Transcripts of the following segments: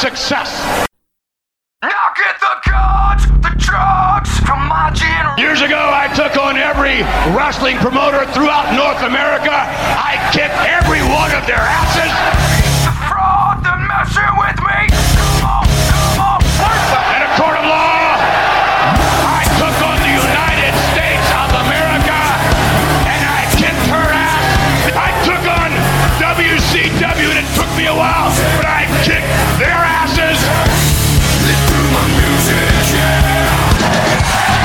success. Now get the guns, the drugs from my generation. Years ago, I took on every wrestling promoter throughout North America. I kicked every one of their asses. The fraud, the messing with me. A court of law, I took on the United States of America and I kicked her ass. I took on WCW and it took me a while, but I kicked their asses.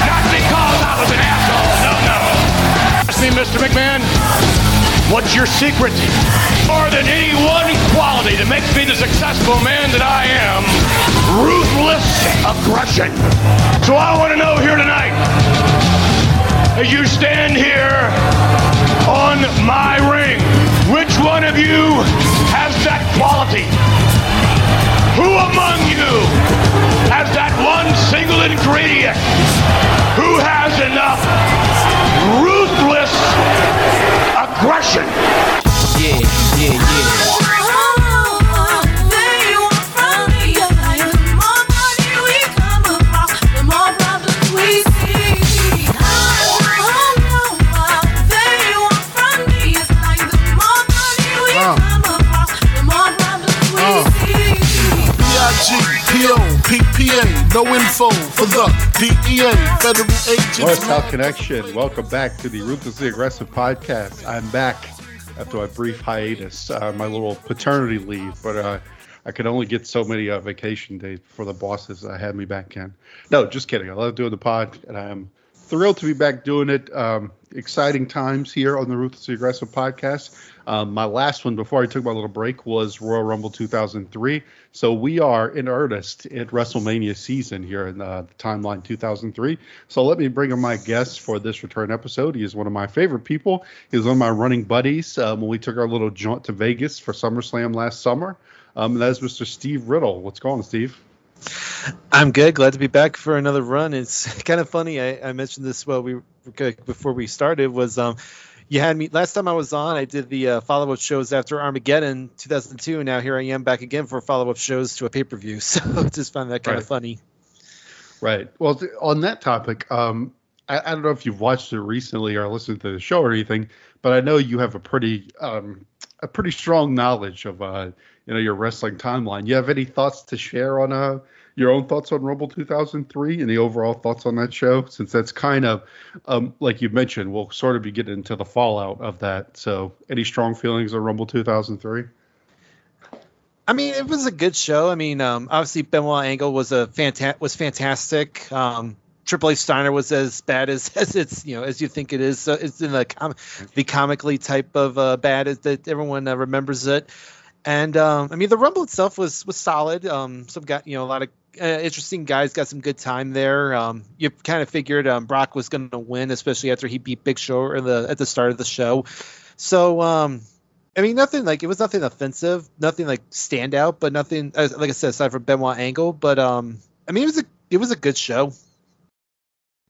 Not because I was an asshole. No, no. Ask me, Mr. McMahon, what's your secret? More than any one quality that makes me the successful man that I am, ruthless aggression. So I want to know here tonight, as you stand here on my ring, which one of you has that quality? Who among you has that one single ingredient? Who has enough ruthless aggression? Yeah, yeah, yeah. PPA, no info for the DEA, federal agents. North South Connection. Welcome back to the Ruthlessly Aggressive podcast. I'm back after a brief hiatus, uh, my little paternity leave, but uh, I could only get so many uh, vacation days before the bosses had me back in. No, just kidding. I love doing the pod, and I am thrilled to be back doing it. Um, exciting times here on the Ruthlessly Aggressive podcast. Um, my last one before I took my little break was Royal Rumble 2003. So we are in earnest at WrestleMania season here in uh, the timeline 2003. So let me bring in my guest for this return episode. He is one of my favorite people. He was one of my running buddies um, when we took our little jaunt to Vegas for SummerSlam last summer. Um, and that is Mr. Steve Riddle. What's going on, Steve? I'm good. Glad to be back for another run. It's kind of funny. I, I mentioned this well we before we started was um you had me last time I was on. I did the uh, follow up shows after Armageddon 2002. And now here I am back again for follow up shows to a pay per view. So just found that kind Right. of funny. Right. Well, th- on that topic, um, I, I don't know if you've watched it recently or listened to the show or anything, but I know you have a pretty um, a pretty strong knowledge of uh, you know your wrestling timeline. You have any thoughts to share on uh, your own thoughts on Rumble 2003 and the overall thoughts on that show? Since that's kind of um, like you mentioned, we'll sort of be getting into the fallout of that. So, any strong feelings on Rumble 2003? I mean, it was a good show. I mean, um, obviously Benoit Angle was a fanta- was fantastic. Um, Triple H Steiner was as bad as, as it's you know as you think it is. So it's in the com- the comically type of uh, bad that everyone uh, remembers it. And um, I mean, the Rumble itself was was solid. Um, some got you know a lot of uh, interesting guys got some good time there. Um, you kind of figured um, Brock was going to win, especially after he beat Big Show the at the start of the show. So um, I mean, nothing like it was nothing offensive, nothing like standout, but nothing like I said aside from Benoit Angle. But um, I mean, it was a it was a good show.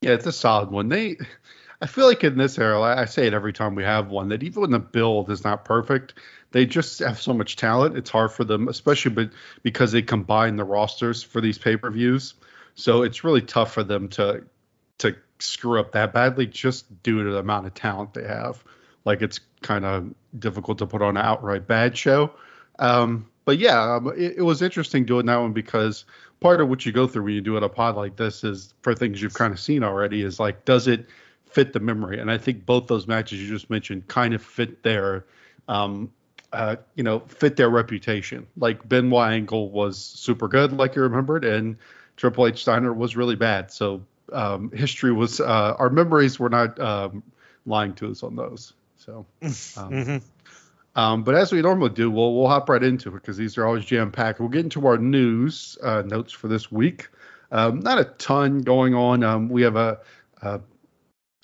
Yeah, it's a solid one. They, I feel like in this era, I say it every time we have one, that even when the build is not perfect, they just have so much talent. It's hard for them, especially but because they combine the rosters for these pay per views. So it's really tough for them to to screw up that badly just due to the amount of talent they have. Like it's kind of difficult to put on an outright bad show. Um, but yeah, um, it, it was interesting doing that one because part of what you go through when you do it a pod like this is for things you've kind of seen already is like, does it fit the memory? And I think both those matches you just mentioned kind of fit there. um, uh, you know, fit their reputation. Like Benoit Angle was super good, like you remembered, and Triple H Steiner was really bad. So um, history was, uh, our memories were not um, lying to us on those. So. Um, Mhm. um, but as we normally do, we'll we'll hop right into it because these are always jam packed. We'll get into our news uh, notes for this week. Um, not a ton going on. Um, we have a, a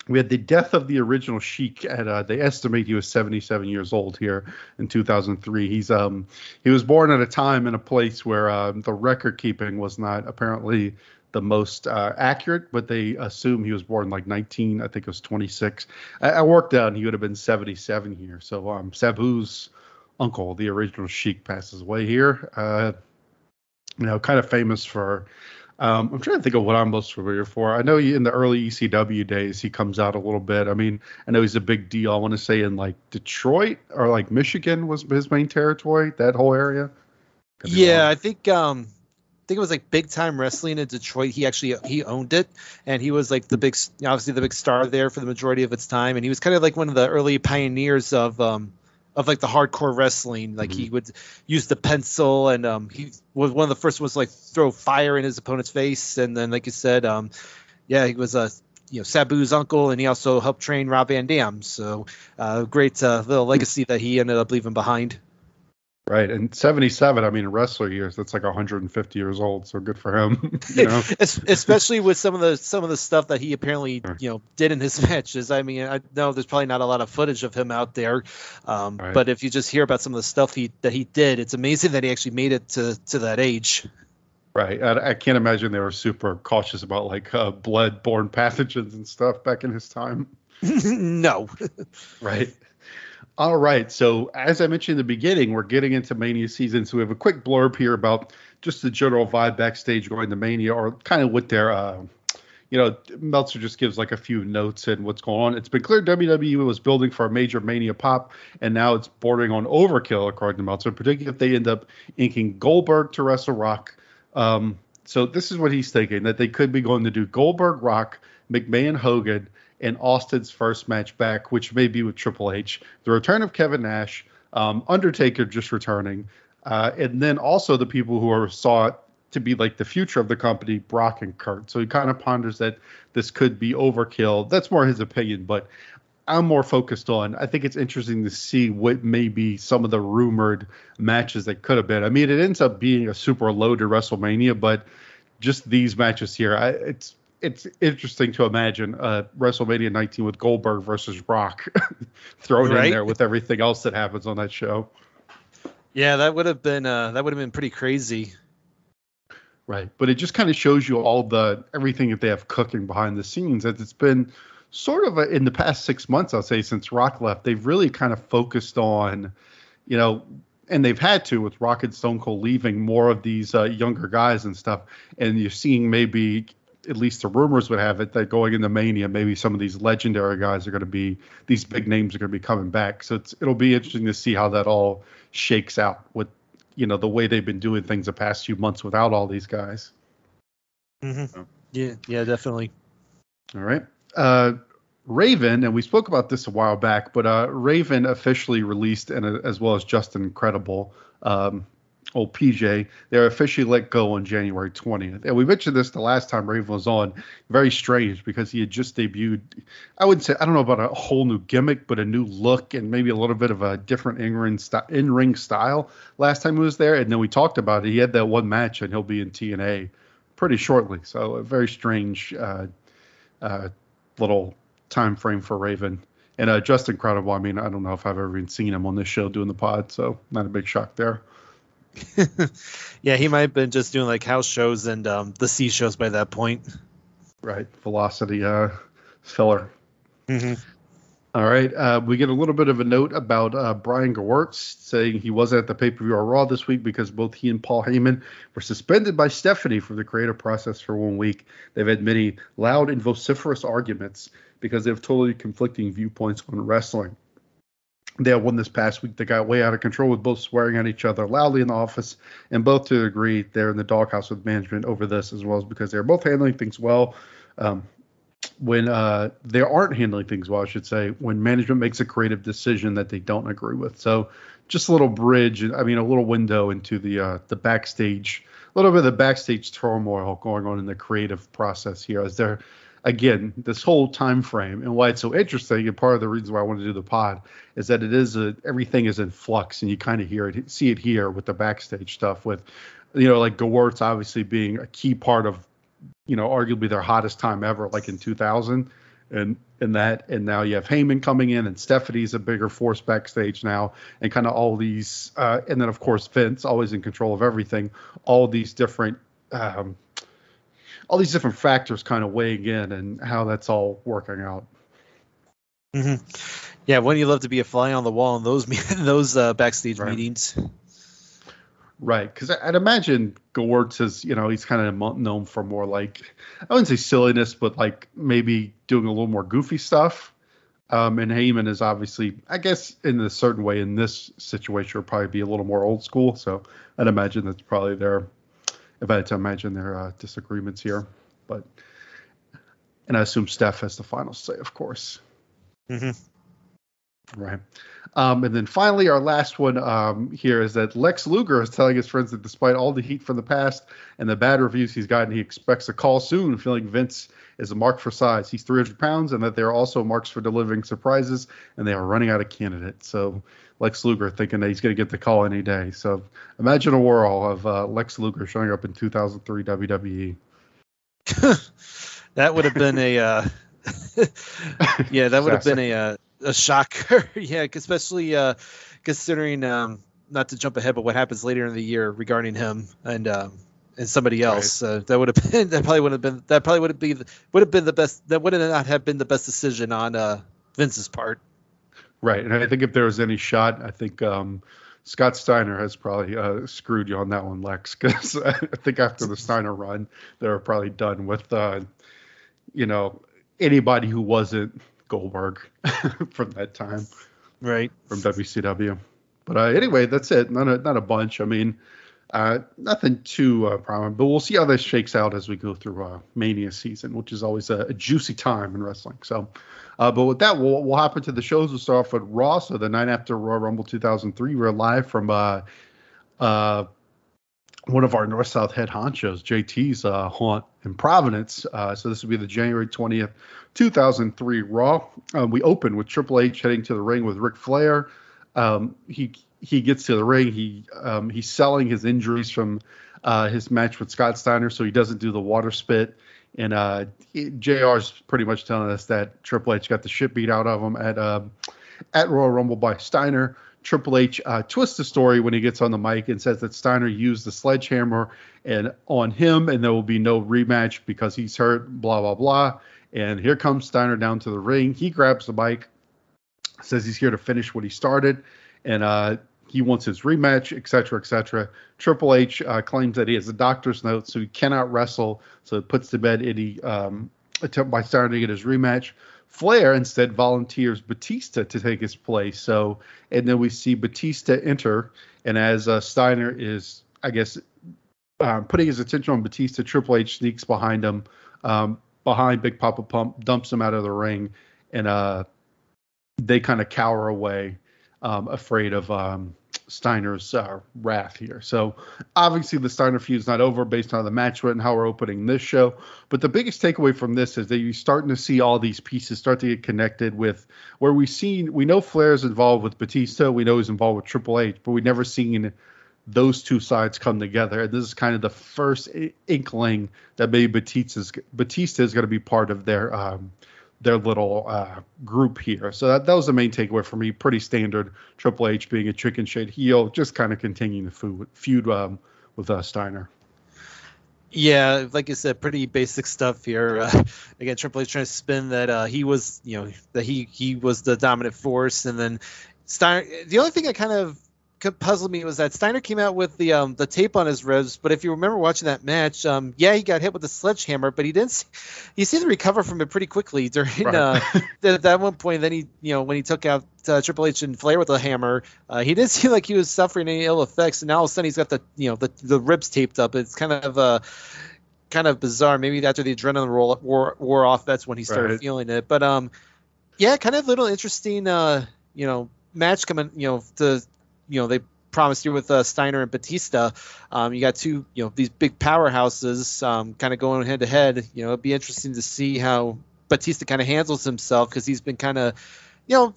we had the death of the original Sheik at uh, they estimate he was 77 years old here in 2003. He's um he was born at a time in a place where um, the record keeping was not apparently the most uh, accurate, but they assume he was born like 19, I think it was 26. I, I worked out and he would have been 77 here. So um Sabu's uncle, the original Sheik, passes away here. Uh, you know, kind of famous for um, I'm trying to think of what I'm most familiar for. I know in the early ECW days, he comes out a little bit. I mean, I know he's a big deal. I want to say in like Detroit or like Michigan was his main territory, that whole area. Yeah. I think um I think it was like big time wrestling in Detroit. He actually he owned it, and he was like the big, obviously the big star there for the majority of its time. And he was kind of like one of the early pioneers of um of like the hardcore wrestling. Like he would use the pencil, and um he was one of the first ones to like throw fire in his opponent's face. And then like you said, um yeah, he was a you know Sabu's uncle, and he also helped train Rob Van Dam. So uh, great uh, little legacy that he ended up leaving behind. Right. And 77, I mean, in wrestler years, that's like 150 years old. So good for him. you know, especially with some of the some of the stuff that he apparently you know did in his matches. I mean, I know there's probably not a lot of footage of him out there, um, Right. but if you just hear about some of the stuff he that he did, it's amazing that he actually made it to to that age. right. I, I can't imagine they were super cautious about like uh, blood borne pathogens and stuff back in his time. no, Right. All right. So, as I mentioned in the beginning, we're getting into Mania season. So, we have a quick blurb here about just the general vibe backstage going to Mania or kind of what their, uh, you know, Meltzer just gives like a few notes and what's going on. It's been clear WWE was building for a major Mania pop, and now it's bordering on overkill, according to Meltzer, particularly if they end up inking Goldberg to wrestle Rock. Um, so, this is what he's thinking that they could be going to do Goldberg, Rock, McMahon, Hogan, and Austin's first match back, which may be with Triple H, the return of Kevin Nash, um, Undertaker just returning, uh, and then also the people who are saw it to be like the future of the company, Brock and Kurt. So he kind of ponders that this could be overkill. That's more his opinion, but I'm more focused on. I think it's interesting to see what may be some of the rumored matches that could have been. I mean, it ends up being a super loaded WrestleMania, but just these matches here, I, it's it's interesting to imagine uh, WrestleMania 19 with Goldberg versus Rock thrown in there with everything else that happens on that show. yeah, that would have been uh, that would have been pretty crazy. Right. But it just kind of shows you all the everything that they have cooking behind the scenes. As it's been sort of a, in the past six months, I'll say, since Rock left, they've really kind of focused on, you know, and they've had to with Rock and Stone Cold leaving more of these uh, younger guys and stuff. And you're seeing maybe, at least the rumors would have it, that going into Mania, maybe some of these legendary guys are going to be, these big names are going to be coming back. So it's, it'll be interesting to see how that all shakes out with, you know, the way they've been doing things the past few months without all these guys. Mm-hmm. Yeah, yeah, definitely. All right. Uh, Raven, and we spoke about this a while back, but uh, Raven officially released, and uh, as well as Justin Credible, um, old PJ, they're officially let go on January 20th. And we mentioned this the last time Raven was on. Very strange because he had just debuted. I wouldn't say I don't know about a whole new gimmick, but a new look and maybe a little bit of a different in-ring, in-ring style last time he was there. And then we talked about it. He had that one match, and he'll be in TNA pretty shortly. So a very strange. Uh, uh, little time frame for Raven. And uh, Justin Credible. I mean, I don't know if I've ever even seen him on this show doing the pod, so not a big shock there. yeah, he might have been just doing like house shows and um, the C shows by that point. Right, velocity uh, filler. Mhm. All right, uh, we get a little bit of a note about uh, Brian Gewirtz saying he wasn't at the pay per view or Raw this week because both he and Paul Heyman were suspended by Stephanie from the creative process for one week. They've had many loud and vociferous arguments because they have totally conflicting viewpoints on wrestling. They had one this past week that got way out of control with both swearing at each other loudly in the office, and both to agree they're in the doghouse with management over this as well as because they're both handling things well. Um, when uh, they aren't handling things well, I should say, when management makes a creative decision that they don't agree with. So, just a little bridge, I mean, a little window into the uh, the backstage, a little bit of the backstage turmoil going on in the creative process here. As they're again, this whole time frame and why it's so interesting, and part of the reason why I want to do the pod is that it is a everything is in flux, and you kind of hear it, see it here with the backstage stuff, with you know, like Gewirtz obviously being a key part of you know, arguably their hottest time ever, like in 2000. and and that, and now you have Heyman coming in, and Stephanie's a bigger force backstage now, and kind of all these, uh, and then of course Vince, always in control of everything. All these different, um, all these different factors kind of weighing in, and how that's all working out. Mm-hmm. Yeah, wouldn't you love to be a fly on the wall in those those uh, backstage Right. meetings? Right, because I'd imagine Gewirtz is, you know, he's kind of known for more like, I wouldn't say silliness, but like maybe doing a little more goofy stuff. Um, and Heyman is obviously, I guess, in a certain way, in this situation, would probably be a little more old school. So I'd imagine that's probably their, if I had to imagine their uh, disagreements here. But, and I assume Steph has the final say, of course. Mhm. Right. Um, and then finally, our last one um, here is that Lex Luger is telling his friends that despite all the heat from the past and the bad reviews he's gotten, he expects a call soon, feeling Vince is a mark for size. He's 300 pounds, and that they're also marks for delivering surprises, and they are running out of candidates. So Lex Luger thinking that he's going to get the call any day. So imagine a world of uh, Lex Luger showing up in 2003 WWE. that would have been a uh, yeah, that would have been a uh, a shocker. yeah, especially uh, considering um, not to jump ahead, but what happens later in the year regarding him and um, and somebody else. Uh, that would have been that probably would have been that probably would have been would have been the best. That would not have been the best decision on uh, Vince's part. Right, and I think if there was any shot, I think um, Scott Steiner has probably uh, screwed you on that one, Lex, because I think after the Steiner run, they were probably done with, uh, you know, anybody who wasn't Goldberg from that time Right. from WCW. But uh, anyway, that's it. Not a not a bunch. I mean, uh, nothing too uh, prominent, but we'll see how this shakes out as we go through uh, Mania season, which is always a, a juicy time in wrestling. So, uh, but with that, we'll we'll hop into the shows. We'll start off with Raw. So the night after Royal Rumble 2003, we're live from uh, uh, one of our North South head honchos, JT's uh, haunt in Providence. Uh, so this will be the January 20th, 2003 Raw. Um, we open with Triple H heading to the ring with Ric Flair. Um, he he gets to the ring. He um, he's selling his injuries from uh, his match with Scott Steiner, so he doesn't do the water spit. And uh, JR is pretty much telling us that Triple H got the shit beat out of him at uh, at Royal Rumble by Steiner. Triple H uh, twists the story when he gets on the mic and says that Steiner used the sledgehammer and on him, and there will be no rematch because he's hurt. Blah blah blah. And here comes Steiner down to the ring. He grabs the mic, says he's here to finish what he started, and uh, he wants his rematch, etc., etc. Triple H uh, claims that he has a doctor's note, so he cannot wrestle. So it puts to bed any um, attempt by Steiner to get his rematch. Flair instead volunteers Batista to take his place. So, and then we see Batista enter, and as uh, Steiner is, I guess, um, putting his attention on Batista, Triple H sneaks behind him, um, behind Big Papa Pump, dumps him out of the ring, and uh, they kind of cower away, um, afraid of um, Steiner's uh, wrath here. So obviously the Steiner feud's not over based on the match and how we're opening this show. But the biggest takeaway from this is that you're starting to see all these pieces start to get connected with where we've seen we know Flair's involved with Batista, we know he's involved with Triple H, but we've never seen those two sides come together. And this is kind of the first inkling that maybe Batista's Batista is going to be part of their um, their little uh, group here. So that, that was the main takeaway for me. Pretty standard Triple H being a chicken shit heel, just kind of continuing the feud, feud um, with uh, Steiner. Yeah, like I said, pretty basic stuff here. Uh, again, Triple H trying to spin that uh, he was, you know, that he he was the dominant force, and then Steiner. The only thing that kind of could puzzle me was that Steiner came out with the um the tape on his ribs, but if you remember watching that match, um yeah, he got hit with a sledgehammer, but he didn't. See, he seemed to recover from it pretty quickly during Right. uh that, that one point. Then he, you know, when he took out uh, Triple H and Flair with a hammer, uh, he didn't seem like he was suffering any ill effects. And now all of a sudden he's got the, you know, the the ribs taped up. It's kind of uh kind of bizarre. Maybe after the adrenaline roll, wore, wore off, that's when he started Right. feeling it. But um, yeah, kind of little interesting, uh, you know, match coming. You know, to you know they promised you with uh, Steiner and Batista. Um, you got two, you know, these big powerhouses, um, kind of going head to head. You know, it'd be interesting to see how Batista kind of handles himself because he's been kind of, you know,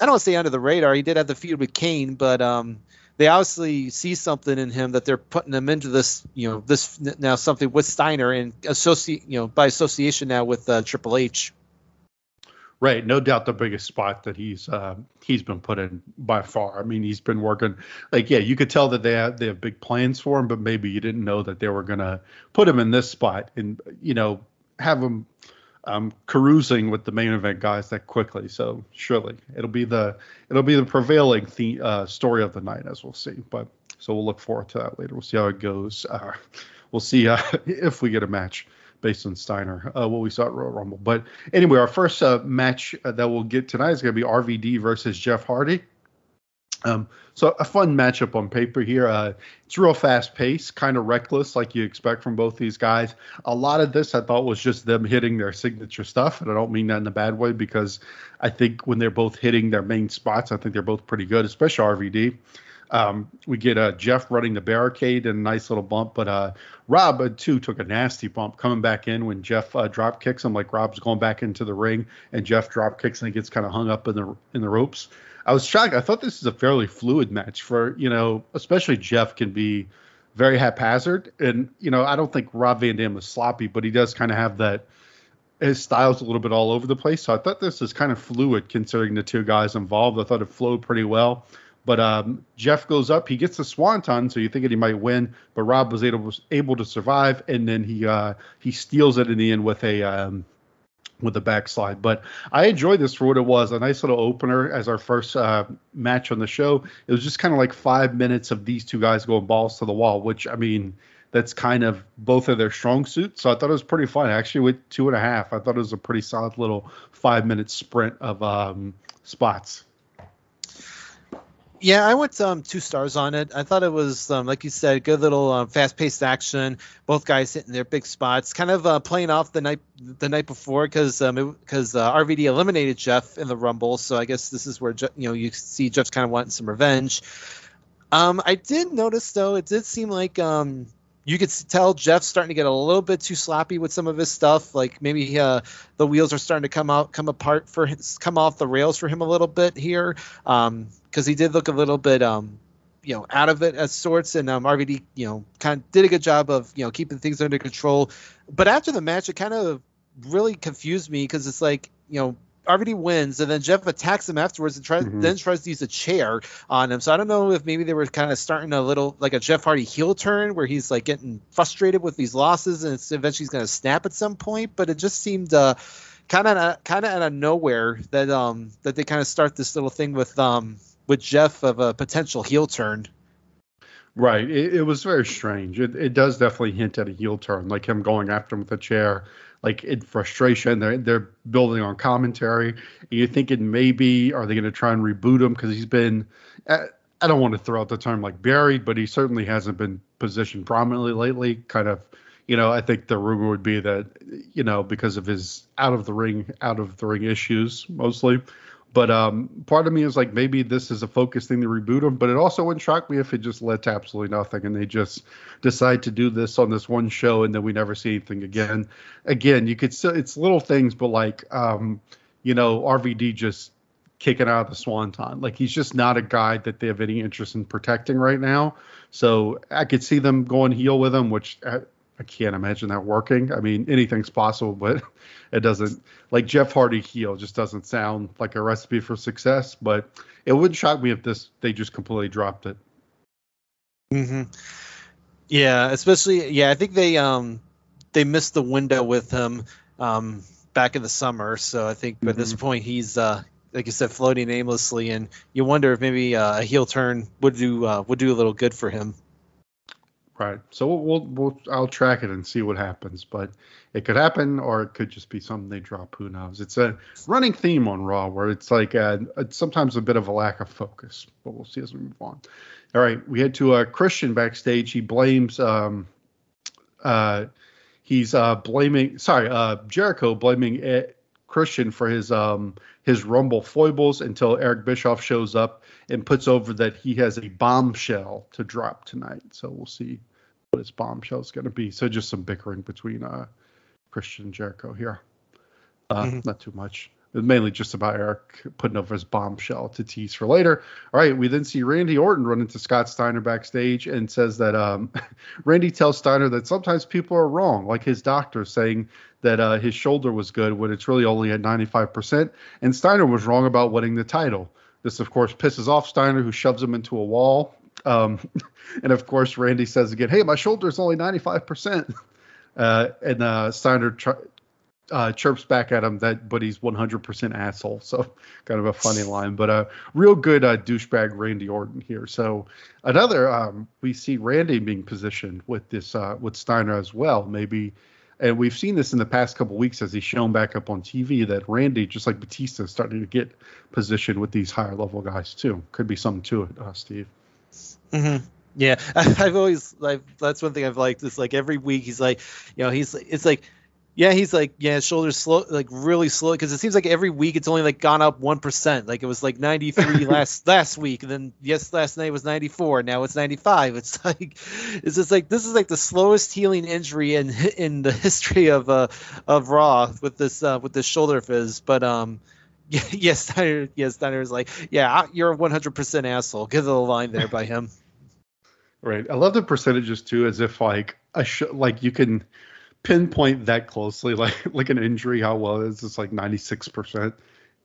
I don't want to say under the radar. He did have the feud with Kane, but um, they obviously see something in him that they're putting him into this, you know, this now something with Steiner and associate, you know, by association now with uh, Triple H. Right, no doubt the biggest spot that he's uh, he's been put in by far. I mean, he's been working like yeah, you could tell that they have they have big plans for him, but maybe you didn't know that they were gonna put him in this spot and you know have him um, carousing with the main event guys that quickly. So surely it'll be the it'll be the prevailing the, uh, story of the night as we'll see. But so we'll look forward to that later. We'll see how it goes. Uh, we'll see uh, if we get a match based on Steiner, uh, what we saw at Royal Rumble. But anyway, our first uh, match uh, that we'll get tonight is going to be RVD versus Jeff Hardy. Um, so a fun matchup on paper here. Uh, it's real fast paced, kind of reckless, like you expect from both these guys. A lot of this I thought was just them hitting their signature stuff, and I don't mean that in a bad way because I think when they're both hitting their main spots, I think they're both pretty good, especially RVD. Um, we get uh, Jeff running the barricade and a nice little bump, but uh, Rob uh, too took a nasty bump coming back in when Jeff uh, drop kicks him. Like Rob's going back into the ring and Jeff drop kicks and he gets kind of hung up in the in the ropes. I was shocked. I thought this is a fairly fluid match for you know, especially Jeff can be very haphazard, and you know, I don't think Rob Van Dam is sloppy, but he does kind of have that. His style's a little bit all over the place, so I thought this was kind of fluid considering the two guys involved. I thought it flowed pretty well. But um, Jeff goes up, he gets the swanton, so you think he might win, but Rob was able able to survive, and then he uh, he steals it in the end with a um, with a backslide. But I enjoyed this for what it was a nice little opener as our first uh, match on the show. It was just kind of like five minutes of these two guys going balls to the wall, which I mean, that's kind of both of their strong suits. So I thought it was pretty fun. Actually, with two and a half, I thought it was a pretty solid little five minute sprint of um, spots. Yeah, I went um, two stars on it. I thought it was, um, like you said, good little um, fast-paced action. Both guys hitting their big spots, kind of uh, playing off the night the night before because because um, uh, RVD eliminated Jeff in the Rumble. So I guess this is where you know you see Jeff's kind of wanting some revenge. Um, I did notice though, it did seem like um, you could tell Jeff's starting to get a little bit too sloppy with some of his stuff. Like maybe uh, the wheels are starting to come out, come apart for his, come off the rails for him a little bit here, because um, he did look a little bit, um, you know, out of it as sorts. And um, RVD, you know, kind of did a good job of you know keeping things under control. But after the match, it kind of really confused me because it's like you know RVD wins, and then Jeff attacks him afterwards and tries mm-hmm. then tries to use a chair on him. So I don't know if maybe they were kind of starting a little like a Jeff Hardy heel turn where he's like getting frustrated with these losses and it's eventually he's going to snap at some point. But it just seemed uh, kind of kind of out of nowhere that um that they kind of start this little thing with um with Jeff of a potential heel turn. Right. It, it was very strange. It, it does definitely hint at a heel turn, like him going after him with a chair like in frustration. They're they're building on commentary. You're thinking maybe are they going to try and reboot him because he's been. I don't want to throw out the term like buried, but he certainly hasn't been positioned prominently lately. Kind of, you know, I think the rumor would be that, you know, because of his out of the ring, out of the ring issues mostly, but um, part of me is like, maybe this is a focus thing to reboot them. But it also wouldn't shock me if it just led to absolutely nothing and they just decide to do this on this one show and then we never see anything again. Again, you could still, it's little things, but like, um, you know, RVD just kicking out of the swanton. Like he's just not a guy that they have any interest in protecting right now. So I could see them going heel with him, which uh, I can't imagine that working. I mean, anything's possible, but it doesn't like Jeff Hardy heel just doesn't sound like a recipe for success. But it wouldn't shock me if this they just completely dropped it. hmm Yeah, especially yeah. I think they um they missed the window with him um back in the summer. So I think mm-hmm. at this point he's uh like you said floating aimlessly, and you wonder if maybe uh, a heel turn would do uh, would do a little good for him. Right. So we'll, we'll, I'll track it and see what happens, but it could happen or it could just be something they drop. Who knows? It's a running theme on Raw where it's like a, it's sometimes a bit of a lack of focus, but we'll see as we move on. All right, we head to a uh, Christian backstage. He blames um uh he's uh blaming sorry uh Jericho blaming Ed, Christian for his um his Rumble foibles until Eric Bischoff shows up and puts over that he has a bombshell to drop tonight. So we'll see what his bombshell is going to be. So just some bickering between uh, Christian and Jericho here. Uh, mm-hmm. Not too much. It's mainly just about Eric putting over his bombshell to tease for later. All right, we then see Randy Orton run into Scott Steiner backstage and says that um, Randy tells Steiner that sometimes people are wrong, like his doctor saying that uh, his shoulder was good when it's really only at 95%, and Steiner was wrong about winning the title. This, of course, pisses off Steiner, who shoves him into a wall. Um, and of course, Randy says again, "Hey, my shoulder is only 95%." Uh, and uh, Steiner tr- uh, chirps back at him that, but he's 100% asshole. So kind of a funny line, but a uh, real good uh, douchebag Randy Orton here. So another, um, we see Randy being positioned with this with Steiner as well. Maybe, and we've seen this in the past couple weeks as he's shown back up on TV that Randy, just like Batista, is starting to get positioned with these higher level guys too. Could be something to it, uh, Steve. Mm-hmm. Yeah, I've always like that's one thing I've liked. Is like every week he's like, you know, he's it's like yeah, he's like, yeah, shoulders slow, like really slow, because it seems like every week it's only like gone up one percent. Like it was like 93 last last week, and then yes, last night was 94. Now it's 95. It's like, it's just like this is like the slowest healing injury in in the history of uh of Raw with this uh with this shoulder his. But um, yes, Steiner, yes, Steiner is like, yeah, you're a 100 percent asshole. Give the line there by him. Right. I love the percentages too, as if like a sh- like you can pinpoint that closely, like like an injury, how well is. It's like 96%.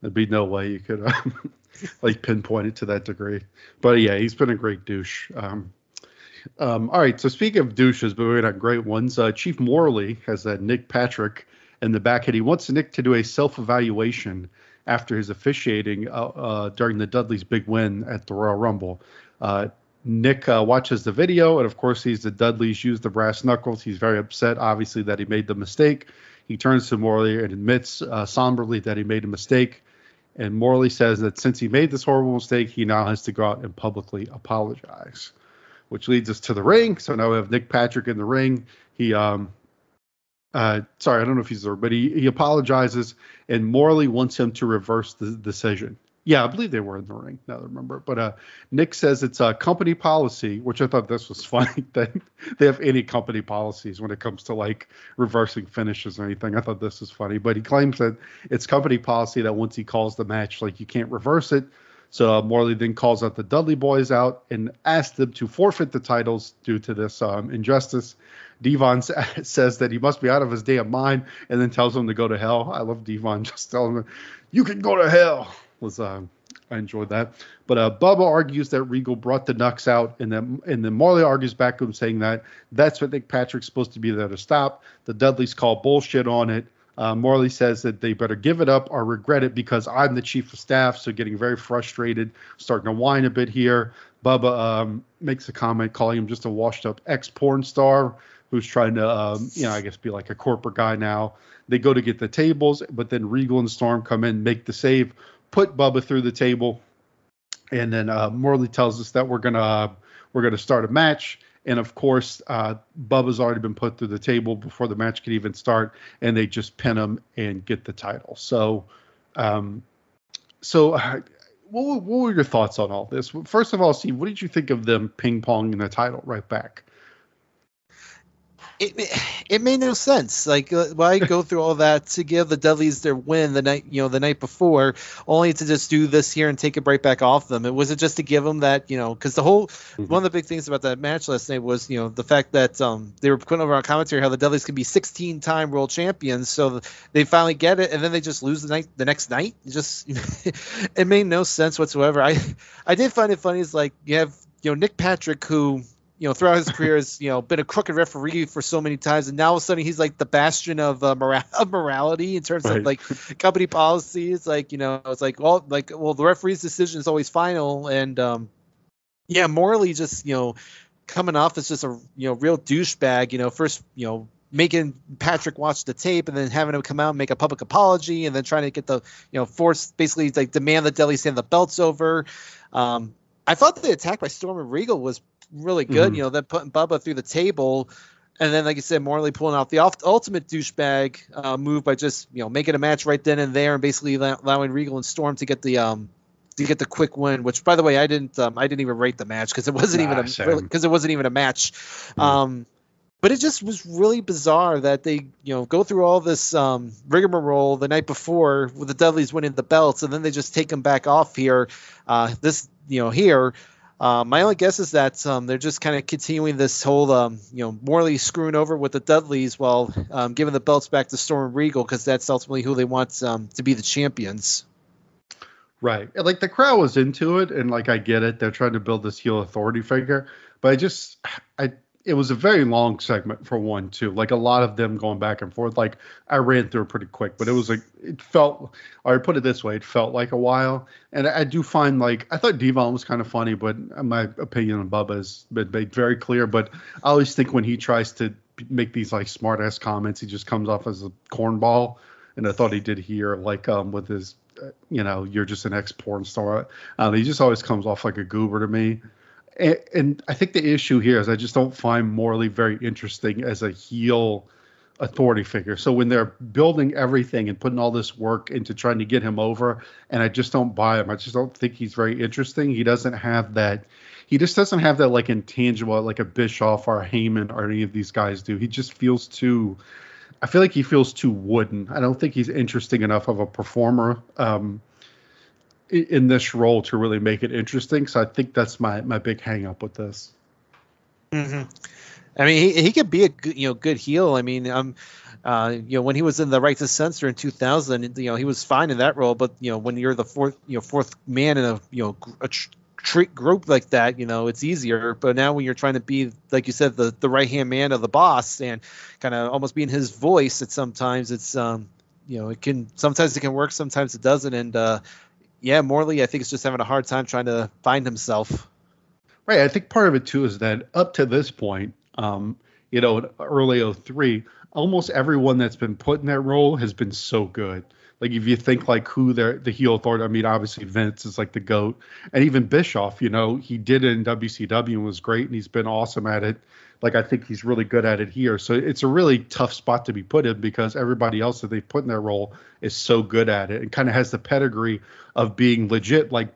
There'd be no way you could um, like pinpoint it to that degree. But yeah, he's been a great douche. Um, um, all right, so speaking of douches, but we're not great ones. Uh, Chief Morley has that Nick Patrick in the back. He wants Nick to do a self-evaluation after his officiating uh, uh, during the Dudley's big win at the Royal Rumble. Nick uh, watches the video and, of course, sees the Dudleys use the brass knuckles. He's very upset, obviously, that he made the mistake. He turns to Morley and admits uh, somberly that he made a mistake. And Morley says that since he made this horrible mistake, he now has to go out and publicly apologize, which leads us to the ring. So now we have Nick Patrick in the ring. He, um, uh, sorry, I don't know if he's there, but he, he apologizes, and Morley wants him to reverse the decision. Yeah, I believe they were in the ring. Now I remember. But uh, Nick says it's a company policy, which I thought this was funny that they have any company policies when it comes to like reversing finishes or anything. I thought this was funny. But he claims that it's company policy that once he calls the match, like you can't reverse it. So uh, Morley then calls out the Dudley boys out and asks them to forfeit the titles due to this um, injustice. Devon says that he must be out of his damn mind and then tells him to go to hell. I love Devon just telling him, you can go to hell was uh, I enjoyed that. But uh, Bubba argues that Regal brought the Nux out, and then and then Morley argues back to him saying that that's what Nick Patrick's supposed to be there to stop. The Dudleys call bullshit on it. Uh, Morley says that they better give it up or regret it because I'm the chief of staff. So getting very frustrated, starting to whine a bit here. Bubba um, makes a comment calling him just a washed up ex porn star who's trying to, um, you know, I guess be like a corporate guy now. They go to get the tables, but then Regal and Storm come in, make the save, put Bubba through the table, and then uh, Morley tells us that we're gonna uh, we're gonna start a match. And of course, uh, Bubba's already been put through the table before the match could even start, and they just pin him and get the title. So, um, so uh, what, what were your thoughts on all this? First of all, Steve, what did you think of them ping ponging the title right back? It it made no sense. Like, uh, why go through all that to give the Dudleys their win the night you know the night before, only to just do this here and take it right back off them? It was it just to give them that you know because the whole mm-hmm. one of the big things about that match last night was you know the fact that um they were putting over on commentary how the Dudleys can be 16 time world champions, so they finally get it and then they just lose the night the next night. It just it made no sense whatsoever. I I did find it funny is like you have you know Nick Patrick who you know, throughout his career has, you know, been a crooked referee for so many times, and now all of a sudden he's like the bastion of uh, mora- of morality in terms right. of like company policies. Like, you know, it's like, well, like, well, the referee's decision is always final, and um, yeah, Morley, just, you know, coming off as just a you know real douchebag. You know, first, you know, making Patrick watch the tape and then having him come out and make a public apology and then trying to get the you know force basically like demand that Dudley hand the belts over. Um, I thought the attack by Storm and Regal was really good. Mm-hmm. You know, then putting Bubba through the table, and then like you said, Morley pulling off the ultimate douchebag uh, move by just you know making a match right then and there, and basically allowing Regal and Storm to get the um to get the quick win. Which, by the way, I didn't um, I didn't even rate the match because it wasn't nah, even a because it wasn't even a match. Mm-hmm. Um, but it just was really bizarre that they you know go through all this um, rigmarole the night before with the Dudleys winning the belts, and then they just take them back off here. Uh, this you know here. Uh, my only guess is that um, they're just kind of continuing this whole, um, you know, Morley screwing over with the Dudleys while um, giving the belts back to Storm Regal because that's ultimately who they want um, to be the champions. Right. Like the crowd was into it, and like I get it, they're trying to build this heel authority figure, but I just, I, it was a very long segment for one too. Like a lot of them going back and forth. Like I ran through pretty quick, but it was like it felt. Or I put it this way, it felt like a while. And I do find like I thought Devon was kind of funny, but my opinion on Bubba has been made very clear. But I always think when he tries to make these like smart ass comments, he just comes off as a cornball. And I thought he did here, like um, with his, uh, you know, you're just an ex porn star. Uh, he just always comes off like a goober to me. And, I think the issue here is I just don't find Morley very interesting as a heel authority figure. So when they're building everything and putting all this work into trying to get him over, and I just don't buy him. I just don't think he's very interesting. He doesn't have that. He just doesn't have that like intangible like a Bischoff or a Heyman or any of these guys do. He just feels too. I feel like he feels too wooden. I don't think he's interesting enough of a performer. Um, in this role to really make it interesting. So I think that's my my big hang up with this. Mm-hmm. I mean, he, he could be a good, you know good heel. I mean, um, uh, you know, when he was in the right to censor in 2000, you know, he was fine in that role. But you know, when you're the fourth, you know, fourth man in a you know a group like that, you know, it's easier. But now when you're trying to be, like you said, the the right hand man of the boss and kind of almost being his voice, at sometimes it's um, you know, it can sometimes it can work, sometimes it doesn't. And uh, yeah, Morley, I think is just having a hard time trying to find himself. Right. I think part of it too is that up to this point, um, you know, early 03, almost everyone that's been put in that role has been so good. Like if you think like who they're the heel authority, I mean, obviously Vince is like the goat, and even Bischoff, you know, he did in WCW and was great, and he's been awesome at it. Like I think he's really good at it here. So it's a really tough spot to be put in because everybody else that they put in their role is so good at it and kind of has the pedigree of being legit, like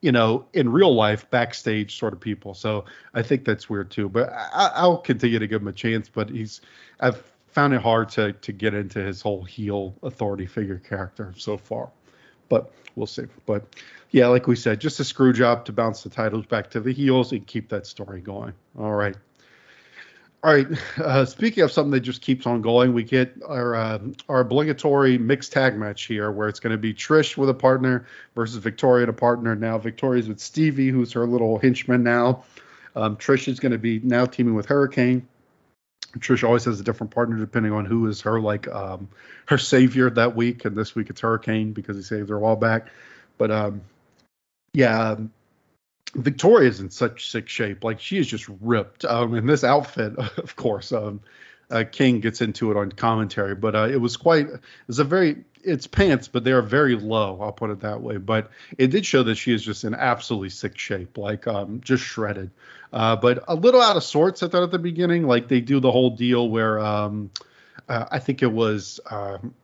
you know, in real life, backstage sort of people. So I think that's weird too. But I, I'll continue to give him a chance. But he's, I've found it hard to to get into his whole heel authority figure character so far. But we'll see. But yeah, like we said, just a screw job to bounce the titles back to the heels and keep that story going. All right. All right. Uh, speaking of something that just keeps on going, we get our uh, our obligatory mixed tag match here, where it's going to be Trish with a partner versus Victoria a partner. Now Victoria's with Stevie, who's her little henchman now. Um, Trish is going to be now teaming with Hurricane. Trish always has a different partner depending on who is her like um, her savior that week, and this week it's Hurricane because he saved her a while back. But um, yeah, um, Victoria's in such sick shape. Like she is just ripped. Um, in this outfit, of course. Um, uh, King gets into it on commentary, but uh, it was quite. It's a very. It's pants, but they are very low. I'll put it that way. But it did show that she is just in absolutely sick shape, like um, just shredded. Uh, but a little out of sorts. I thought at the beginning, like they do the whole deal where um, uh, I think it was. Um,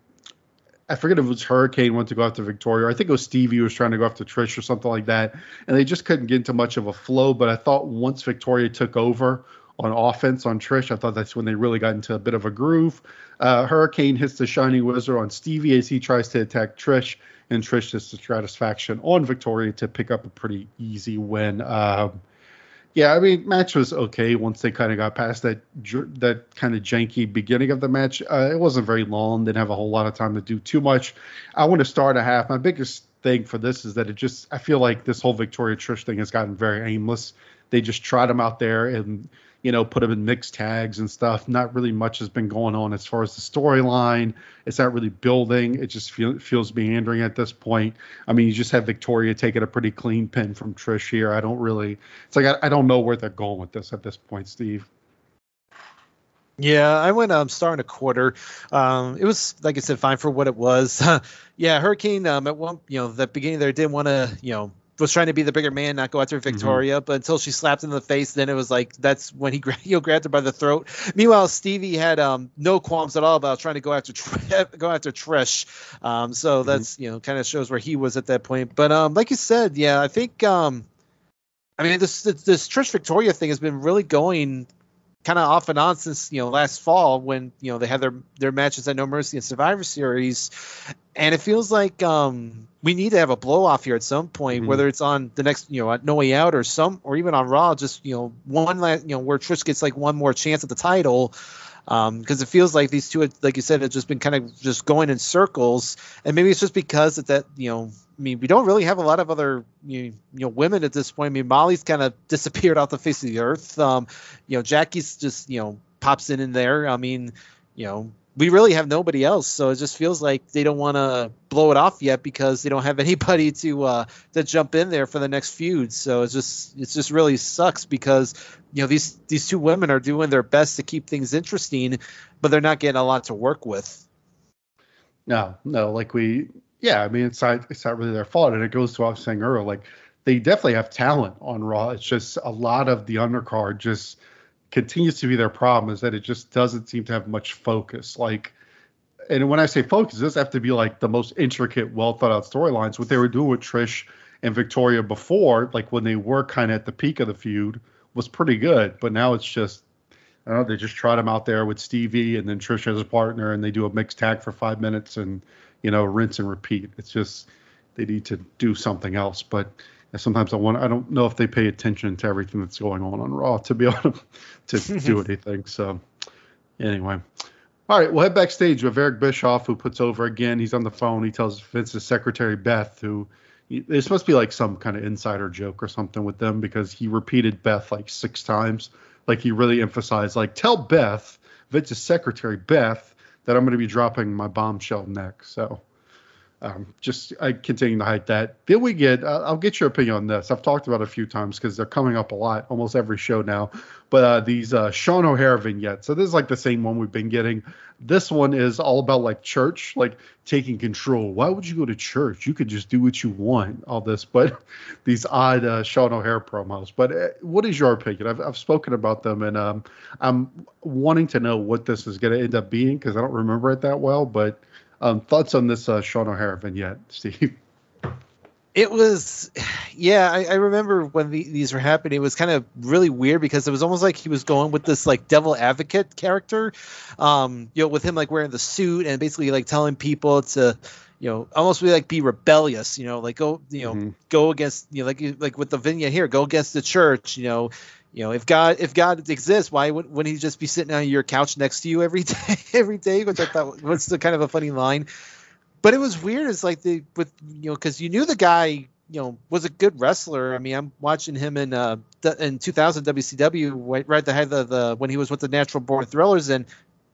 I forget if it was Hurricane went to go after Victoria. I think it was Stevie was trying to go after Trish or something like that. And they just couldn't get into much of a flow. But I thought once Victoria took over on offense on Trish, I thought that's when they really got into a bit of a groove. Uh, Hurricane hits the Shining Wizard on Stevie as he tries to attack Trish. And Trish gets the satisfaction on Victoria to pick up a pretty easy win. Um, yeah, I mean, match was okay once they kind of got past that that kind of janky beginning of the match. Uh, it wasn't very long; didn't have a whole lot of time to do too much. I want to start a half. My biggest thing for this is that it just I feel like this whole Victoria Trish thing has gotten very aimless. They just trot them out there and you know put them in mixed tags and stuff. Not really much has been going on as far as the storyline. It's not really building. It just feel, feels meandering at this point. I mean, you just have Victoria taking a pretty clean pin from Trish here. I don't really. It's like I, I don't know where they're going with this at this point, Steve. Yeah, I went um star and a quarter. Um, it was like I said, fine for what it was. yeah, Hurricane um at one you know the beginning there didn't want to you know was trying to be the bigger man, not go after Victoria, but until she slapped him in the face, then it was like that's when he gra- grabbed her by the throat. Meanwhile, Stevie had um no qualms at all about trying to go after go after Trish. Um, so that's you know kind of shows where he was at that point. But um, like you said, yeah, I think um, I mean this this, this Trish Victoria thing has been really going kind of off and on since you know last fall when you know they had their their matches at No Mercy and Survivor Series, and it feels like um, we need to have a blow off here at some point, Mhm. whether it's on the next you know at No Way Out or some or even on Raw, just you know one last you know where Trish gets like one more chance at the title. Because it feels like these two, like you said, have just been kind of just going in circles, and maybe it's just because of that, you know, I mean, we don't really have a lot of other you, know women at this point. I mean, Molly's kind of disappeared off the face of the earth. Um, you know, Jackie's just you know pops in in there. I mean, you know, we really have nobody else, so it just feels like they don't want to blow it off yet because they don't have anybody to uh, to jump in there for the next feud. So it's just it's just really sucks because you know these these two women are doing their best to keep things interesting, but they're not getting a lot to work with. No, no, like we, yeah, I mean, it's not, it's not really their fault, and it goes to what I was saying earlier. Like they definitely have talent on Raw. It's just a lot of the undercard just continues to be their problem is that it just doesn't seem to have much focus. Like, and when I say focus, doesn't have to be like the most intricate, well thought out storylines. What they were doing with Trish and Victoria before, like when they were kind of at the peak of the feud, was pretty good. But now it's just I don't know. They just trot him out there with Stevie and then Trish as a partner, and they do a mixed tag for five minutes, and you know, rinse and repeat. It's just they need to do something else. But sometimes I want. I don't know if they pay attention to everything that's going on on Raw to be able to, to do anything. So anyway. All right, we'll head backstage with Eric Bischoff, who puts over again. He's on the phone. He tells Vince's secretary Beth, who it's must be like some kind of insider joke or something with them because he repeated Beth like six times. Like he really emphasized, like, tell Beth, Vince's secretary Beth, that I'm going to be dropping my bombshell next. So um, just I continue to hype that. Then we get, uh, I'll get your opinion on this. I've talked about it a few times because they're coming up a lot, almost every show now. But uh, these uh, Sean O'Haire vignettes. So this is like the same one we've been getting. This one is all about like church, like taking control. Why would you go to church? You could just do what you want. All this, but these odd uh, Sean O'Haire promos. But uh, what is your opinion? I've, I've spoken about them, and um, I'm wanting to know what this is going to end up being because I don't remember it that well. But um, thoughts on this uh, Sean O'Haire vignette, Steve? It was, yeah, I, I remember when the, these were happening. It was kind of really weird because it was almost like he was going with this like devil advocate character, um, you know, with him like wearing the suit and basically like telling people to, you know, almost be like be rebellious, you know, like go, you know, Mhm. go against, you know, like like with the vignette here, go against the church, you know, you know, if God if God exists, why would, wouldn't he just be sitting on your couch next to you every day, every day? Which I thought was the kind of a funny line but it was weird. It's like the with you know because you knew the guy you know was a good wrestler. I mean, I'm watching him in uh in 2000 WCW right right ahead of the when he was with the Natural Born Thrillers, and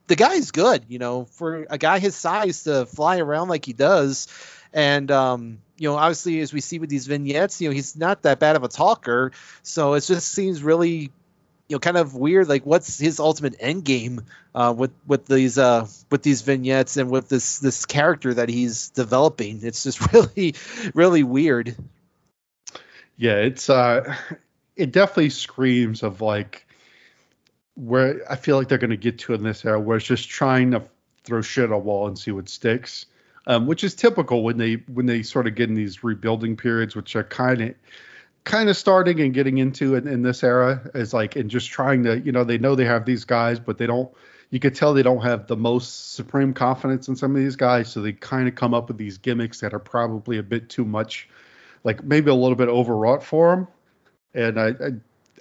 the guy's good. You know, for a guy his size to fly around like he does, and um you know obviously as we see with these vignettes, you know he's not that bad of a talker, so it just seems really you know kind of weird like what's his ultimate end game uh, with with these uh, with these vignettes and with this this character that he's developing? It's just really really weird. Yeah, it's uh it definitely screams of like where I feel like they're gonna get to in this era where it's just trying to throw shit at a wall and see what sticks. Um, which is typical when they when they sort of get in these rebuilding periods, which are kind of kind of starting and getting into in, in this era is like and just trying to you know they know they have these guys but they don't you could tell they don't have the most supreme confidence in some of these guys so they kind of come up with these gimmicks that are probably a bit too much like maybe a little bit overwrought for them. and I, I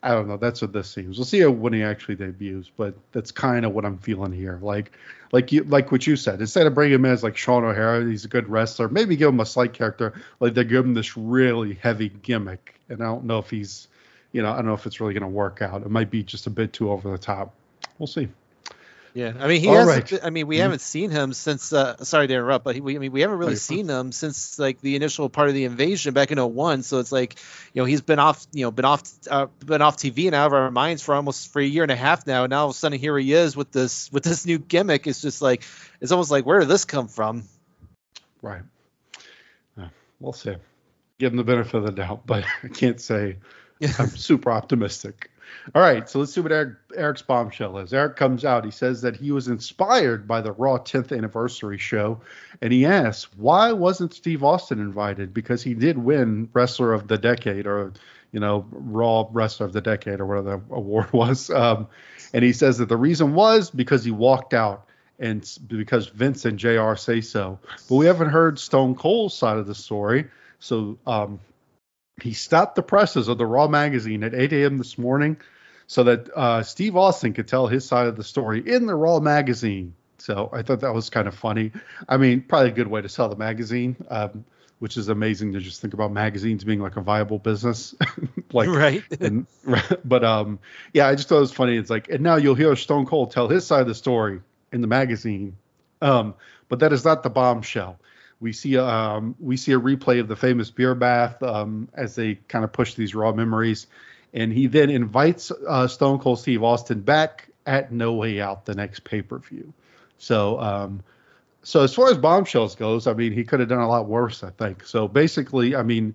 I don't know. That's what this seems. We'll see when he actually debuts, but that's kind of what I'm feeling here. Like, like you, like what you said. Instead of bringing him in as like Sean O'Haire, he's a good wrestler. Maybe give him a slight character. Like they give him this really heavy gimmick, and I don't know if he's, you know, I don't know if it's really going to work out. It might be just a bit too over the top. We'll see. Yeah i mean he hasn't right. i mean we Mhm. haven't seen him since uh sorry to interrupt but he, we, i mean we haven't really seen him since like the initial part of the invasion back in 01 so it's like you know he's been off you know been off uh, been off tv and out of our minds for almost for a year and a half now and now all of a sudden here he is with this with this new gimmick it's just like it's almost like where did this come from Right. We'll see. Give him the benefit of the doubt, but I can't say I'm super optimistic. All right, so let's see what Eric, Eric's bombshell is. Eric comes out. He says that he was inspired by the Raw 10th anniversary show, and he asks why wasn't Steve Austin invited because he did win Wrestler of the Decade or you know, Raw Wrestler of the Decade or whatever the award was. Um, and he says that the reason was because he walked out and because Vince and JR say so. But we haven't heard Stone Cold's side of the story. So um, he stopped the presses of the Raw magazine at 8 a.m. this morning so that uh, Steve Austin could tell his side of the story in the Raw magazine. So I thought that was kind of funny. I mean, probably a good way to sell the magazine. Um, which is amazing to just think about magazines being like a viable business. like right. and, but um yeah, I just thought it was funny. It's like and now you'll hear Stone Cold tell his side of the story in the magazine. Um, but that is not the bombshell. We see um we see a replay of the famous beer bath um as they kind of push these raw memories. And he then invites uh, Stone Cold Steve Austin back at No Way Out the next pay per view. So um so as far as bombshells goes, I mean, he could have done a lot worse, I think. So basically, I mean,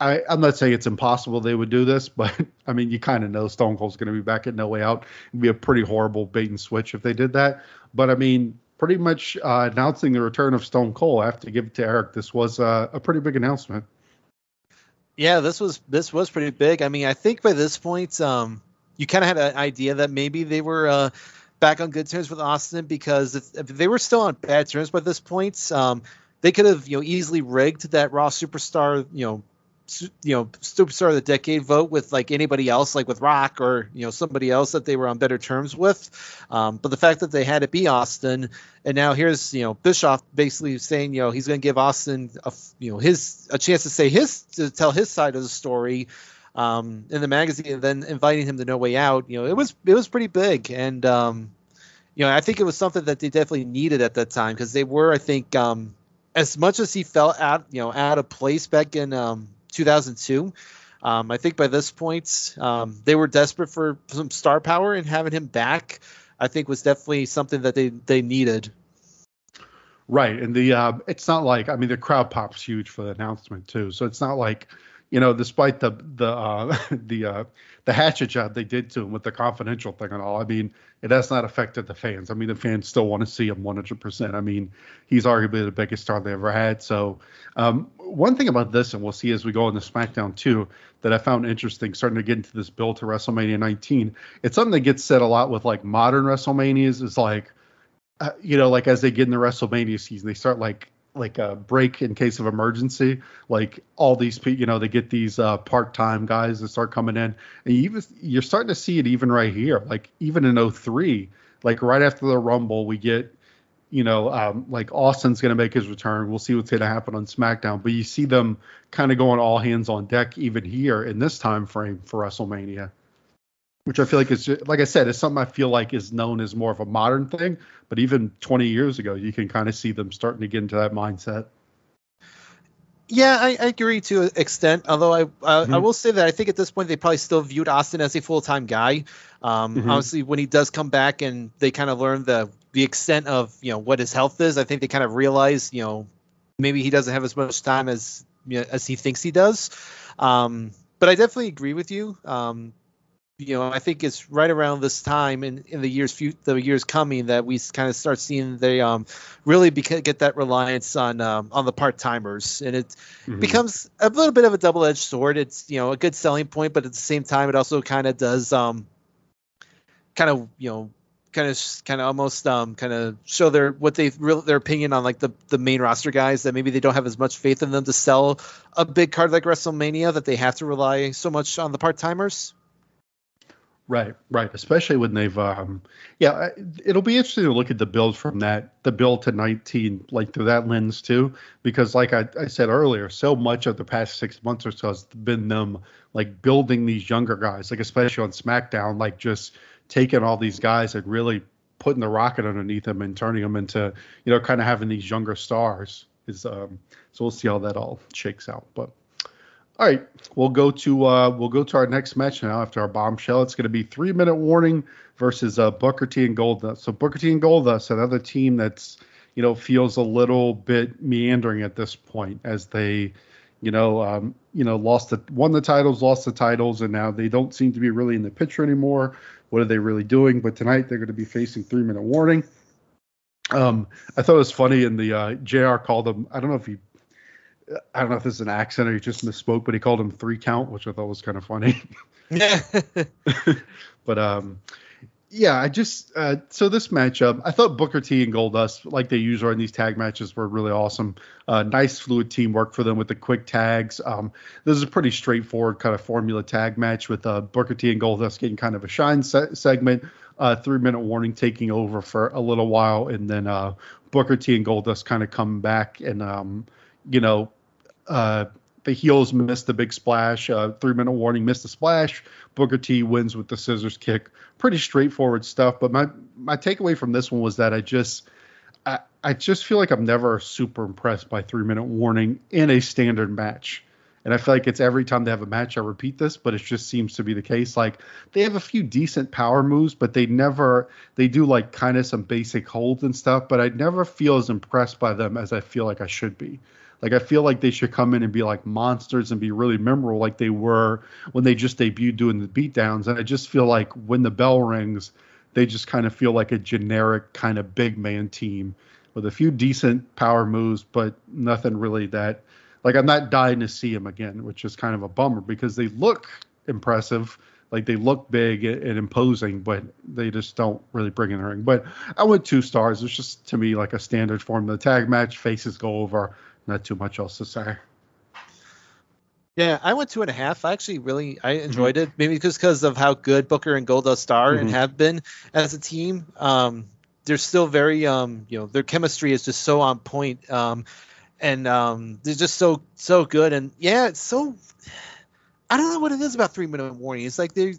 I, I'm not saying it's impossible they would do this, but I mean, you kind of know Stone Cold's going to be back at No Way Out. It'd be a pretty horrible bait and switch if they did that. But I mean, pretty much uh, announcing the return of Stone Cold. I have to give it to Eric. This was uh, a pretty big announcement. Yeah, this was this was pretty big. I mean, I think by this point, um, you kind of had an idea that maybe they were uh, back on good terms with Austin because if, if they were still on bad terms by this point, um, they could have you know easily rigged that Raw superstar you know you know superstar of the decade vote with like anybody else like with Rock or you know somebody else that they were on better terms with. Um, but the fact that they had it be Austin and now here's you know Bischoff basically saying you know he's going to give Austin a you know his a chance to say his to tell his side of the story um, in the magazine, and then inviting him to No Way Out. You know, it was it was pretty big, and um, you know, I think it was something that they definitely needed at that time because they were, I think, um, as much as he felt out, you know, out of place back in um, 2002. Um, I think by this point, um, they were desperate for some star power, and having him back, I think, was definitely something that they they needed. Right, and the uh, it's not like I mean the crowd pop's huge for the announcement too, so it's not like you know, despite the the uh, the uh, the hatchet job they did to him with the confidential thing and all, I mean, it has not affected the fans. I mean, the fans still want to see him 100%. I mean, he's arguably the biggest star they ever had. So, um, one thing about this, and we'll see as we go into SmackDown too, that I found interesting, starting to get into this build to WrestleMania 19. It's something that gets said a lot with like modern WrestleManias. Is like, uh, you know, like as they get in the WrestleMania season, they start like like a break in case of emergency. Like all these people, you know, they get these uh, part-time guys that start coming in, and you even you're starting to see it even right here. Like even in 03, like right after the Rumble, we get, you know, um, like Austin's going to make his return. We'll see what's going to happen on SmackDown, but you see them kind of going all hands on deck even here in this time frame for WrestleMania which I feel like is like I said, it's something I feel like is known as more of a modern thing. But even 20 years ago, you can kind of see them starting to get into that mindset. Yeah, I, I agree to an extent. Although I uh, mm-hmm. I will say that I think at this point they probably still viewed Austin as a full time guy. Um, mm-hmm. Obviously, when he does come back and they kind of learn the the extent of you know what his health is, I think they kind of realize you know maybe he doesn't have as much time as you know, as he thinks he does. Um, but I definitely agree with you. Um, you know, I think it's right around this time in, in the years few, the years coming that we kind of start seeing they um, really beca- get that reliance on um, on the part timers, and it mm-hmm. becomes a little bit of a double edged sword. It's you know a good selling point, but at the same time, it also kind of does um, kind of you know kind of kind of almost um, kind of show their what they real their opinion on like the the main roster guys that maybe they don't have as much faith in them to sell a big card like WrestleMania that they have to rely so much on the part timers. Right, right. Especially when they've, um, yeah, it'll be interesting to look at the build from that, the build to 19, like through that lens too, because like I, I said earlier, so much of the past six months or so has been them like building these younger guys, like especially on SmackDown, like just taking all these guys and really putting the rocket underneath them and turning them into, you know, kind of having these younger stars. Is um, so we'll see how that all shakes out, but. All right, we'll go to uh, we'll go to our next match now after our bombshell. It's going to be three minute warning versus uh, Booker T and Goldust. So Booker T and Goldust, another team that's you know feels a little bit meandering at this point as they you know um, you know lost the won the titles, lost the titles, and now they don't seem to be really in the picture anymore. What are they really doing? But tonight they're going to be facing three minute warning. Um, I thought it was funny in the uh, JR called them. I don't know if he I don't know if this is an accent or he just misspoke, but he called him three count, which I thought was kind of funny. Yeah. but um, yeah, I just uh, so this matchup, I thought Booker T and Goldust, like they usually are in these tag matches, were really awesome. Uh, nice fluid teamwork for them with the quick tags. Um, this is a pretty straightforward kind of formula tag match with uh, Booker T and Goldust getting kind of a shine se- segment, uh, three minute warning taking over for a little while, and then uh, Booker T and Goldust kind of come back and um, you know. Uh, the heels missed the big splash. Uh, three minute warning, missed the splash. Booker T wins with the scissors kick. Pretty straightforward stuff. But my my takeaway from this one was that I just I, I just feel like I'm never super impressed by three minute warning in a standard match. And I feel like it's every time they have a match, I repeat this, but it just seems to be the case. Like they have a few decent power moves, but they never they do like kind of some basic holds and stuff. But I never feel as impressed by them as I feel like I should be. Like I feel like they should come in and be like monsters and be really memorable, like they were when they just debuted doing the beatdowns. And I just feel like when the bell rings, they just kind of feel like a generic kind of big man team with a few decent power moves, but nothing really that. Like I'm not dying to see them again, which is kind of a bummer because they look impressive. Like they look big and imposing, but they just don't really bring in the ring. But I went two stars. It's just to me like a standard form. Of the tag match faces go over not too much else to say. Yeah, I went two and a half. I actually really I enjoyed mm-hmm. it, maybe just because of how good Booker and Goldust are mm-hmm. and have been as a team. Um, they're still very, um, you know, their chemistry is just so on point, um, and um, they're just so so good. And yeah, it's so. I don't know what it is about three minute warning. It's like they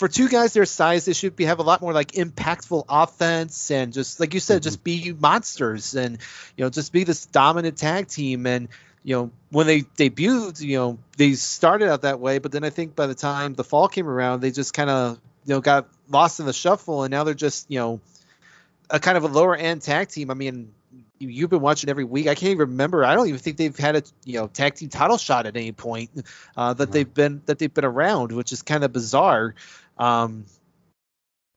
for two guys their size, they should be have a lot more like impactful offense and just like you said, mm-hmm. just be monsters and you know just be this dominant tag team. And you know when they debuted, you know they started out that way, but then I think by the time the fall came around, they just kind of you know got lost in the shuffle, and now they're just you know a kind of a lower end tag team. I mean, you've been watching every week. I can't even remember. I don't even think they've had a you know tag team title shot at any point uh, that they've been that they've been around, which is kind of bizarre. Um,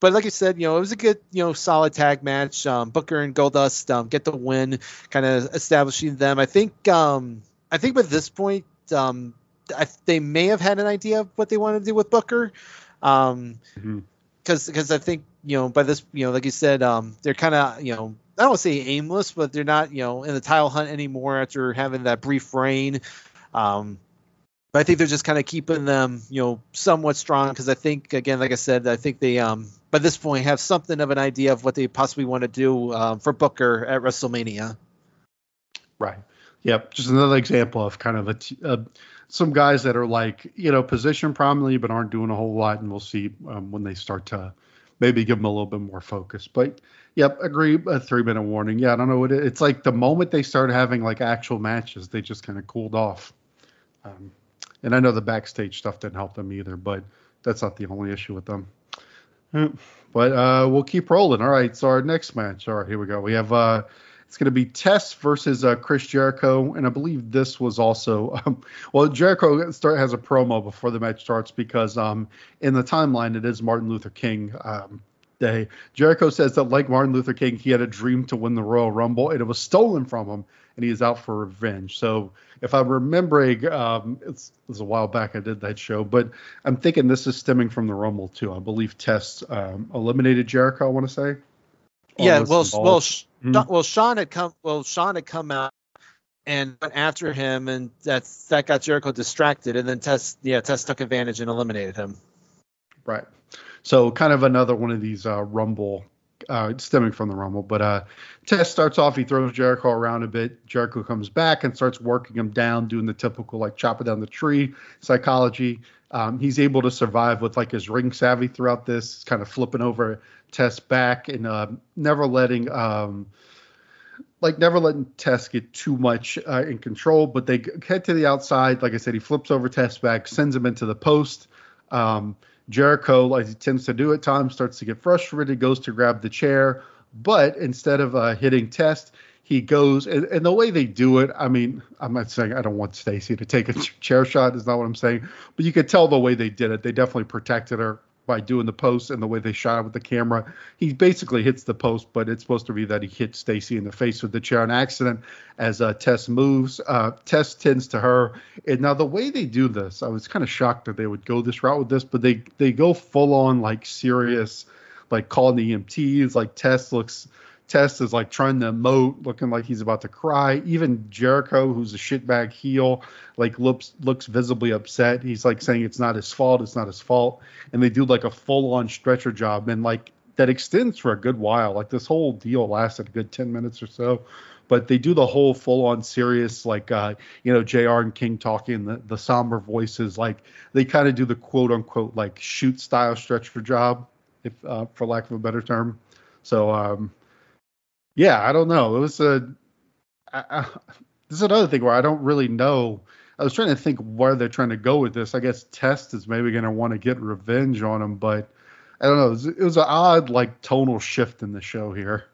but like I said, you know, it was a good, you know, solid tag match. Um, Booker and Goldust um, get the win, kind of establishing them. I think, um, I think by this point, um, I, they may have had an idea of what they want to do with Booker, because um, mm-hmm. because I think you know by this, you know, like you said, um, they're kind of, you know, I don't want to say aimless, but they're not, you know, in the title hunt anymore after having that brief reign. Um, but I think they're just kind of keeping them, you know, somewhat strong because I think, again, like I said, I think they, um, by this point, have something of an idea of what they possibly want to do um, for Booker at WrestleMania. Right. Yep. Just another example of kind of a t- uh, some guys that are like, you know, position prominently but aren't doing a whole lot, and we'll see um, when they start to maybe give them a little bit more focus. But yep, agree. A three minute warning. Yeah, I don't know what it, it's like. The moment they started having like actual matches, they just kind of cooled off. Um, and I know the backstage stuff didn't help them either, but that's not the only issue with them. But uh, we'll keep rolling. All right, so our next match. All right, here we go. We have uh, it's going to be Test versus uh, Chris Jericho, and I believe this was also um, well, Jericho start has a promo before the match starts because um, in the timeline it is Martin Luther King um, Day. Jericho says that like Martin Luther King, he had a dream to win the Royal Rumble, and it was stolen from him, and he's out for revenge. So if I'm remembering, um, it's, it was a while back I did that show, but I'm thinking this is stemming from the Rumble too. I believe Test um, eliminated Jericho. I want to say. Yeah, well, well, mm-hmm. well, Shawn had come. Well, Shawn had come out and went after him, and that's that got Jericho distracted, and then Test, yeah, Test took advantage and eliminated him. Right. So kind of another one of these uh, Rumble uh, stemming from the Rumble. But uh, Test starts off, he throws Jericho around a bit. Jericho comes back and starts working him down, doing the typical like chopping down the tree psychology. Um, he's able to survive with like his ring savvy throughout this, kind of flipping over Test back and uh, never letting. Um, like never letting Test get too much uh, in control, but they head to the outside. Like I said, he flips over Test back, sends him into the post. Um, Jericho, like he tends to do at times, starts to get frustrated, goes to grab the chair, but instead of uh, hitting Test, he goes and, and, the way they do it. I mean, I'm not saying I don't want Stacy to take a chair shot. Is not what I'm saying, but you could tell the way they did it. They definitely protected her by doing the post and the way they shot it with the camera. He basically hits the post, but it's supposed to be that he hits Stacy in the face with the chair on accident as uh, Test moves. Uh, Test tends to her. And now the way they do this, I was kind of shocked that they would go this route with this, but they they go full on like serious, like calling the EMTs. Like Test looks. Test is like trying to emote, looking like he's about to cry. Even Jericho, who's a shitbag heel, like looks looks visibly upset. He's like saying it's not his fault, it's not his fault. And they do like a full on stretcher job and like that extends for a good while. Like this whole deal lasted a good 10 minutes or so. But they do the whole full on serious, like uh, you know, JR and King talking, the, the somber voices, like they kind of do the quote unquote like shoot style stretcher job, if uh, for lack of a better term. So um yeah, I don't know. It was a. I, I, this is another thing where I don't really know. I was trying to think where they're trying to go with this. I guess Test is maybe going to want to get revenge on him, but I don't know. It was, it was an odd like tonal shift in the show here.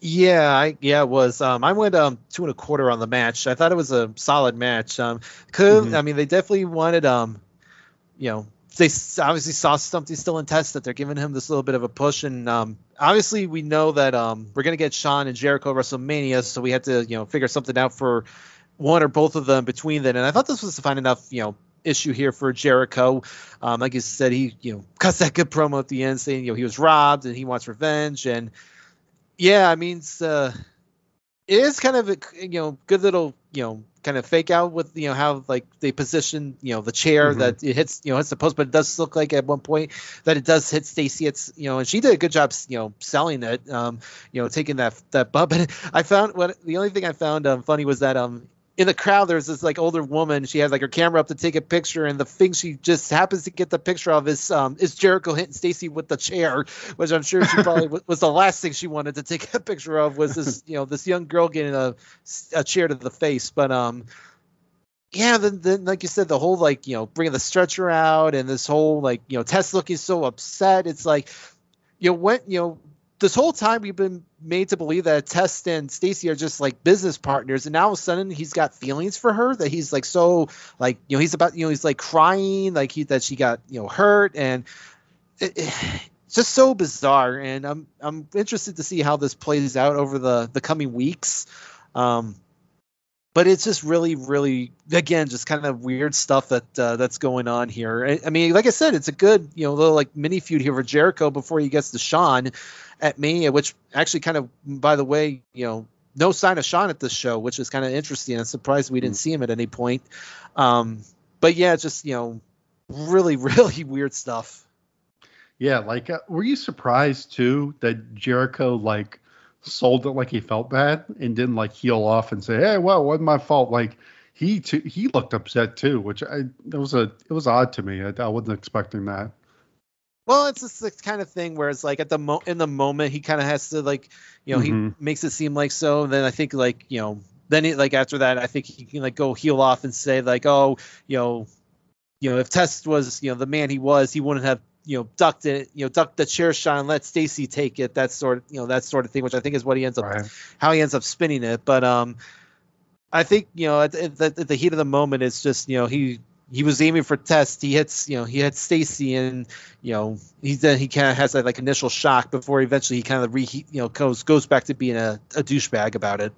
Yeah, I yeah it was. Um, I went um two and a quarter on the match. I thought it was a solid match. Um, could Mhm. I mean they definitely wanted um, you know they obviously saw something still in test that they're giving him this little bit of a push. And um obviously we know that um we're gonna get Shawn and Jericho WrestleMania so we had to you know figure something out for one or both of them between then. And I thought this was a fine enough you know issue here for Jericho. Um, like you said, he you know cuts that good promo at the end saying you know he was robbed and he wants revenge. And yeah, I mean uh it is kind of a you know good little you know kind of fake out with you know how like they position you know the chair Mhm. that it hits you know hits the post, but it does look like at one point that it does hit Stacy. It's you know and she did a good job you know selling it, um you know taking that that bump. And I found what the only thing I found um, funny was that um in the crowd there's this like older woman. She has like her camera up to take a picture and the thing she just happens to get the picture of is um is Jericho hitting Stacy with the chair which I'm sure she probably wa- was the last thing she wanted to take a picture of was this you know this young girl getting a, a chair to the face. But um yeah then, then like you said the whole like you know bringing the stretcher out and this whole like you know Test looking so upset. It's like you know when you know this whole time we've been made to believe that Test and Stacy are just like business partners, and now all of a sudden he's got feelings for her that he's like so like you know he's about you know he's like crying like he that she got you know hurt and it, it's just so bizarre and I'm I'm interested to see how this plays out over the the coming weeks. Um, but it's just really, really, again, just kind of weird stuff that uh, that's going on here. I, I mean, like I said, it's a good, you know, little like mini feud here for Jericho before he gets to Shawn at me, which actually kind of, by the way, you know, no sign of Shawn at this show, which is kind of interesting. I'm surprised we didn't see him at any point. Um, but yeah, just you know, really, really weird stuff. Yeah, like uh, were you surprised too that Jericho like sold it like he felt bad and didn't like heal off and say, "Hey, well, it wasn't my fault." Like he too, he looked upset too, which I it was a it was odd to me. I, I wasn't expecting that. Well, it's just the kind of thing where it's like at the mo in the moment he kind of has to like, you know, Mhm. he makes it seem like so. And then I think like you know, then he like after that I think he can like go heel off and say like, oh, you know, you know, if Test was you know the man he was, he wouldn't have you know ducked it, you know, ducked the chair shot and let Stacy take it. That sort of you know that sort of thing, which I think is what he ends up Right. how he ends up spinning it. But um, I think you know at, at, the, at the heat of the moment, it's just you know he he was aiming for Test. He hits you know he hits Stacy, and you know he then he kind of has that like initial shock before eventually he kind of reheat you know goes goes back to being a, a douchebag about it.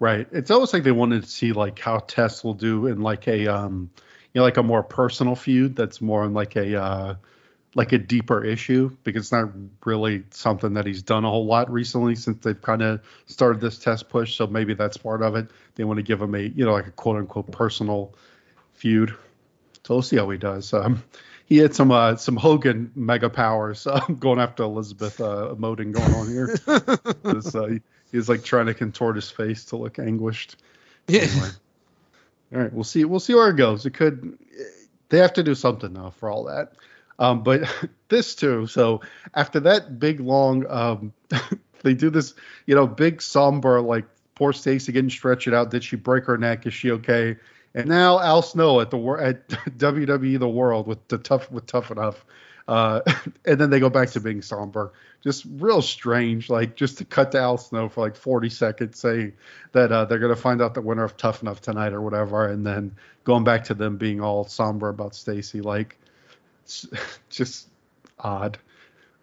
Right. It's almost like they wanted to see like how Test will do in like a um you know like a more personal feud that's more in like a uh like a deeper issue because it's not really something that he's done a whole lot recently since they've kind of started this test push. So maybe that's part of it. They want to give him a you know like a quote unquote personal feud. So we'll see how he does. Um, he had some uh, some Hogan mega powers uh, going after Elizabeth uh, emoting going on here. This, uh, he- he's like trying to contort his face to look anguished. Anyway. All right, we'll see. We'll see where it goes. It could. They have to do something now for all that. Um, but this too. So after that big long, um, they do this. You know, big somber like poor Stacy getting stretched out. Did she break her neck? Is she okay? And now Al Snow at the at WWE The World with the tough with Tough Enough. Uh, and then they go back to being somber. Just real strange, like just to cut to Al Snow for like 40 seconds, saying that uh, they're to find out the winner of Tough Enough tonight or whatever, and then going back to them being all somber about Stacy. Like, just odd.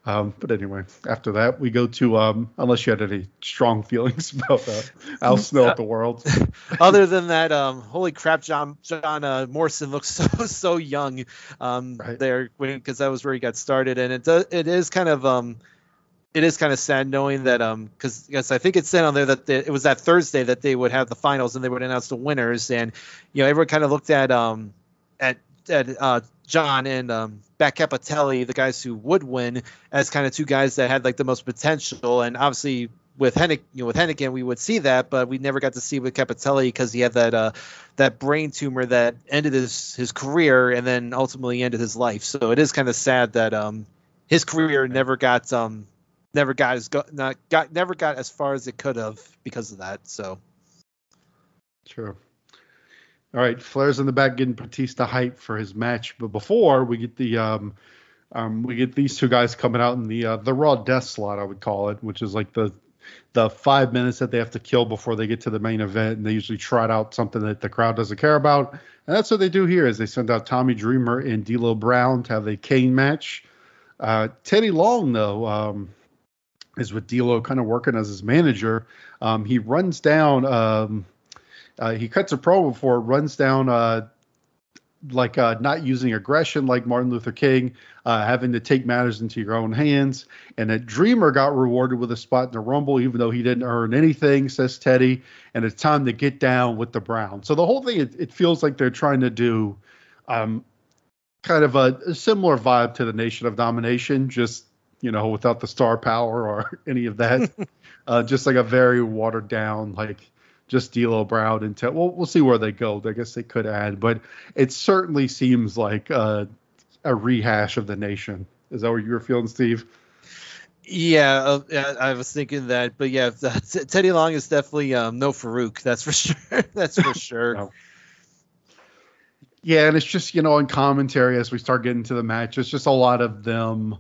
Um, but anyway, after that, we go to um, unless you had any strong feelings about that, Al Snow at the World. Other than that, um, holy crap, John John uh, Morrison looks so so young um, Right. there because that was where he got started, and it does it is kind of um, it is kind of sad knowing that um because yes I think it said on there that the, it was that Thursday that they would have the finals and they would announce the winners, and you know everyone kind of looked at um at at uh, John and um, Cappotelli, the guys who would win, as kind of two guys that had like the most potential. And obviously, with Hennig, you know, with Hennigan, we would see that, but we never got to see with Cappotelli because he had that uh, that brain tumor that ended his his career and then ultimately ended his life. So it is kind of sad that um his career never got um never got as go- not got never got as far as it could have because of that. So Sure. All right, Flair's in the back getting Batista hype for his match, but before we get the um, um, we get these two guys coming out in the uh, the Raw Death slot, I would call it, which is like the the five minutes that they have to kill before they get to the main event, and they usually trot out something that the crowd doesn't care about, and that's what they do here. Is they send out Tommy Dreamer and D'Lo Brown to have a cane match. Uh, Teddy Long though. Um, is with D'Lo kind of working as his manager. Um, he runs down. Um, uh, he cuts a promo before it runs down uh, like uh, not using aggression like Martin Luther King, uh, having to take matters into your own hands, and that Dreamer got rewarded with a spot in the Rumble even though he didn't earn anything, says Teddy, and it's time to get down with the Brown. So the whole thing, it, it feels like they're trying to do um, kind of a, a similar vibe to the Nation of Domination, just you know without the star power or any of that, uh, just like a very watered down like just D'Lo Brown and Ted. Well, we'll see where they go. I guess they could add, but it certainly seems like uh, a rehash of the nation. Is that what you were feeling, Steve? Yeah, uh, I was thinking that, but yeah, T- Teddy Long is definitely um, no Faarooq. That's for sure. that's for sure. No. Yeah, and it's just you know in commentary as we start getting to the match, it's just a lot of them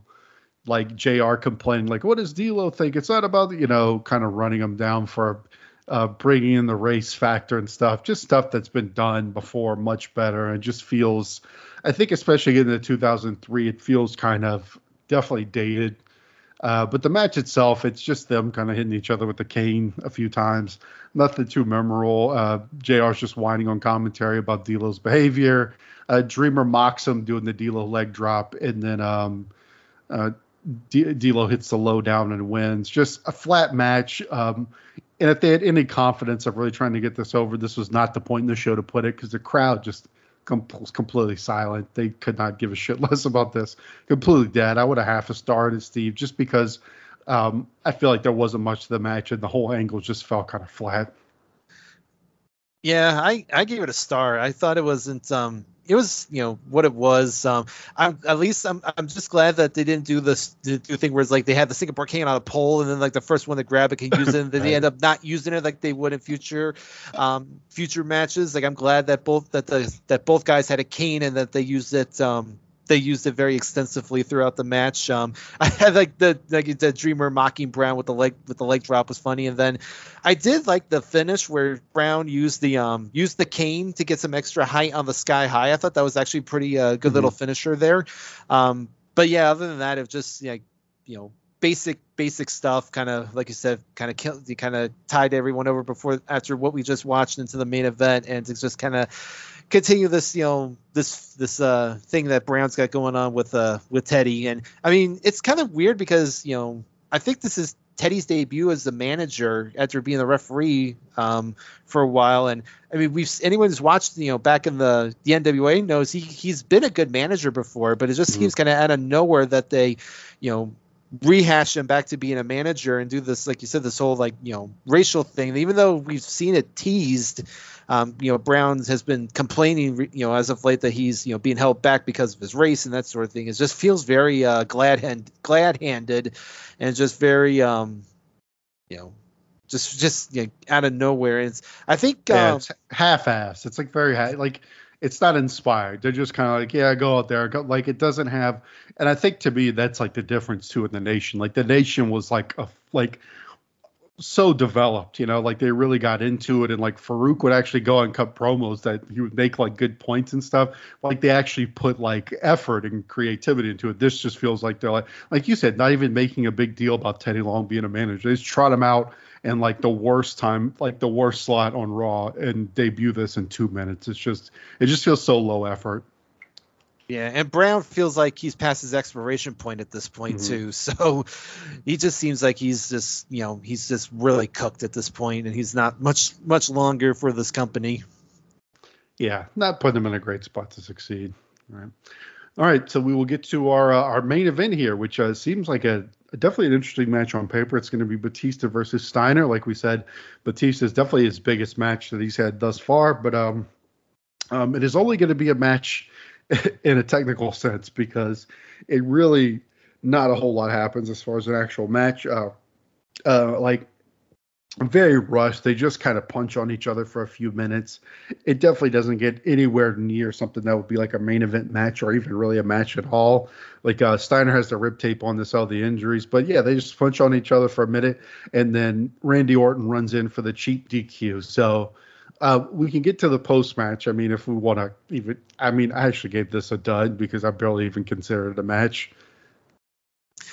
like JR complaining like, "What does D'Lo think?" It's not about you know kind of running them down for uh, bringing in the race factor and stuff. Just stuff that's been done before, much better, and just feels. I think especially getting the 2003, it feels kind of definitely dated. Uh, but the match itself, it's just them kind of hitting each other with the cane a few times. Nothing too memorable. Uh, JR's just whining on commentary about D'Lo's behavior. Uh, Dreamer mocks him doing the D'Lo leg drop, and then um, uh, D- D'Lo hits the low down and wins. Just a flat match. Um, and if they had any confidence of really trying to get this over, this was not the point in the show to put it because the crowd just com- was completely silent. They could not give a shit less about this. Completely dead. I would have half a starred it, Steve, just because um, I feel like there wasn't much to the match and the whole angle just felt kind of flat. Yeah, I, I gave it a star. I thought it wasn't um it was you know what it was. Um, I'm at least I'm I'm just glad that they didn't do this do thing where it's like they had the Singapore cane on a pole and then like the first one to grab it can use it and then they end up not using it like they would in future um future matches. Like I'm glad that both that the that both guys had a cane and that they used it um they used it very extensively throughout the match. Um, I had like the like the Dreamer mocking Brown with the leg with the leg drop was funny, and then I did like the finish where Brown used the um used the cane to get some extra height on the sky high. I thought that was actually pretty uh, good little finisher there. Um, but yeah, other than that, it was just like you know basic basic stuff. Kind of like you said, kind of killed, you kind of tied everyone over before after what we just watched into the main event, and it's just kind of continue this you know this this uh thing that Brown's got going on with uh with Teddy and I mean it's kind of weird because you know I think this is Teddy's debut as the manager after being the referee um for a while and I mean we've anyone who's watched you know back in the the NWA knows he he's been a good manager before but it just Mhm. seems kind of out of nowhere that they you know rehash him back to being a manager and do this like you said this whole like you know racial thing even though we've seen it teased um, you know, Browns has been complaining, you know, as of late that he's, you know, being held back because of his race and that sort of thing. It just feels very uh, glad hand, glad handed, and just very, um, you know, just just you know, out of nowhere. And it's, I think, Yeah, it's half-assed. It's like very ha- like it's not inspired. They're just kind of like, yeah, go out there. Go, like it doesn't have, and I think to me that's like the difference too in the nation. Like the nation was like a like so developed, you know, like they really got into it. And like Faarooq would actually go and cut promos that he would make like good points and stuff. Like they actually put like effort and creativity into it. This just feels like they're like, like you said, not even making a big deal about Teddy Long being a manager. They just trot him out and like the worst time, like the worst slot on Raw and debut this in two minutes. It's just, it just feels so low effort. Yeah, and Brown feels like he's past his expiration point at this point Mhm. too. So he just seems like he's just, you know, he's just really cooked at this point, and he's not much much longer for this company. Yeah, not putting them in a great spot to succeed. All right. All right, so we will get to our uh, our main event here, which uh, seems like a definitely an interesting match on paper. It's going to be Batista versus Steiner. Like we said, Batista is definitely his biggest match that he's had thus far, but um, um, it is only going to be a match in a technical sense because it really not a whole lot happens as far as an actual match. Uh, uh, like very rushed. They just kind of punch on each other for a few minutes. It definitely doesn't get anywhere near something that would be like a main event match or even really a match at all. Like uh, Steiner has the rib tape on this, all the injuries, but yeah, they just punch on each other for a minute, and then Randy Orton runs in for the cheap DQ. So uh, we can get to the post match. I mean, if we want to even, I mean, I actually gave this a dud because I barely even considered it a match.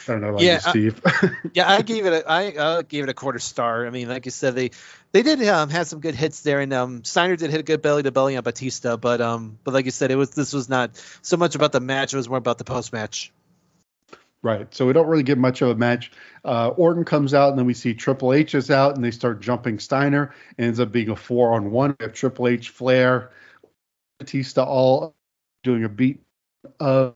I don't know about Yeah, you, I- Steve. Yeah, I gave it a I uh, gave it a quarter star. I mean, like you said, they they did um, have some good hits there, and um, Steiner did hit a good belly to belly on Batista, but um, but like you said, it was this was not so much about the match; it was more about the post match. Right. So we don't really get much of a match. Uh, Orton comes out, and then we see Triple H is out, and they start jumping Steiner. It ends up being a four on one. We have Triple H, Flair, Batista all doing a beat of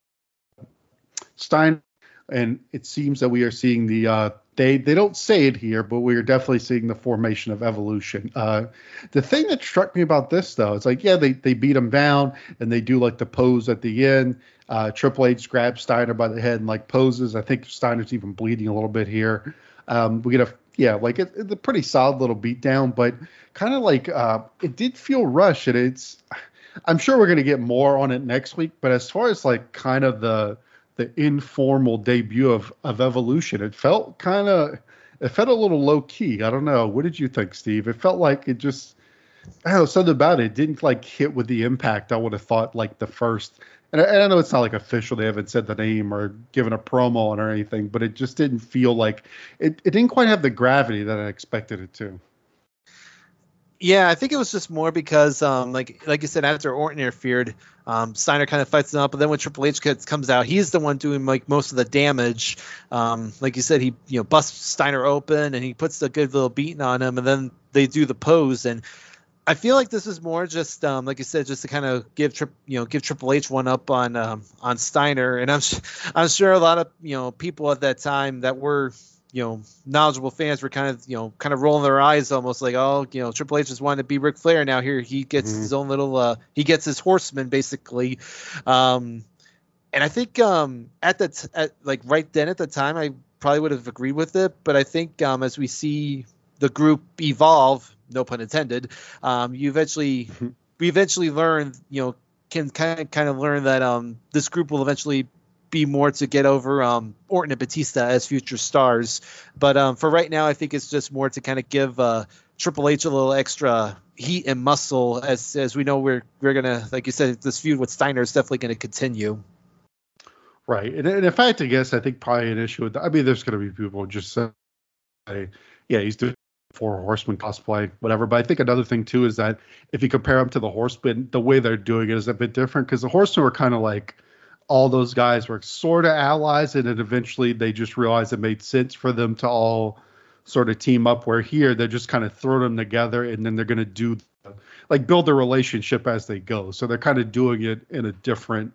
Steiner. And it seems that we are seeing the uh, they they don't say it here, but we are definitely seeing the formation of evolution. Uh, the thing that struck me about this though, it's like yeah, they they beat him down and they do like the pose at the end. Uh, Triple H grabs Steiner by the head and like poses. I think Steiner's even bleeding a little bit here. Um, we get a yeah, like it, it's a pretty solid little beatdown, but kind of like uh, it did feel rushed. And it's I'm sure we're gonna get more on it next week. But as far as like kind of the the informal debut of of Evolution, it felt kind of it felt a little low key. I don't know. What did you think, Steve? It felt like it just I don't know something about it. it didn't like hit with the impact I would have thought like the first. And I, and I know it's not like official; they haven't said the name or given a promo on or anything, but it just didn't feel like it. It didn't quite have the gravity that I expected it to. Yeah, I think it was just more because, um, like like you said, after Orton interfered, um, Steiner kind of fights him up, but then when Triple H gets, comes out, he's the one doing like most of the damage. Um, like you said, he you know busts Steiner open and he puts a good little beating on him, and then they do the pose. And I feel like this is more just um, like you said, just to kind of give Trip you know give Triple H one up on um, on Steiner. And I'm I'm sure a lot of you know people at that time that were you know knowledgeable fans were kind of you know kind of rolling their eyes almost like oh you know Triple H just wanted to be Ric Flair. Now here he gets Mhm. his own little uh he gets his horseman basically. Um and I think um at the t- at like right then at the time I probably would have agreed with it. But I think um as we see the group evolve no pun intended um you eventually we eventually learn you know can kind of kind of learn that um this group will eventually be more to get over um, Orton and Batista as future stars. But um, for right now, I think it's just more to kind of give uh, Triple H a little extra heat and muscle, as as we know we're we're gonna like you said, this feud with Steiner is definitely to continue. Right. And, and fact, I guess, I think probably an issue with I mean, there's to be people just say, yeah, he's doing four horseman cosplay, whatever. But I think another thing too is that if you compare them to the horsemen, the way they're doing it is a bit different because the horsemen were kind of like all those guys were sort of allies, and then eventually they just realized it made sense for them to all sort of team up. Where here they're just kind of throw them together, and then they're going to do like build a relationship as they go. So they're kind of doing it in a different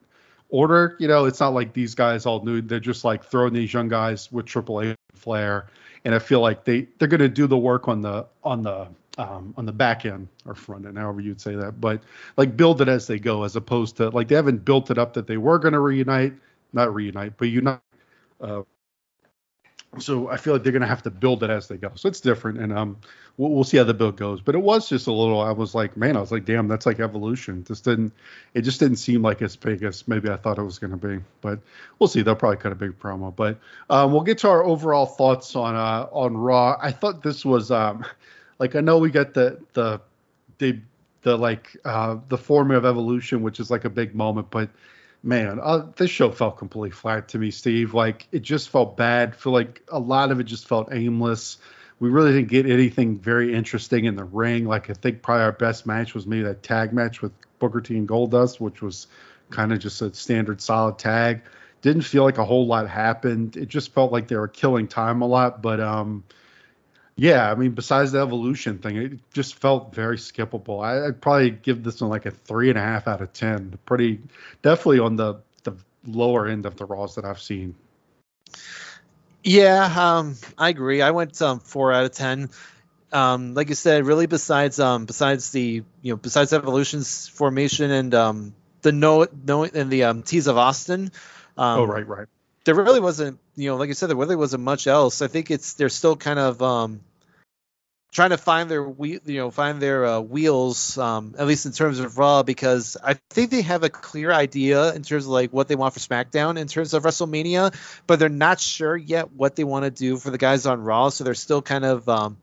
order. You know, it's not like these guys all knew. They're just like throwing these young guys with Triple H Flair, and I feel like they they're going to do the work on the on the um, on the back end or front end, however you'd say that. But like build it as they go, as opposed to like they haven't built it up that they were going to reunite, not reunite, but unite. Uh, so I feel like they're gonna have to build it as they go. So it's different, and um, we'll, we'll see how the build goes. But it was just a little. I was like, man, I was like, damn, that's like evolution. Just didn't. It just didn't seem like as big as maybe I thought it was gonna be. But we'll see. They'll probably cut a big promo. But um, we'll get to our overall thoughts on uh on Raw. I thought this was um, like I know we got the the the the like uh the formula of evolution, which is like a big moment, but man, uh, this show felt completely flat to me, Steve. Like it just felt bad. feel like a lot of it just felt aimless. We really didn't get anything very interesting in the ring. Like I think probably our best match was maybe that tag match with Booker T and Goldust, which was kind of just a standard solid tag. Didn't feel like a whole lot happened. It just felt like they were killing time a lot. But um, yeah, I mean, besides the evolution thing, it just felt very skippable. I, would probably give this one like a three and a half out of ten. Pretty, definitely on the the lower end of the Raws that I've seen. Yeah, um, I agree. I went um, four out of ten. Um, like you said, really besides um, besides the you know besides evolution's formation and um, the no no and the um, tease of Austin. Um, oh right, right. There really wasn't you know like I said there really wasn't much else. I think it's they're still kind of um, trying to find their you know find their uh, wheels um, at least in terms of raw because i think they have a clear idea in terms of like what they want for smackdown in terms of wrestlemania but they're not sure yet what they want to do for the guys on raw so they're still kind of um,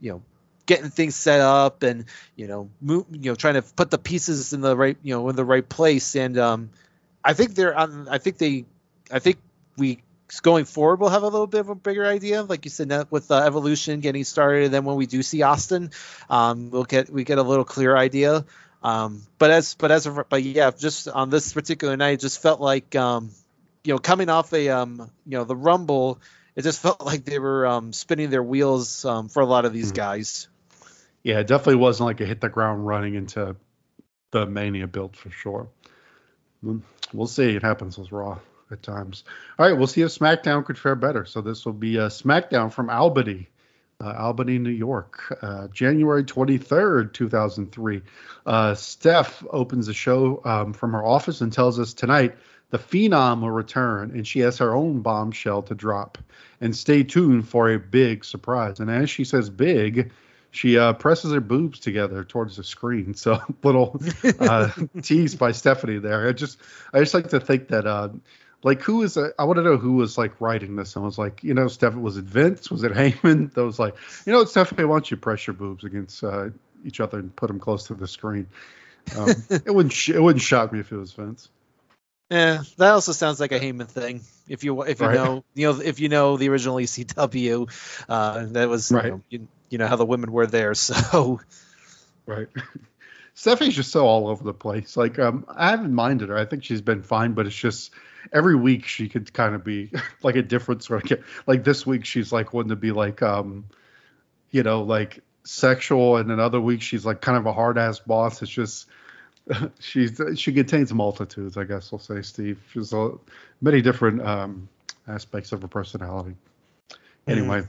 you know getting things set up and you know move, you know trying to put the pieces in the right you know in the right place and um, i think they're on i think they i think we going forward we'll have a little bit of a bigger idea. Like you said with uh, evolution getting started and then when we do see austin um, we'll get we get a little clear idea. Um, but as but as of, but yeah just on this particular night it just felt like um, you know coming off a um, you know the rumble it just felt like they were um, spinning their wheels um, for a lot of these mm-hmm. guys. Yeah it definitely wasn't like a hit the ground running into the mania build for sure. We'll see. It happens with raw at times. All right, we'll see if SmackDown could fare better. So this will be a SmackDown from Albany, uh, Albany, New York, uh, January 23rd, 2003. Uh, Steph opens the show um, from her office and tells us tonight the Phenom will return, and she has her own bombshell to drop. And stay tuned for a big surprise. And as she says big, she uh, presses her boobs together towards the screen. So little uh, tease by Stephanie there. I just I just like to think that uh, like who is I want to know who was like writing this. I was like, you know, Steph was it Vince? Was it Heyman? That was like, you know, Stephanie, why don't you press your boobs against uh, each other and put them close to the screen? Um, it wouldn't sh- it wouldn't shock me if it was Vince. Yeah, that also sounds like a Heyman thing. If you if you right. know you know if you know the original ECW, uh, that was right. You know, you, you know how the women were there. So right. Stephanie's just so all over the place. Like um, I haven't minded her. I think she's been fine, but it's just every week she could kind of be like a different sort of like this week she's like wanting to be like um you know like sexual and another week she's like kind of a hard ass boss it's just she's she contains multitudes i guess we'll say steve she's a, many different um aspects of her personality anyway mm.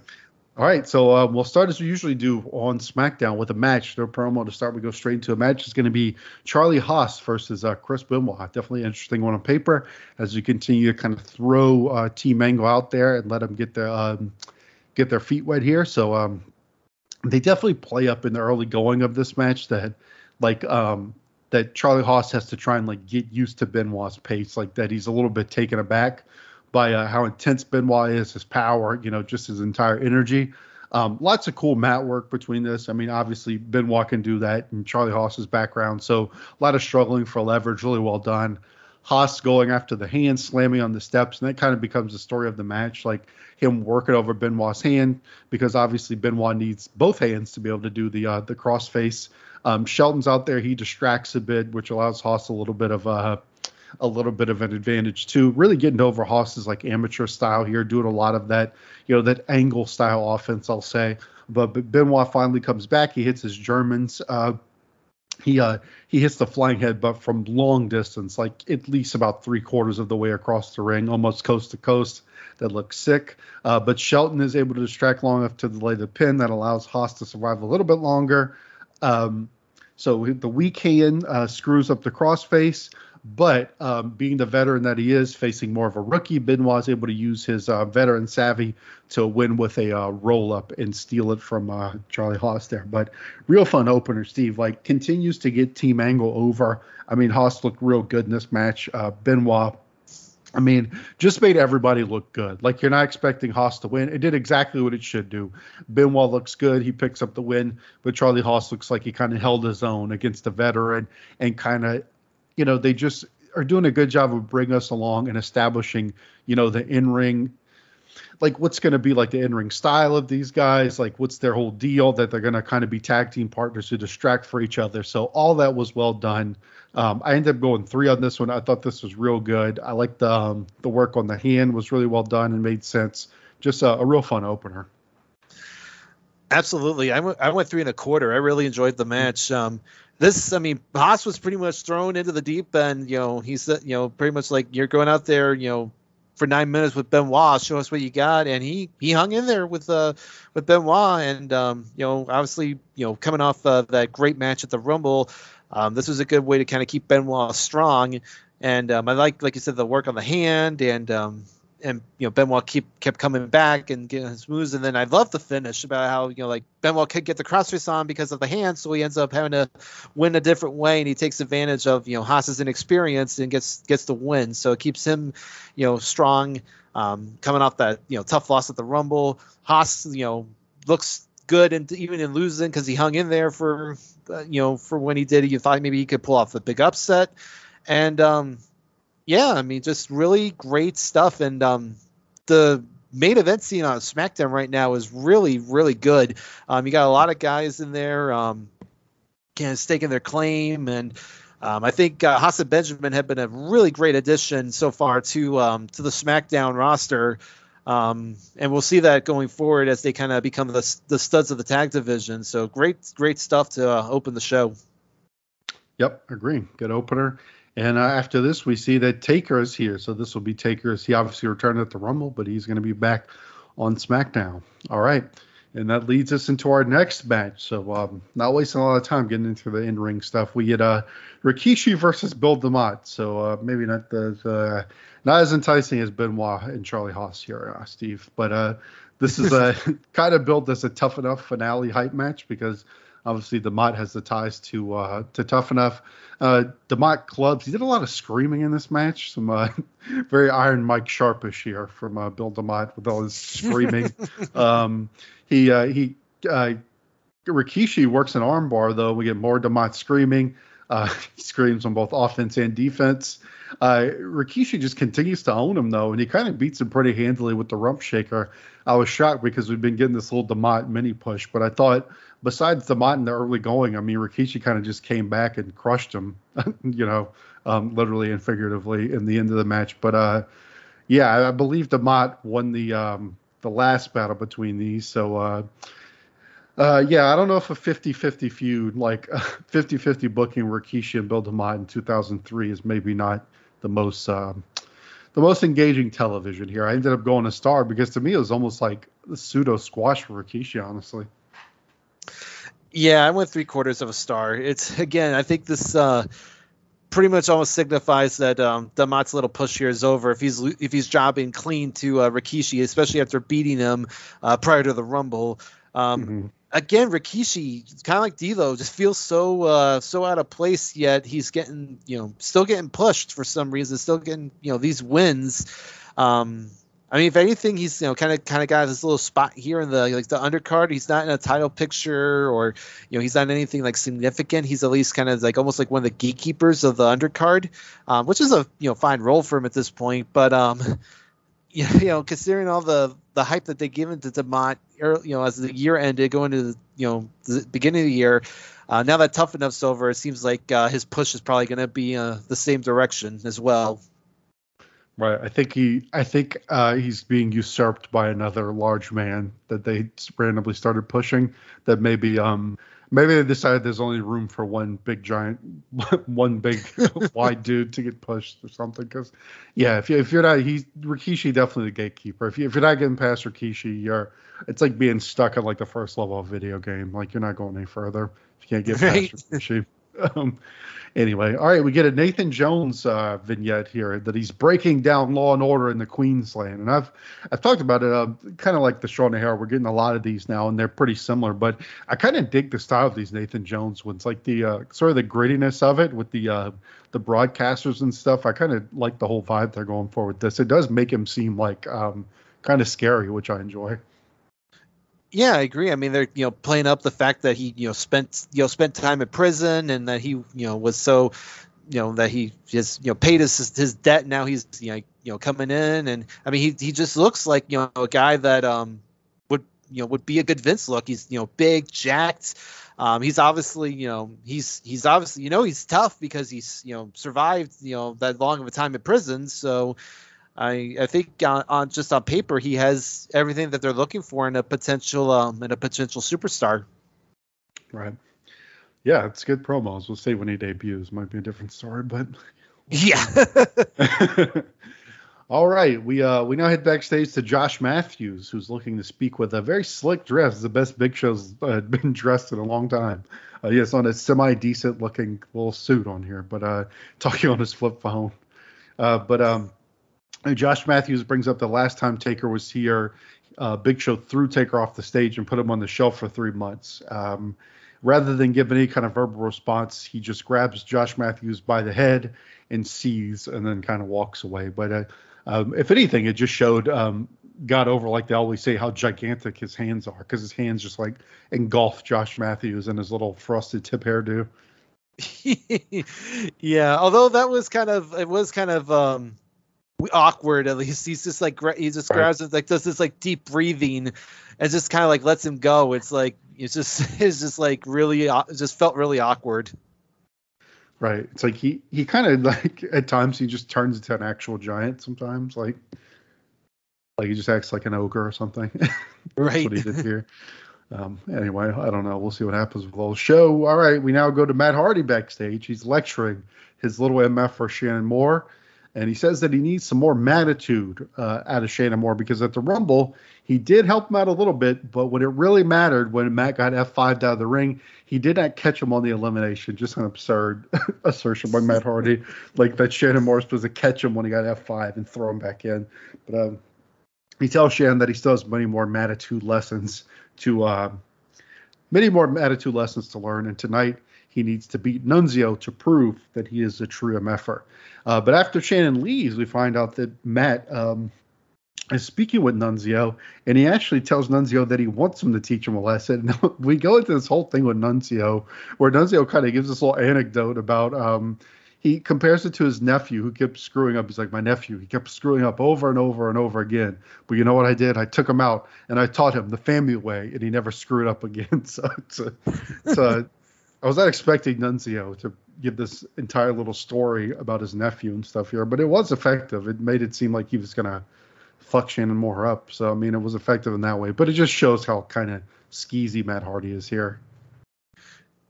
All right, so uh, we'll start as we usually do on SmackDown with a match. No promo to start. We go straight into a match. It's going to be Charlie Haas versus uh, Chris Benoit. Definitely an interesting one on paper as we continue to kind of throw uh, Team Angle out there and let them get their um, get their feet wet here. So um, they definitely play up in the early going of this match that like um, that Charlie Haas has to try and like get used to Benoit's pace, like that he's a little bit taken aback by uh, how intense Benoit is, his power, you know, just his entire energy. Um, lots of cool mat work between this. I mean, obviously Benoit can do that in Charlie Haas's background, so a lot of struggling for leverage, really well done. Haas going after the hand, slamming on the steps, and that kind of becomes the story of the match, like him working over Benoit's hand, because obviously Benoit needs both hands to be able to do the uh, the crossface. Um, Shelton's out there, he distracts a bit, which allows Haas a little bit of uh, a little bit of an advantage too. Really getting over Haas's like amateur style here, doing a lot of that, you know, that angle style offense, I'll say. But, but Benoit finally comes back. He hits his Germans. Uh, he uh, he hits the flying head, but from long distance, like at least about three quarters of the way across the ring, almost coast to coast. That looks sick. Uh, but Shelton is able to distract long enough to delay the pin that allows Haas to survive a little bit longer. Um, so the weak hand uh, screws up the crossface But um, being the veteran that he is, facing more of a rookie, Benoit is able to use his uh, veteran savvy to win with a uh, roll up and steal it from uh, Charlie Haas there. But real fun opener, Steve. Like continues to get Team Angle over. I mean, Haas looked real good in this match. Uh, Benoit I mean, just made everybody look good. Like you're not expecting Haas to win. It did exactly what it should do. Benoit looks good. He picks up the win, but Charlie Haas looks like he kind of held his own against a veteran and kind of, you know, they just are doing a good job of bringing us along and establishing, you know, the in ring like what's going to be like the in-ring style of these guys like what's their whole deal that they're going to kind of be tag team partners who distract for each other. So all that was well done. Um, i ended up going three on this one. I thought this was real good. I like the um, the work on the hand was really well done and made sense. Just a, a real fun opener. Absolutely. I went, went three and a quarter. I really enjoyed the match. Um, this, I mean, Haas was pretty much thrown into the deep end. You know, he's, you know, pretty much like you're going out there, you know, for nine minutes with Benoit. Show us what you got, and he he hung in there with uh with Benoit, and um, you know obviously you know coming off uh, that great match at the Rumble, um, this was a good way to kind of keep Benoit strong. And um, I like like you said the work on the hand and um, and you know Benoit keep kept coming back and getting his moves, and then I love the finish about how you know like Benoit could get the crossface on because of the hand, so he ends up having to win a different way, and he takes advantage of you know Haas's inexperience and gets gets the win, so it keeps him you know strong, um, coming off that you know tough loss at the Rumble. Haas you know looks good and even in losing because he hung in there for uh, you know for when he did, you thought maybe he could pull off the big upset, and um yeah, I mean, just really great stuff. And um, the main event scene on SmackDown right now is really, really good. Um, you got a lot of guys in there, um, kind of staking their claim, and um, I think uh, Haas and Benjamin had been a really great addition so far to um, to the SmackDown roster. Um, and we'll see that going forward as they kind of become the, the studs of the tag division. So great, great stuff to uh, open the show. Yep, agree. Good opener. And uh, after this, we see that Taker is here. So this will be Taker. He obviously returned at the Rumble, but he's going to be back on SmackDown. All right. And that leads us into our next match. So um, not wasting a lot of time getting into the in-ring stuff. We get uh, Rikishi versus Bill DeMott. So uh, maybe not as uh, not as enticing as Benoit and Charlie Haas here, uh, Steve. But uh, this is a kind of built as a tough enough finale hype match because obviously DeMott has the ties to uh, to Tough Enough. Uh, DeMott clubs. He did a lot of screaming in this match. Some uh, very Iron Mike Sharpish here from uh, Bill DeMott with all his screaming. um, he uh, he uh, Rikishi works an armbar though. We get more DeMott screaming. Uh, he screams on both offense and defense. Uh, Rikishi just continues to own him though, and he kind of beats him pretty handily with the rump shaker. I was shocked because we've been getting this little DeMott mini push, but I thought besides DeMott in the early going, I mean Rikishi kind of just came back and crushed him, you know, um, literally and figuratively in the end of the match. But uh, yeah, I, believe DeMott won the um, the last battle between these, so. Uh, yeah, I don't know if a 50-50 feud, like 50-50 booking Rikishi and Bill DeMott in 2003 is maybe not the most um, the most engaging television here. I ended up going a star because to me it was almost like the pseudo squash for Rikishi, honestly. Yeah, I went three quarters of a star. It's again, I think this uh, pretty much almost signifies that um, DeMott's little push here is over. If he's if he's jobbing clean to uh, Rikishi, especially after beating him uh, prior to the Rumble. Um, mm-hmm again, Rikishi, kind of like D'Lo, just feels so uh, so out of place. Yet he's getting, you know, still getting pushed for some reason, still getting, you know, these wins. Um, I mean, if anything, he's you know kind of kind of got this little spot here in the like the undercard. He's not in a title picture, or you know, he's not anything like significant. He's at least kind of like almost like one of the gatekeepers of the undercard, um, which is a you know fine role for him at this point. But um, you know, considering all the the hype that they given to DeMott, you know, as the year ended, going to the, you know the beginning of the year, uh, now that Tough Enough's over, it seems like uh, his push is probably going to be uh, the same direction as well. Right. I think he. I think uh, he's being usurped by another large man that they randomly started pushing. That maybe um maybe they decided there's only room for one big giant, one big wide dude to get pushed or something. Because yeah, if you if you're not, he's Rikishi definitely the gatekeeper. If you if you're not getting past Rikishi, you're it's like being stuck at like the first level of video game. Like you're not going any further if you can't get past right. Rikishi. um, anyway, all right, we get a Nathan Jones uh, vignette here that he's breaking down law and order in the Queensland, and I've I've talked about it, uh, kind of like the Sean O'Haire. We're getting a lot of these now, and they're pretty similar. But I kind of dig the style of these Nathan Jones ones, like the uh, sort of the grittiness of it with the uh, the broadcasters and stuff. I kind of like the whole vibe they're going for with this. It does make him seem like um, kind of scary, which I enjoy. Yeah, I agree. I mean, they're you know playing up the fact that he you know spent you know spent time in prison and that he you know was so you know that he just you know paid his his debt. Now he's you know you know coming in and I mean he he just looks like you know a guy that um would you know would be a good Vince look. He's you know big, jacked. Um, he's obviously you know he's he's obviously you know he's tough because he's you know survived you know that long of a time in prison. So I I think on, on, just on paper he has everything that they're looking for in a potential um in a potential superstar. Right. Yeah, it's good promos. We'll see when he debuts. Might be a different story, but yeah. All right, we uh we now head backstage to Josh Matthews, who's looking to speak with a very slick dress, the best Big Show's uh, been dressed in a long time. Uh, he has on a semi decent looking little suit on here, but uh talking on his flip phone. Uh, but um Josh Matthews brings up the last time Taker was here, uh, Big Show threw Taker off the stage and put him on the shelf for three months. Um, rather than give any kind of verbal response, he just grabs Josh Matthews by the head and sees, and then kind of walks away. But uh, um, if anything, it just showed um, got over like they always say how gigantic his hands are because his hands just like engulf Josh Matthews and his little frosted tip hairdo. yeah, although that was kind of it was kind of um awkward at least. He's just like he just grabs right. it like does this like deep breathing and just kind of like lets him go. It's like it's just it's just like really it just felt really awkward. Right. It's like he he kind of like at times he just turns into an actual giant sometimes like like he just acts like an ogre or something. Right what he did here. Um, anyway i don't know. We'll see what happens with the whole show. All right. We now go to matt hardy backstage. He's lecturing his little MFer shannon moore and he says that he needs some more magnitude uh, out of Shannon Moore because at the Rumble, he did help him out a little bit, but when it really mattered, when Matt got F5'd out of the ring, he did not catch him on the elimination. Just an absurd assertion by Matt Hardy, like that Shannon Moore was supposed to catch him when he got F5 and throw him back in. But um, he tells Shannon that he still has many more magnitude lessons to, uh, many more attitude lessons to learn. And tonight, he needs to beat Nunzio to prove that he is a true MFer. Uh, but after Shannon leaves, we find out that Matt um, is speaking with Nunzio, and he actually tells Nunzio that he wants him to teach him a lesson. And we go into this whole thing with Nunzio, where Nunzio kind of gives this little anecdote about. Um, he compares it to his nephew who kept screwing up. He's like, my nephew, he kept screwing up over and over and over again. But you know what I did? I took him out and I taught him the family way, and he never screwed up again. So it's a, it's a I was not expecting Nunzio to give this entire little story about his nephew and stuff here, but it was effective. It made it seem like he was gonna fuck Shannon Moore up. So I mean, it was effective in that way. But it just shows how kind of skeezy Matt Hardy is here.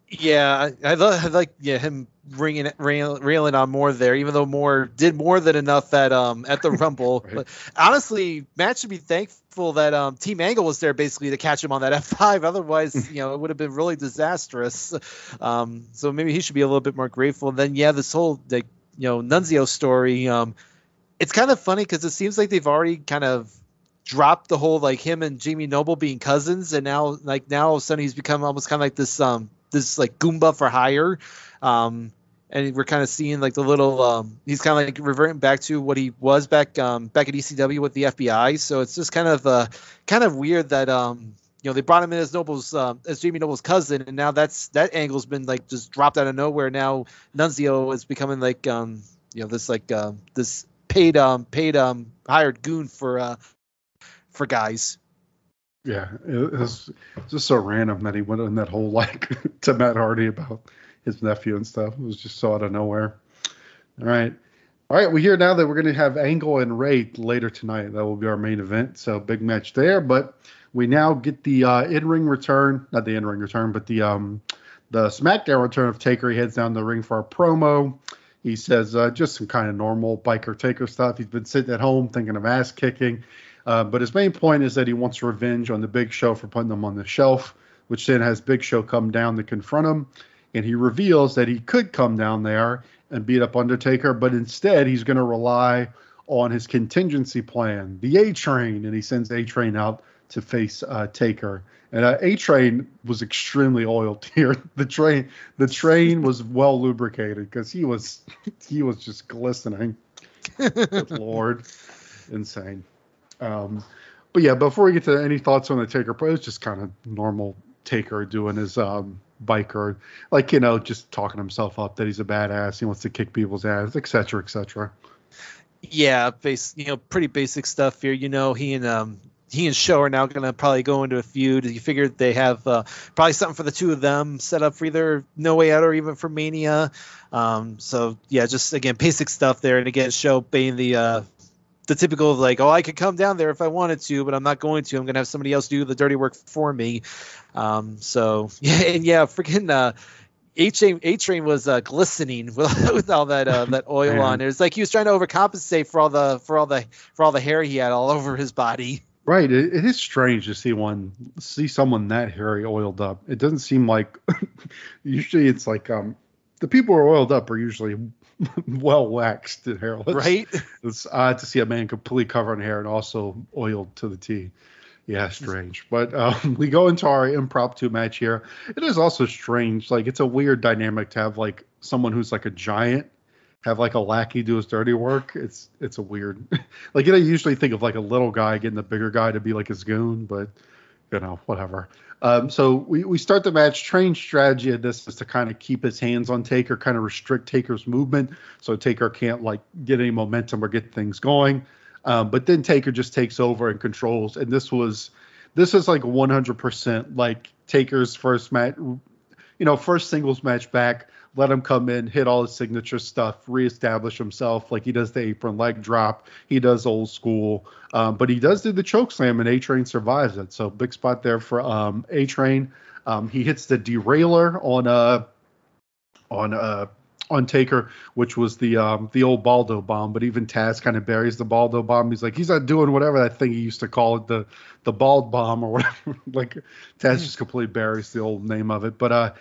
Yeah, I, I, I like yeah him ringing rail, railing on Moore there, even though Moore did more than enough at um at the Rumble. right. But honestly, Matt should be thankful that um Team Angle was there basically to catch him on that F5. Otherwise, you know, it would have been really disastrous. Um, so maybe he should be a little bit more grateful. And then yeah, this whole like you know Nunzio story. Um, it's kind of funny because it seems like they've already kind of dropped the whole like him and Jamie Noble being cousins, and now like now all of a sudden he's become almost kind of like this um this like Goomba for hire. Um, and we're kind of seeing like the little um, he's kind of like reverting back to what he was back um, back at ECW with the FBI. So it's just kind of uh, kind of weird that um, you know they brought him in as Noble's uh, as Jamie Noble's cousin, and now that's that angle's been like just dropped out of nowhere. Now Nunzio is becoming like um, you know this like uh, this paid um paid um hired goon for uh for guys. Yeah, it was just so random that he went on that whole like to Matt Hardy about his nephew and stuff. It was just so out of nowhere. All right. All right, we hear now that we're going to have Angle and Rey later tonight. That will be our main event. So big match there. But we now get the uh, in-ring return, not the in-ring return, but the um, the SmackDown return of Taker. He heads down the ring for a promo. He says uh, just some kind of normal biker Taker stuff. He's been sitting at home thinking of ass kicking. Uh, but his main point is that he wants revenge on the Big Show for putting them on the shelf, which then has Big Show come down to confront him. And he reveals that he could come down there and beat up Undertaker, but instead he's going to rely on his contingency plan, the A Train, and he sends A Train out to face uh, Taker. And uh, A Train was extremely oiled here. The train, the train was well lubricated because he was, he was just glistening. Good Lord, insane. Um, but yeah, before we get to any thoughts on the Taker, it was just kind of normal Taker doing his um, biker, like you know, just talking himself up that he's a badass, he wants to kick people's ass, etc., etc. Yeah, base, you know, pretty basic stuff here. You know, he and um, he and Show are now going to probably go into a feud. You figure they have uh, probably something for the two of them set up for either No Way Out or even for Mania. Um, so yeah, just again basic stuff there. And again, Show being the uh, the typical of like, oh, I could come down there if I wanted to, but I'm not going to. I'm going to have somebody else do the dirty work for me. Um, so yeah, and yeah, freaking uh, A Train A Train was uh, glistening with, with all that uh, that oil on it. was like he was trying to overcompensate for all the for all the for all the hair he had all over his body. Right. It, it is strange to see one see someone that hairy oiled up. It doesn't seem like usually it's like um the people who are oiled up are usually well waxed and hairless. Right. It's odd to see a man completely covered in hair and also oiled to the T. Yeah, strange. But um, we go into our impromptu match here. It is also strange. Like it's a weird dynamic to have like someone who's like a giant have like a lackey do his dirty work. It's it's a weird. like you know, you usually think of like a little guy getting the bigger guy to be like his goon, but you know, whatever. Um, so we, we start the match. Train strategy of this is to kind of keep his hands on Taker, kind of restrict Taker's movement, so Taker can't like get any momentum or get things going. Um, but then Taker just takes over and controls. And this was this is like 100% like Taker's first match, you know, first singles match back. Let him come in, hit all his signature stuff, reestablish himself. Like he does the apron leg drop, he does old school, um, but he does do the choke slam, and A Train survives it. So big spot there for um, A Train. Um, he hits the derailer on a on a on Taker, which was the um, the old Baldo bomb. But even Taz kind of buries the Baldo bomb. He's like, he's not doing whatever that thing he used to call it, the the bald bomb or whatever. like Taz just completely buries the old name of it. But uh,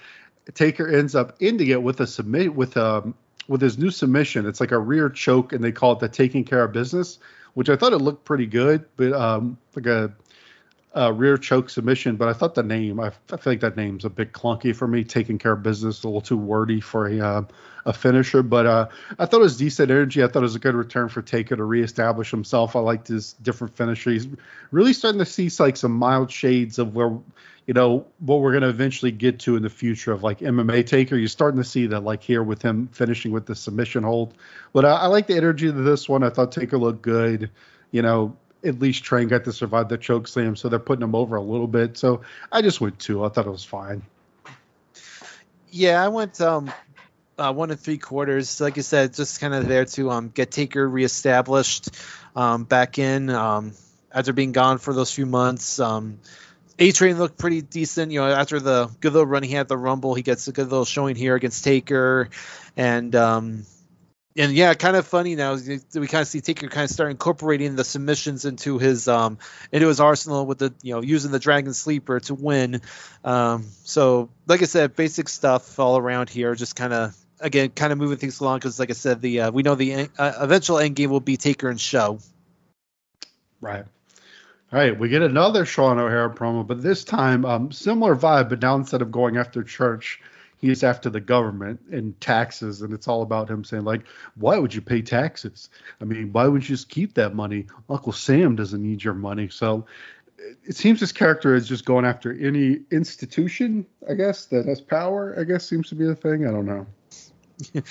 Taker ends up ending it with a submit with um with his new submission. It's like a rear choke, and they call it the taking care of business, which I thought it looked pretty good, but um like a uh, rear choke submission, but I thought the name, I, I feel like that name's a bit clunky for me. Taking care of business, a little too wordy for a uh, a finisher, but uh, I thought it was decent energy. I thought it was a good return for Taker to reestablish himself. I liked his different finisher. He's really starting to see like some mild shades of where, you know, what we're going to eventually get to in the future of like MMA Taker. You're starting to see that like here with him finishing with the submission hold. But I like the energy of this one. I thought Taker looked good. You know, at least Train got to survive the choke slam, so they're putting him over a little bit. So I just went two. I thought it was fine. Yeah, I went um uh, one and three quarters. Like I said, just kind of there to um get Taker reestablished um back in um after being gone for those few months. Um A Train looked pretty decent. You know, after the good little run he had the Rumble, he gets a good little showing here against Taker, and um and yeah, kind of funny now. We kind of see Taker kind of start incorporating the submissions into his um into his arsenal with the you know using the Dragon Sleeper to win. Um, so like I said, basic stuff all around here. Just kind of again kind of moving things along because like I said, the uh, we know the uh, eventual end game will be Taker and Show. Right. All right, we get another Sean O'Haire promo, but this time um, similar vibe, but now instead of going after Church, he's after the government and taxes, and it's all about him saying like, "Why would you pay taxes? I mean, why would you just keep that money? Uncle Sam doesn't need your money." So it seems this character is just going after any institution, I guess, that has power. I guess seems to be the thing. I don't know.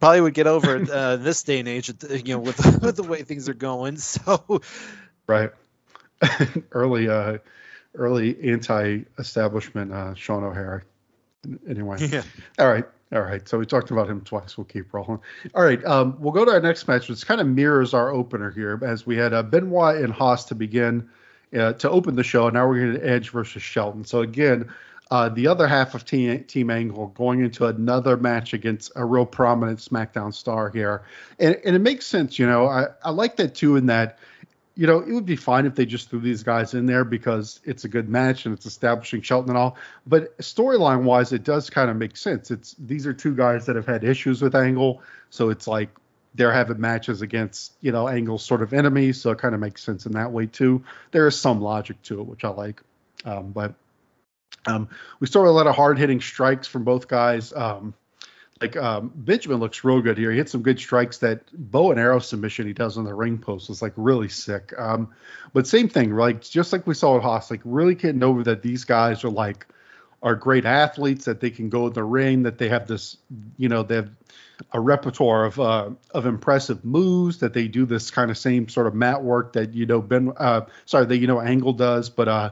Probably would get over it, uh, this day and age, you know, with the, with the way things are going. So, right, early, uh, early anti-establishment uh, Sean O'Haire. Anyway, yeah. all right. All right, so we talked about him twice. We'll keep rolling. All right, um, we'll go to our next match, which kind of mirrors our opener here, as we had uh, Benoit and Haas to begin uh, to open the show. And now we're going to Edge versus Shelton. So again, uh, the other half of Team, Team Angle going into another match against a real prominent SmackDown star here, and, and it makes sense. You know, I, I like that too. In that you know, it would be fine if they just threw these guys in there because it's a good match and it's establishing Shelton and all. But storyline wise, it does kind of make sense. It's these are two guys that have had issues with Angle, so it's like they're having matches against you know Angle's sort of enemies, so it kind of makes sense in that way too. There is some logic to it, which I like. Um, but um, we saw a lot of hard hitting strikes from both guys. Um, like um, Benjamin looks real good here. He hit some good strikes. That bow and arrow submission he does on the ring post was like really sick. Um, but same thing, like just like we saw at Haas, like really getting over that these guys are like are great athletes that they can go in the ring, that they have this, you know, they have a repertoire of uh, of impressive moves, that they do this kind of same sort of mat work that you know Ben, uh, sorry, that you know Angle does, but uh,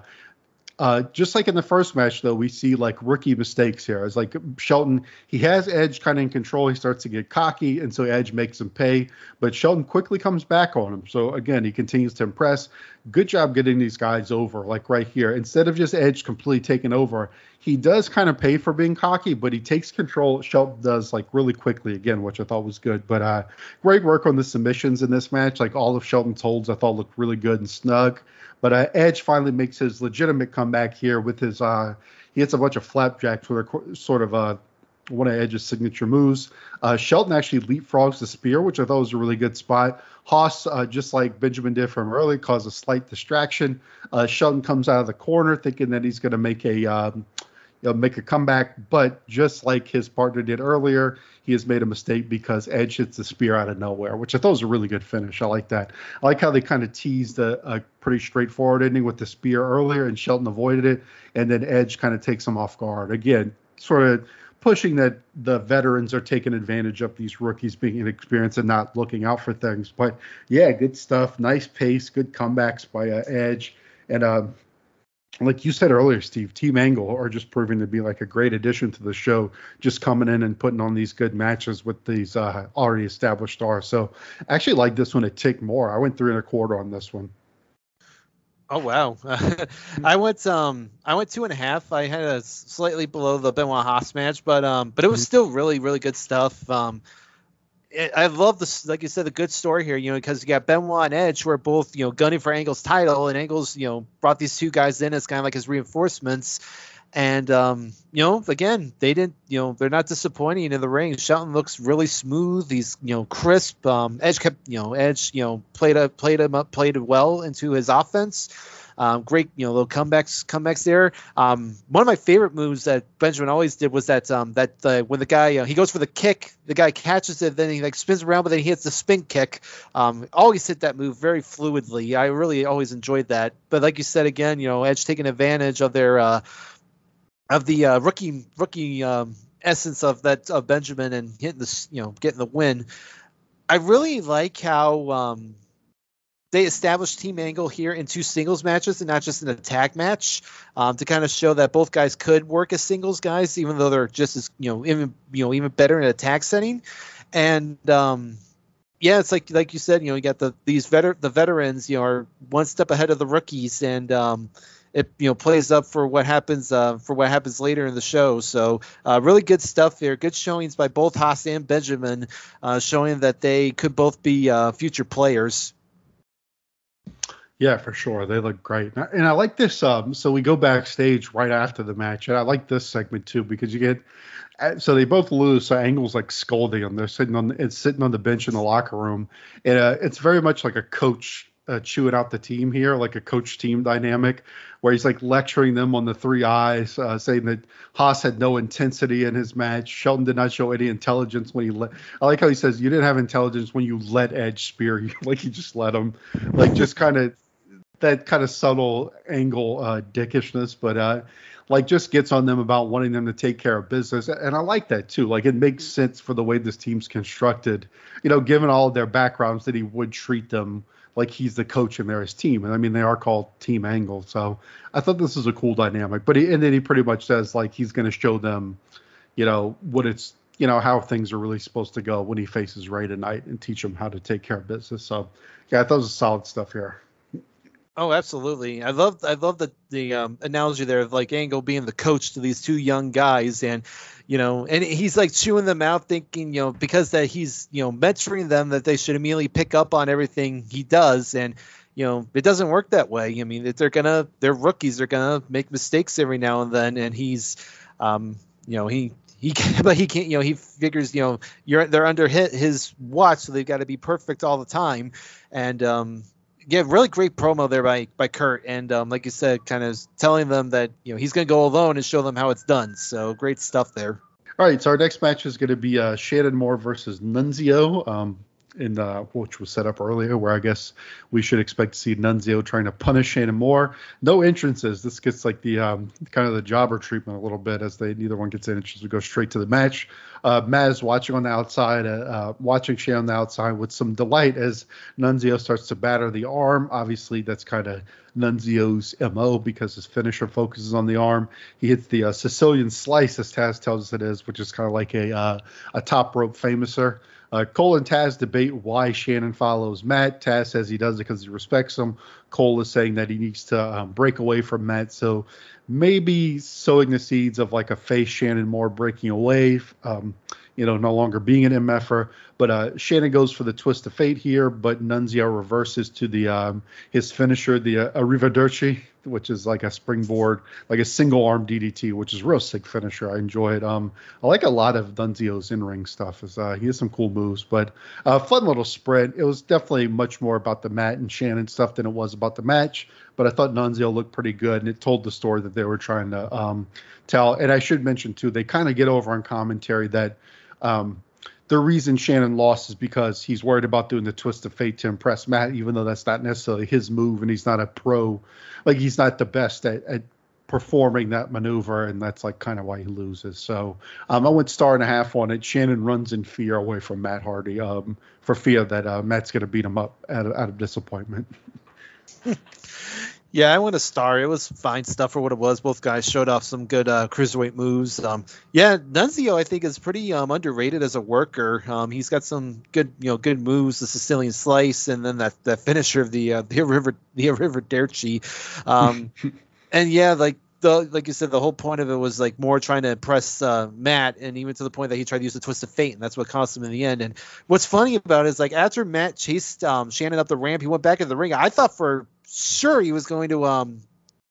uh, just like in the first match, though, we see like rookie mistakes here. It's like Shelton, he has Edge kind of in control. He starts to get cocky, and so Edge makes him pay. But Shelton quickly comes back on him. So again, he continues to impress. Good job getting these guys over, like right here. Instead of just Edge completely taking over, he does kind of pay for being cocky, but he takes control. Shelton does like really quickly again, which I thought was good. But uh, great work on the submissions in this match. Like all of Shelton's holds, I thought looked really good and snug. But uh, Edge finally makes his legitimate comeback here with his uh, he hits a bunch of flapjacks with a sort of uh, one of Edge's signature moves. Uh, Shelton actually leapfrogs the spear, which I thought was a really good spot. Haas, uh, just like Benjamin did from early, caused a slight distraction. Uh, Shelton comes out of the corner thinking that he's going to make a um, you know, make a comeback, but just like his partner did earlier, he has made a mistake because Edge hits the spear out of nowhere, which I thought was a really good finish. I like that. I like how they kind of teased a, a pretty straightforward ending with the spear earlier, and Shelton avoided it, and then Edge kind of takes him off guard. Again, sort of pushing that the veterans are taking advantage of these rookies being inexperienced and not looking out for things. But yeah, good stuff. Nice pace, good comebacks by uh, Edge. And um, like you said earlier, Steve, Team Angle are just proving to be like a great addition to the show, just coming in and putting on these good matches with these uh, already established stars. So I actually like this one a tick more. I went three and a quarter on this one. Oh wow, I went um I went two and a half. I had a slightly below the Benoit Haas match, but um but it was mm-hmm. still really really good stuff. Um, I love this, like you said, the good story here, you know, because you got Benoit and Edge who are both, you know, gunning for Angle's title, and Angle's, you know, brought these two guys in as kind of like his reinforcements. And um, you know, again, they didn't, you know, they're not disappointing in the ring. Shelton looks really smooth. He's, you know, crisp. Um, Edge kept, you know, Edge, you know, played a played him up, played well into his offense. Um, great, you know, little comebacks, comebacks there. Um, one of my favorite moves that Benjamin always did was that um, that uh, when the guy uh, he goes for the kick, the guy catches it, then he like spins around, but then he hits the spin kick. Um, always hit that move very fluidly. I really always enjoyed that. But like you said again, you know, Edge taking advantage of their uh, of the uh, rookie rookie um, essence of that of Benjamin and hitting the you know getting the win. I really like how um, they established Team Angle here in two singles matches and not just an a tag match um, to kind of show that both guys could work as singles guys, even though they're just as you know even you know even better in a tag setting. And um, yeah, it's like like you said, you know, you got the these veter- the veterans, you know, are one step ahead of the rookies, and um, it you know plays up for what happens uh, for what happens later in the show. So uh, really good stuff there. Good showings by both Haas and Benjamin, uh, showing that they could both be uh, future players. Yeah, for sure. They look great. And I like this. Um, so we go backstage right after the match. And I like this segment too because you get uh, so they both lose. So Angle's like scolding them. They're sitting on it's sitting on the bench in the locker room. And uh, it's very much like a coach uh, chewing out the team here, like a coach team dynamic, where he's like lecturing them on the three eyes, uh, saying that Haas had no intensity in his match. Shelton did not show any intelligence when he let. I like how he says you didn't have intelligence when you let Edge spear you, like he just let him, like just kind of that kind of subtle angle uh, dickishness, but uh, like just gets on them about wanting them to take care of business, and I like that too. Like it makes sense for the way this team's constructed, you know, given all their backgrounds, that he would treat them like he's the coach they're his team. And I mean, they are called Team Angle, so I thought this was a cool dynamic. But he, and then he pretty much says like he's going to show them, you know, what it's you know how things are really supposed to go when he faces Rey tonight and teach them how to take care of business. So yeah, I thought it was solid stuff here. Oh, absolutely. I love I love the the um, analogy there of like Angle being the coach to these two young guys, and you know, and he's like chewing them out, thinking you know because that he's you know mentoring them that they should immediately pick up on everything he does, and you know, it doesn't work that way. I mean, they're gonna, they're rookies. They're gonna make mistakes every now and then, and he's, um, you know, he he can, but he can't. You know, he figures. You know, you're they're under his watch, so they've got to be perfect all the time. And um, yeah, really great promo there by by Kurt, and um, like you said, kind of telling them that you know he's going to go alone and show them how it's done. So great stuff there. All right, so our next match is going to be uh, Shannon Moore versus Nunzio. Um, in uh, which was set up earlier, where I guess we should expect to see Nunzio trying to punish Shannon Moore. No entrances. This gets like the um, kind of the jobber treatment a little bit, as they neither one gets in. entrances. We go straight to the match. Uh, Matt watching on the outside, uh, uh, watching Shannon on the outside with some delight as Nunzio starts to batter the arm. Obviously, that's kind of Nunzio's mo because his finisher focuses on the arm. He hits the uh, Sicilian slice, as Taz tells us it is, which is kind of like a uh, a top rope famouser. Uh, Cole and Taz debate why Shannon follows Matt. Taz says he does it because he respects him. Cole is saying that he needs to um, break away from Matt. So maybe sowing the seeds of like a face Shannon Moore breaking away, um, you know, no longer being an MFer. But uh, Shannon goes for the twist of fate here, but Nunzio reverses to the um, his finisher, the uh, Arrivederci, which is like a springboard, like a single arm DDT, which is real sick finisher. I enjoy it. Um, I like a lot of Nunzio's in ring stuff. Is uh, he has some cool moves, but uh, fun little spread. It was definitely much more about the Matt and Shannon stuff than it was about the match. But I thought Nunzio looked pretty good, and it told the story that they were trying to um, tell. And I should mention too, they kind of get over on commentary that. Um, the reason Shannon lost is because he's worried about doing the twist of fate to impress Matt, even though that's not necessarily his move, and he's not a pro, like he's not the best at, at performing that maneuver, and that's like kind of why he loses. So um, I went star and a half on it. Shannon runs in fear away from Matt Hardy, um, for fear that uh, Matt's going to beat him up out of, out of disappointment. Yeah, I went a star. It was fine stuff for what it was. Both guys showed off some good uh, cruiserweight moves. Um, yeah, Nunzio I think is pretty um, underrated as a worker. Um, he's got some good, you know, good moves. The Sicilian Slice, and then that that finisher of the uh, the River the River Derchi. Um, and yeah, like the like you said, the whole point of it was like more trying to impress uh, Matt, and even to the point that he tried to use the twist of fate, and that's what cost him in the end. And what's funny about it is like after Matt chased um, Shannon up the ramp, he went back in the ring. I thought for sure he was going to um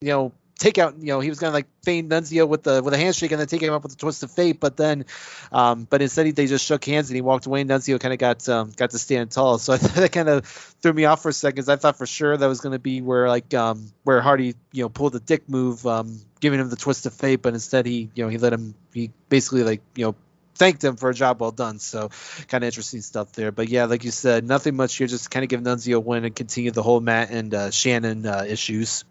you know take out you know he was to like feign Nunzio with the with a handshake and then take him up with the twist of fate but then um but instead he, they just shook hands and he walked away and Nunzio kind of got um got to stand tall so I thought that kind of threw me off for a second I thought for sure that was to be where like um where Hardy you know pulled the dick move um giving him the twist of fate but instead he you know he let him he basically like you know thanked him for a job well done. So kind of interesting stuff there. But yeah, like you said, nothing much here. Just kind of give Nunzio a win and continue the whole Matt and uh, Shannon uh, issues.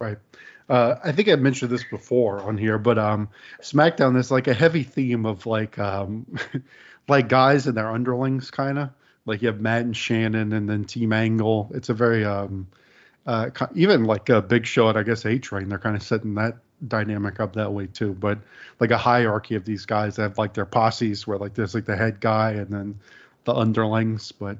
Right. Uh, I think I mentioned this before on here, but um, SmackDown is like a heavy theme of like um, like guys and their underlings, kind of like you have Matt and Shannon, and then Team Angle. It's a very um, uh, even like a Big Show at I guess A Train. They're kind of setting that dynamic up that way too. But like a hierarchy of these guys that have like their posses where like there's like the head guy and then the underlings. But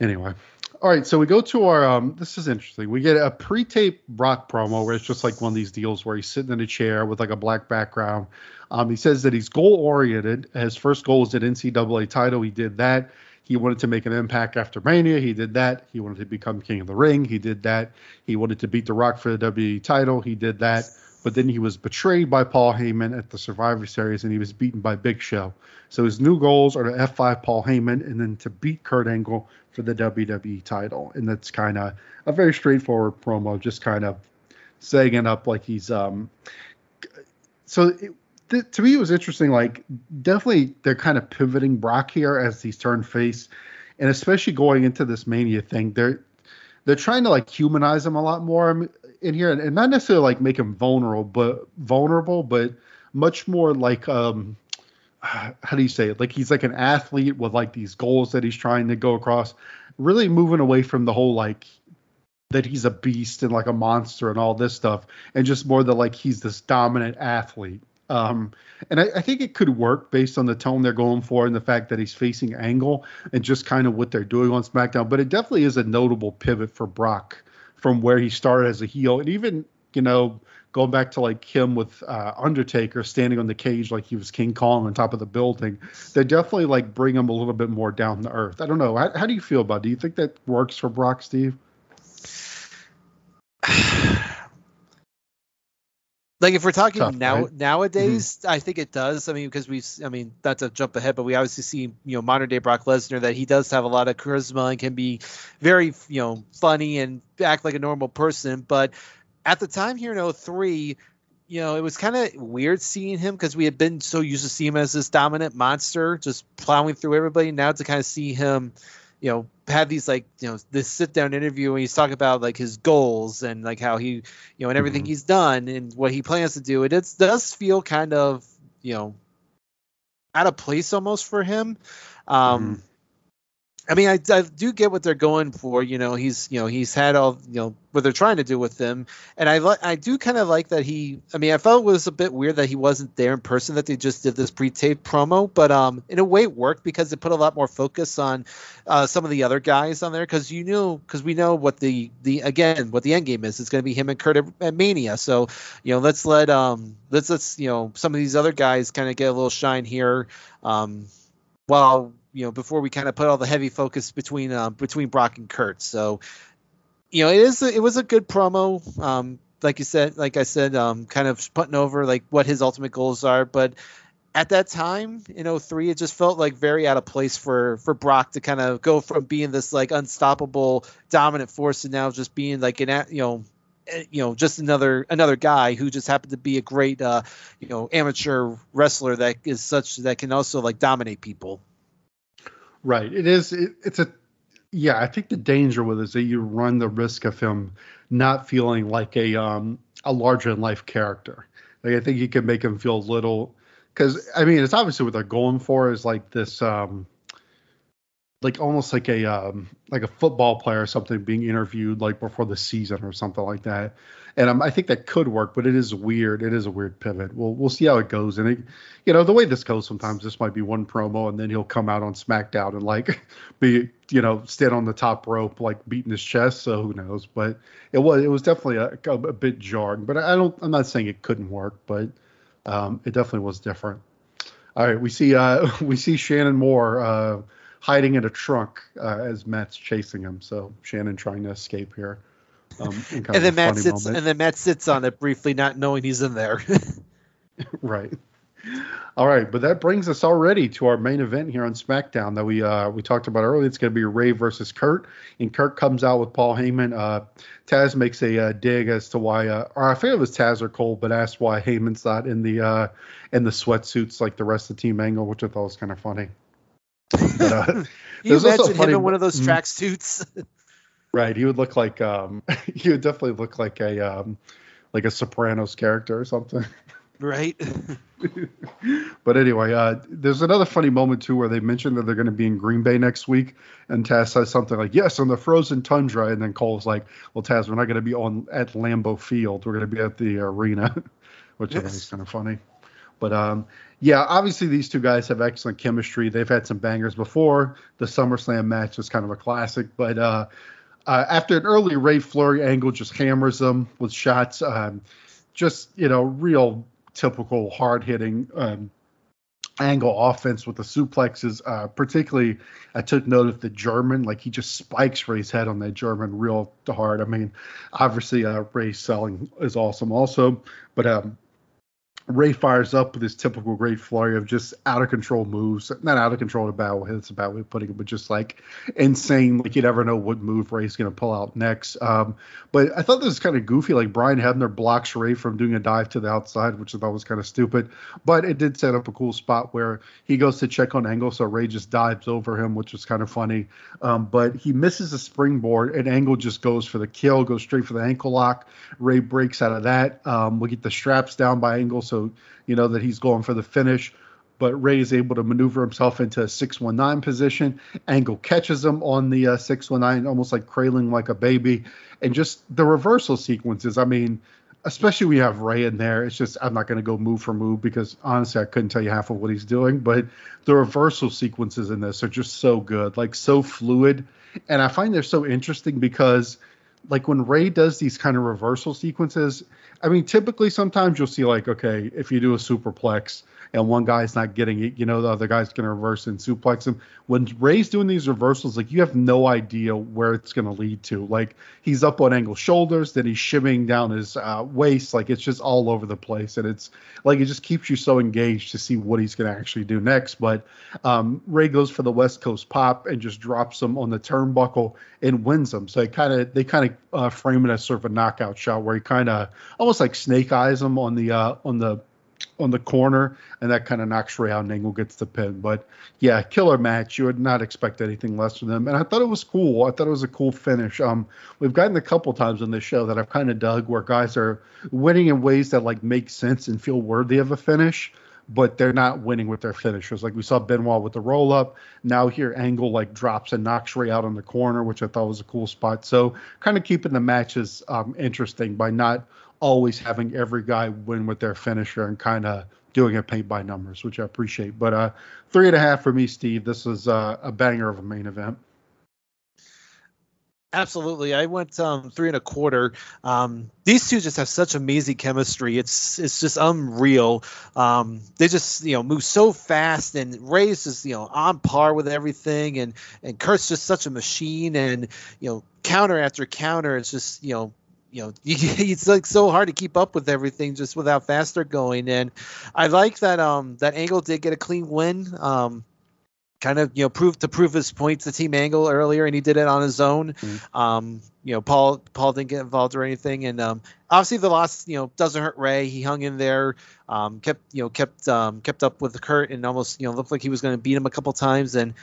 anyway. All right, so we go to our. Um, this is interesting. We get a pre-tape Brock promo where it's just like one of these deals where he's sitting in a chair with like a black background. Um, he says that he's goal-oriented. His first goal is an NCAA title. He did that. He wanted to make an impact after Mania. He did that. He wanted to become King of the Ring. He did that. He wanted to beat The Rock for the WWE title. He did that. But then he was betrayed by Paul Heyman at the Survivor Series and he was beaten by Big Show. So his new goals are to F5 Paul Heyman and then to beat Kurt Angle for the WWE title. And that's kind of a very straightforward promo, just kind of saying it up like he's. um So it, th- to me, it was interesting. Like, definitely, they're kind of pivoting Brock here as he's turned face, and especially going into this Mania thing, they're they're trying to like humanize him a lot more in here, and, not necessarily like make him vulnerable, but vulnerable, but much more like um how do you say it? Like he's like an athlete with like these goals that he's trying to go across. Really moving away from the whole like that he's a beast and like a monster and all this stuff, and just more that like he's this dominant athlete. Um, and I, I, think it could work based on the tone they're going for and the fact that he's facing Angle and just kind of what they're doing on SmackDown. But it definitely is a notable pivot for Brock from where he started as a heel and even you know, going back to like him with uh, Undertaker standing on the cage like he was King Kong on top of the building, they definitely like bring him a little bit more down to earth. I don't know. How, how do you feel about? it? Do you think that works for Brock, Steve? Like if we're talking Tough, now right? Mm-hmm. nowadays, I think it does. I mean, because we, I mean, not to jump ahead, but we obviously see you know modern day Brock Lesnar that he does have a lot of charisma and can be very you know funny and act like a normal person. But at the time here in 03, you know, it was kind of weird seeing him because we had been so used to see him as this dominant monster, just plowing through everybody. Now to kind of see him, you know, have these like, you know, this sit down interview and he's talking about like his goals and like how he, you know, and everything he's done and what he plans to do. It does feel kind of, you know, out of place almost for him. Um, I mean, I, I do get what they're going for. You know, he's you know he's had all you know what they're trying to do with him, and I li- I do kind of like that he. I mean, I felt it was a bit weird that he wasn't there in person. That they just did this pre-taped promo, but um, in a way it worked because it put a lot more focus on uh, some of the other guys on there because you knew because we know what the the again what the end game is. It's going to be him and Kurt at, at Mania. So you know, let's let um let's let's you know some of these other guys kind of get a little shine here. Um, while you know before we kind of put all the heavy focus between uh, between Brock and Kurt. So you know it is a, it was a good promo. Um, like you said, like I said, um, kind of putting over like what his ultimate goals are, but at that time in 03 it just felt like very out of place for for Brock to kind of go from being this like unstoppable dominant force to now just being like an you know eh, you know just another another guy who just happened to be a great uh you know amateur wrestler that is such that can also like dominate people Right. It is. It, it's a. Yeah, I think the danger with it is that you run the risk of him not feeling like a um a larger than life character. Like I think you can make him feel little because I mean it's obviously what they're going for is like this um like almost like a um like a football player or something being interviewed like before the season or something like that. And um, I think that could work, but it is weird. It is a weird pivot. We'll we'll see how it goes. And it, you know the way this goes, sometimes this might be one promo, and then he'll come out on SmackDown and like be you know stand on the top rope like beating his chest. So who knows? But it was it was definitely a, a, bit jarring. But I don't. I'm not saying it couldn't work, but um, it definitely was different. All right, we see uh, we see Shannon Moore uh, hiding in a trunk uh, as Matt's chasing him. So Shannon trying to escape here. Um, and then Matt sits moment. and then Matt sits on it briefly not knowing he's in there right. All right, but that brings us already to our main event here on SmackDown that we uh, we talked about earlier. It's going to be Rey versus Kurt, and Kurt comes out with Paul Heyman. Uh, Taz makes a uh, dig as to why, uh, or I think it was Taz or Cole, but asked why Heyman's not in the uh, in the sweatsuits like the rest of the Team Angle, which I thought was kind of funny. But, uh, you imagine him in one of those track suits Right, he would look like um, he would definitely look like a um, like a Sopranos character or something. right But anyway, uh, there's another funny moment too where they mentioned that they're going to be in Green Bay next week, and Taz says something like, "Yes, on the frozen tundra," and then Cole's like, "Well, Taz, we're not going to be on at Lambeau Field. We're going to be at the arena," which I think is kind of funny. But um, yeah, obviously these two guys have excellent chemistry. They've had some bangers before. The SummerSlam match was kind of a classic, but uh, uh, after an early Rey Flurry angle, just hammers them with shots. Um, just you know, real typical hard hitting um, angle offense with the suplexes. Uh, particularly, I took note of the German, like he just spikes Rey's head on that German real hard. I mean, obviously uh, Rey's selling is awesome also, but um, Rey fires up with his typical great flurry of just out of control moves. Not out of control in a bad way, that's a bad way of putting it, but just like insane. Like you never know what move Rey's going to pull out next. Um, but I thought this was kind of goofy. Like Brian Hebner blocks Rey from doing a dive to the outside, which I thought was kind of stupid. But it did set up a cool spot where he goes to check on Angle, so Rey just dives over him, which was kind of funny. Um, but he misses a springboard, and Angle just goes for the kill, goes straight for the ankle lock. Ray breaks out of that. Um, we get the straps down by Angle, so you know that he's going for the finish. But Rey is able to maneuver himself into a 619 position. Angle catches him on the uh, 619, almost like cradling like a baby. And just the reversal sequences. I mean, especially you have Rey in there, it's just, I'm not going to go move for move because honestly, I couldn't tell you half of what he's doing. But the reversal sequences in this are just so good, like so fluid. And I find they're so interesting because like when Rey does these kind of reversal sequences, I mean, typically sometimes you'll see like, okay, if you do a superplex and one guy's not getting it, you know, the other guy's going to reverse and suplex him. When Rey's doing these reversals, like you have no idea where it's going to lead to. Like he's up on angle shoulders, then he's shimming down his uh, waist, like it's just all over the place, and it's like it just keeps you so engaged to see what he's going to actually do next. But um, Rey goes for the West Coast pop and just drops him on the turnbuckle and wins him. So they kind of they kind of uh, frame it as sort of a knockout shot where he kind of almost like snake eyes him on the uh, on the on the corner, and that kind of knocks Rey out, and Angle gets the pin. But yeah, killer match. You would not expect anything less from them, and I thought it was cool. I thought it was a cool finish. Um, we've gotten a couple times on this show that I've kind of dug where guys are winning in ways that like make sense and feel worthy of a finish. But they're not winning with their finishers. Like we saw Benoit with the roll up. Now here Angle like drops and knocks Rey out on the corner, which I thought was a cool spot. So kind of keeping the matches um, interesting by not always having every guy win with their finisher and kind of doing a paint by numbers, which I appreciate. But uh, three and a half for me, Steve. This is uh, a banger of a main event. Absolutely, I went um, three and a quarter. Um, these two just have such amazing chemistry. It's it's just unreal. Um, they just you know move so fast, and Rey's just you know on par with everything, and and Kurt's just such a machine, and you know counter after counter. It's just you know you know it's like so hard to keep up with everything just without faster going. And i like that um that angle did get a clean win um kind of you know prove to prove his point to team angle earlier and he did it on his own. Mm-hmm. um you know paul paul didn't get involved or anything. And um obviously the loss you know doesn't hurt ray. He hung in there um kept you know kept um kept up with the kurt and almost you know looked like he was going to beat him a couple times. And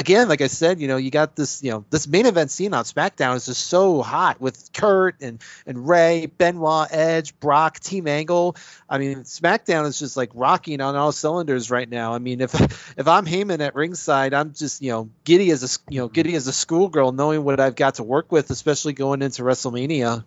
again, like I said, you know, you got this, you know, this main event scene on SmackDown is just so hot with Kurt and and Rey, Benoit, Edge, Brock, Team Angle. I mean, SmackDown is just like rocking on all cylinders right now. I mean, if if I'm Heyman at ringside, I'm just you know giddy as a you know giddy as a schoolgirl, knowing what I've got to work with, especially going into WrestleMania.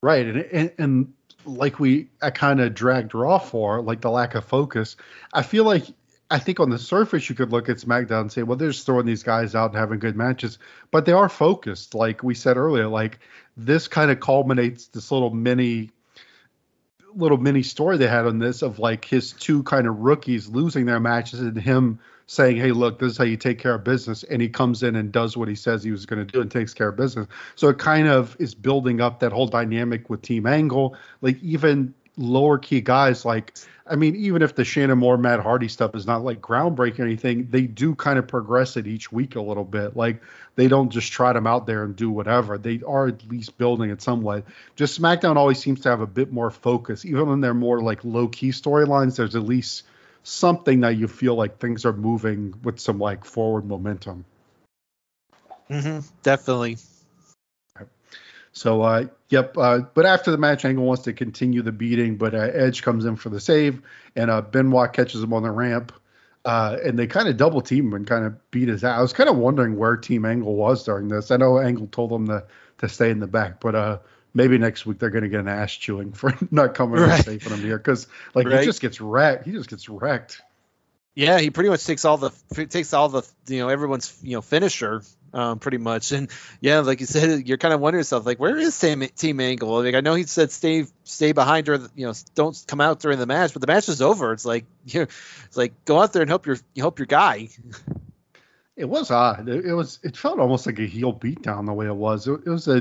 Right, and and, and like we I kind of dragged Raw for, like the lack of focus. I feel like I think on the surface you could look at SmackDown and say, well, they're just throwing these guys out and having good matches, but they are focused. Like we said earlier, like this kind of culminates this little mini little mini story they had on this of like his two kind of rookies losing their matches and him saying, "Hey, look, this is how you take care of business," and he comes in and does what he says he was going to do and takes care of business. So it kind of is building up that whole dynamic with Team Angle. Like even lower key guys like I mean, even if the Shannon Moore, Matt Hardy stuff is not like groundbreaking or anything, they do kind of progress it each week a little bit. Like they don't just trot them out there and do whatever. They are at least building it somewhat. Just SmackDown always seems to have a bit more focus, even when they're more like low key storylines. There's at least something that you feel like things are moving with some like forward momentum. Mm-hmm, definitely. So, uh, yep. Uh, but after the match, Angle wants to continue the beating, but uh, Edge comes in for the save, and uh, Benoit catches him on the ramp, uh, and they kind of double team him and kind of beat his ass. I was kind of wondering where Team Angle was during this. I know Angle told them to to stay in the back, but uh, maybe next week they're going to get an ass chewing for not coming right. and saving him here because like right. he just gets wrecked. He just gets wrecked. Yeah, he pretty much takes all the takes all the you know everyone's you know finisher um, pretty much. And yeah, like you said, you're kind of wondering yourself like where is Team Team Angle? Like I know he said stay stay behind her, you know, don't come out during the match, but the match is over. It's like you know, it's like go out there and help your help your guy. It was odd. It, it was it felt almost like a heel beatdown the way it was. It, it was a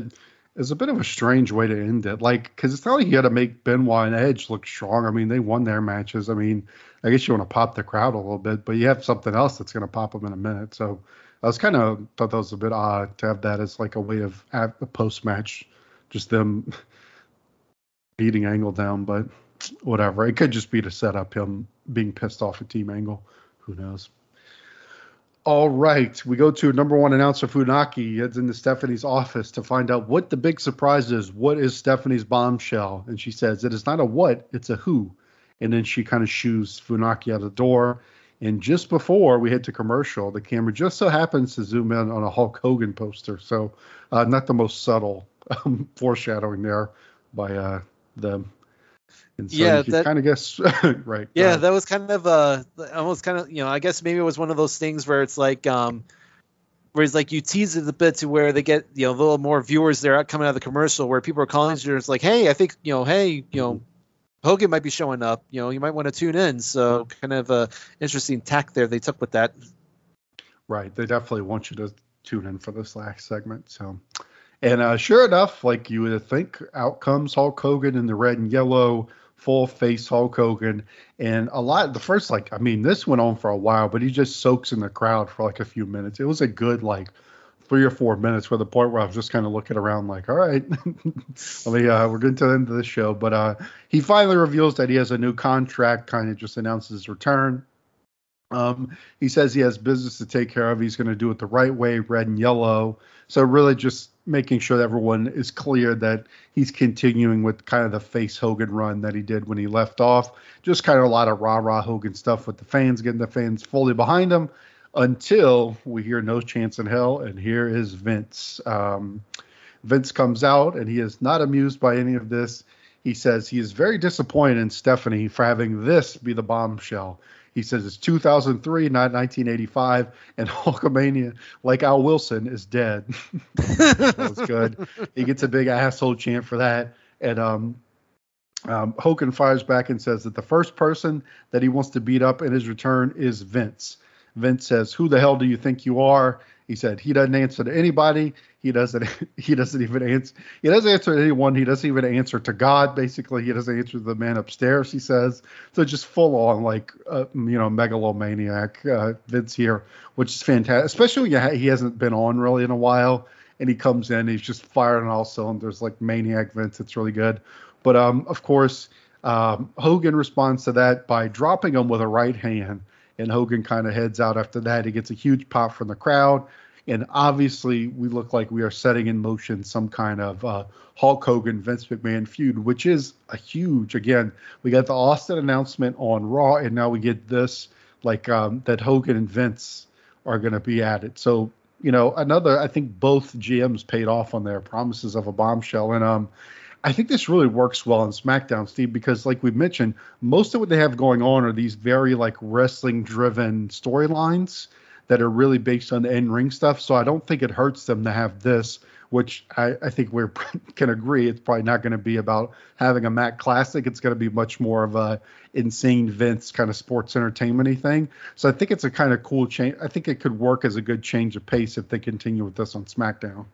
it was a bit of a strange way to end it. Like, because it's not like you got to make Benoit and Edge look strong. I mean, they won their matches. I mean, I guess you want to pop the crowd a little bit, but you have something else that's going to pop them in a minute. So I was kind of thought that was a bit odd to have that as like a way of a post match, just them beating Angle down. But whatever, it could just be to set up him being pissed off at Team Angle. Who knows? All right, we go to number one announcer Funaki. He heads into Stephanie's office to find out what the big surprise is. What is Stephanie's bombshell? And she says it is not a what, it's a who. And then she kind of shoos Funaki out of the door. And just before we hit to commercial, the camera just so happens to zoom in on a Hulk Hogan poster. So uh, not the most subtle um, foreshadowing there by uh, them. And so yeah, you kind of guess right. Yeah, that was kind of uh almost kind of you know I guess maybe it was one of those things where it's like um where it's like you tease it a bit to where they get you know a little more viewers there out coming out of the commercial where people are calling you it's like hey I think you know hey you know Hogan might be showing up you know you might want to tune in so kind of a interesting tack there they took with that Right. They definitely want you to tune in for this last segment. So, and uh, sure enough, like you would think, out comes Hulk Hogan in the red and yellow full face Hulk Hogan. And a lot, the first, like, I mean, this went on for a while, but he just soaks in the crowd for like a few minutes. It was a good, like, three or four minutes for the point where I was just kind of looking around like, all right, mean, uh, we're getting to the end of the show. But uh, he finally reveals that he has a new contract, kind of just announces his return. Um, he says he has business to take care of. He's going to do it the right way, red and yellow. So really just making sure that everyone is clear that he's continuing with kind of the face Hogan run that he did when he left off. Just kind of a lot of rah rah Hogan stuff with the fans, getting the fans fully behind him until we hear no chance in hell. And here is Vince. Um, Vince comes out and he is not amused by any of this. He says he is very disappointed in Stephanie for having this be the bombshell. He says it's 2003, not 1985, and Hulkamania, like Al Wilson, is dead. that was good. He gets a big asshole chant for that. And um, um, Hogan fires back and says that the first person that he wants to beat up in his return is Vince. Vince says, "Who the hell do you think you are?" He said he doesn't answer to anybody. He doesn't. He doesn't even answer. He doesn't answer to anyone. He doesn't even answer to God. Basically, he doesn't answer to the man upstairs. He says so. Just full on like uh, you know megalomaniac uh, Vince here, which is fantastic. Especially when he hasn't been on really in a while, and he comes in. He's just firing all cylinders like maniac Vince. It's really good. But um, of course, um, Hogan responds to that by dropping him with a right hand and Hogan kind of heads out after that. He gets a huge pop from the crowd, and obviously we look like we are setting in motion some kind of uh, Hulk Hogan Vince McMahon feud, which is a huge. Again, we got the Austin announcement on Raw, and now we get this like um, that Hogan and Vince are going to be at it. So you know, another. I think both GMs paid off on their promises of a bombshell, and um, I think this really works well on SmackDown, Steve, because like we mentioned, most of what they have going on are these very like wrestling driven storylines that are really based on the in ring stuff. So I don't think it hurts them to have this, which I, I think we can agree it's probably not going to be about having a Mac Classic. It's going to be much more of a insane Vince kind of sports entertainment thing. So I think it's a kind of cool change. I think it could work as a good change of pace if they continue with this on SmackDown.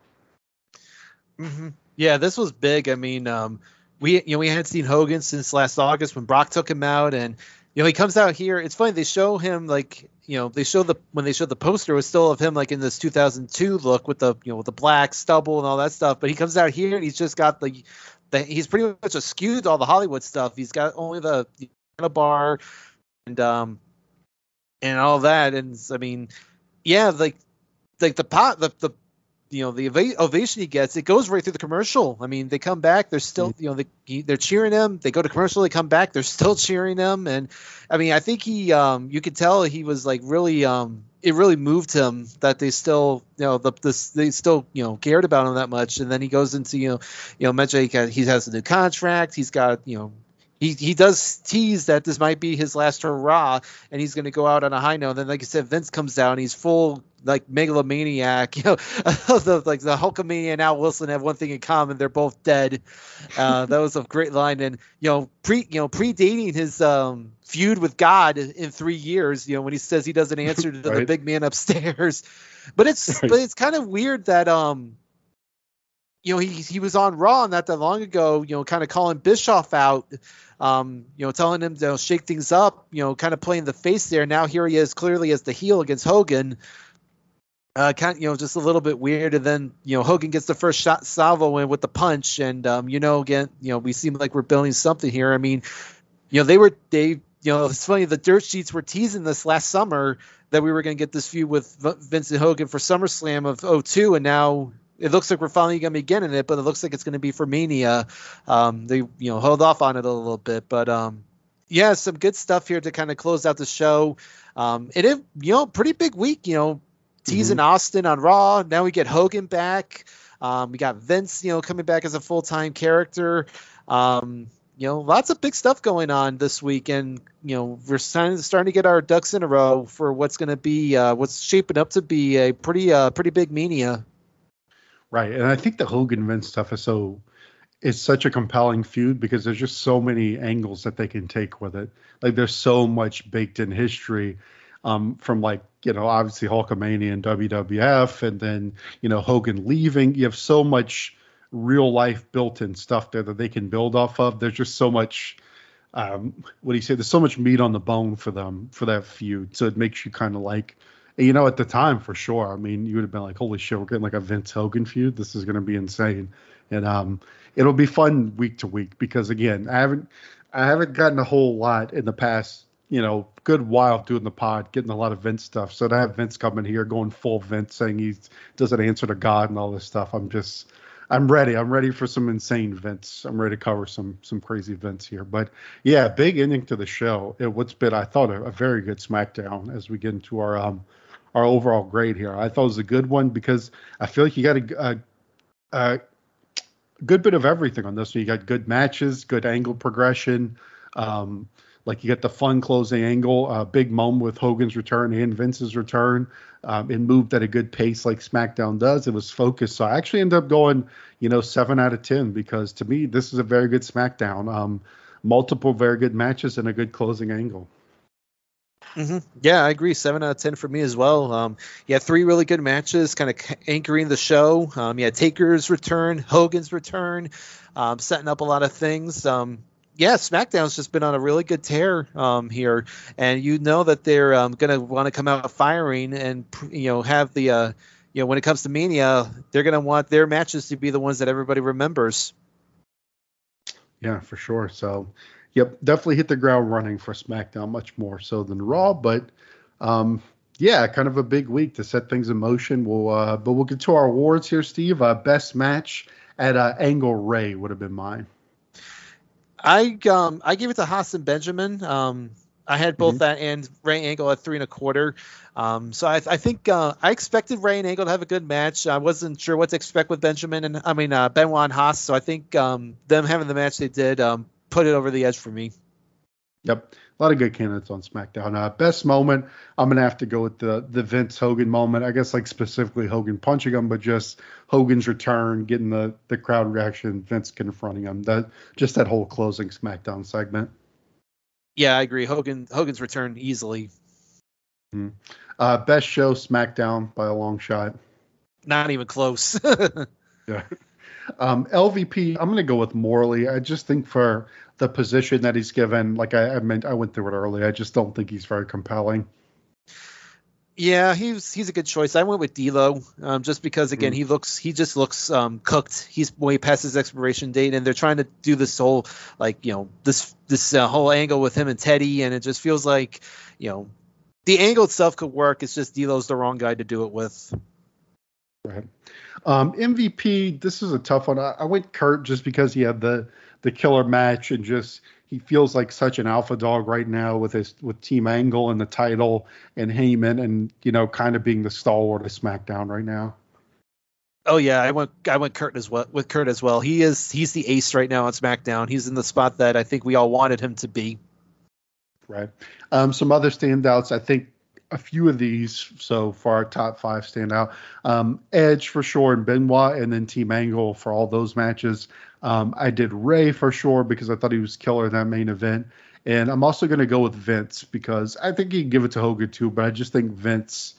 Mm-hmm. Yeah, this was big. I mean, um, we you know we hadn't seen Hogan since last August when Brock took him out, and you know he comes out here. It's funny they show him like you know they show the when they showed the poster was still of him like in this 2002 look with the you know with the black stubble and all that stuff. But he comes out here and he's just got the, the he's pretty much skewed all the Hollywood stuff. He's got only the, the bar and um and all that. And I mean, yeah, like like the pot the the you know the ovation he gets it goes right through the commercial. I mean they come back they're still you know they, they're cheering him. They go to commercial they come back they're still cheering him. And i mean i think he um you could tell he was like really um it really moved him that they still you know the this they still you know cared about him that much. And then he goes into you know you know mention he, he has a new contract. He's got you know he, he does tease that this might be his last hurrah and he's going to go out on a high note. And then, like I said, Vince comes down. He's full like megalomaniac. You know, the, like the Hulkamania and Al Wilson have one thing in common: they're both dead. Uh, that was a great line. And you know, pre you know predating his um, feud with God in three years. You know, when he says he doesn't answer to right. the big man upstairs. But it's right. but it's kind of weird that um you know, he he was on Raw not that long ago, you know, kind of calling Bischoff out, um, you know, telling him to shake things up, you know, kind of playing the face there. Now here he is clearly as the heel against Hogan. Uh, kind of, you know, just a little bit weird. And then, you know, Hogan gets the first shot salvo in with the punch. And, um, you know, again, you know, we seem like we're building something here. I mean, you know, they were, they, you know, it's funny, the dirt sheets were teasing this last summer that we were going to get this feud with Vince and Hogan for SummerSlam of 02. And now it looks like we're finally going to be getting it, but it looks like it's going to be for Mania. Um, they, you know, hold off on it a little bit, but um, yeah, some good stuff here to kind of close out the show. Um, it is, you know, pretty big week. You know, teasing mm-hmm. Austin on Raw. Now we get Hogan back. Um, we got Vince, you know, coming back as a full time character. Um, you know, lots of big stuff going on this week, and you know, we're starting, to get our ducks in a row for what's going to be uh, what's shaping up to be a pretty uh, pretty big mania. Right, and I think the Hogan Vince stuff is so it's such a compelling feud because there's just so many angles that they can take with it. Like there's so much baked in history um, from like you know obviously Hulkamania and WWF, and then you know Hogan leaving. You have so much real life built in stuff there that they can build off of. There's just so much. Um, what do you say? There's so much meat on the bone for them for that feud, so it makes you kind of like you know, at the time for sure. I mean, you would have been like, "Holy shit, we're getting like a Vince Hogan feud. This is going to be insane." And um, it'll be fun week to week because again, I haven't I haven't gotten a whole lot in the past, you know, good while doing the pod, getting a lot of Vince stuff. So to have Vince coming here, going full Vince, saying he doesn't answer to God and all this stuff, I'm just I'm ready. I'm ready for some insane Vince. I'm ready to cover some some crazy Vince here. But yeah, big ending to the show. It, what's been I thought a, a very good SmackDown as we get into our um our overall grade here. I thought it was a good one because I feel like you got a, a, a good bit of everything on this one. You got good matches, good angle progression. Um, like you get the fun closing angle, uh, big moment with Hogan's return and Vince's return. Um, it moved at a good pace like SmackDown does. It was focused. So I actually ended up going, you know, seven out of ten because to me this is a very good SmackDown. Um, multiple very good matches and a good closing angle. Mm-hmm. Yeah, I agree. Seven out of ten for me as well. Um, yeah, three really good matches, kind of anchoring the show. Um, yeah, Taker's return, Hogan's return, um, setting up a lot of things. Um, yeah, SmackDown's just been on a really good tear um, here, and you know that they're um, going to want to come out firing and you know have the uh, you know when it comes to Mania, they're going to want their matches to be the ones that everybody remembers. Yeah, for sure. So Yep, definitely hit the ground running for SmackDown, much more so than Raw. But um, yeah, kind of a big week to set things in motion. We'll uh, but we'll get to our awards here, Steve. Uh, best match at uh, Angle Rey would have been mine. I um I gave it to Haas and Benjamin. Um, I had both mm-hmm. that and Rey Angle at three and a quarter. Um, so I, I think uh, I expected Rey and Angle to have a good match. I wasn't sure what to expect with Benjamin and I mean uh, Benoit and Haas. So I think um, them having the match they did um, put it over the edge for me. Yep, a lot of good candidates on SmackDown. Uh, best moment, I'm gonna have to go with the the Vince Hogan moment. I guess like specifically Hogan punching him, but just Hogan's return, getting the the crowd reaction, Vince confronting him. That just that whole closing SmackDown segment. Yeah, I agree. Hogan Hogan's return easily. Mm-hmm. Uh, best show SmackDown by a long shot. Not even close. yeah. Um, LVP, I'm going to go with Morley. I just think for the position that he's given, like I, I meant, I went through it earlier. I just don't think he's very compelling. Yeah, he's he's a good choice. I went with D'Lo, um, just because again mm. he looks he just looks um, cooked. He's way past his expiration date, and they're trying to do this whole like you know this this uh, whole angle with him and Teddy, and it just feels like you know the angle itself could work. It's just D'Lo's the wrong guy to do it with. Right. Um, MVP, this is a tough one. I, I, went Kurt just because he had the the killer match and just he feels like such an alpha dog right now with his with Team Angle and the title and Heyman and you know kind of being the stalwart of SmackDown right now. Oh yeah, I went I went Kurt as well with Kurt as well. He is he's the ace right now on SmackDown. He's in the spot that I think we all wanted him to be. Right. Um, some other standouts. I think a few of these so far top five stand out. Um, Edge for sure and Benoit, and then Team Angle for all those matches. Um, I did Rey for sure because I thought he was killer in that main event. And I'm also going to go with Vince because I think he can give it to Hogan too, but I just think Vince,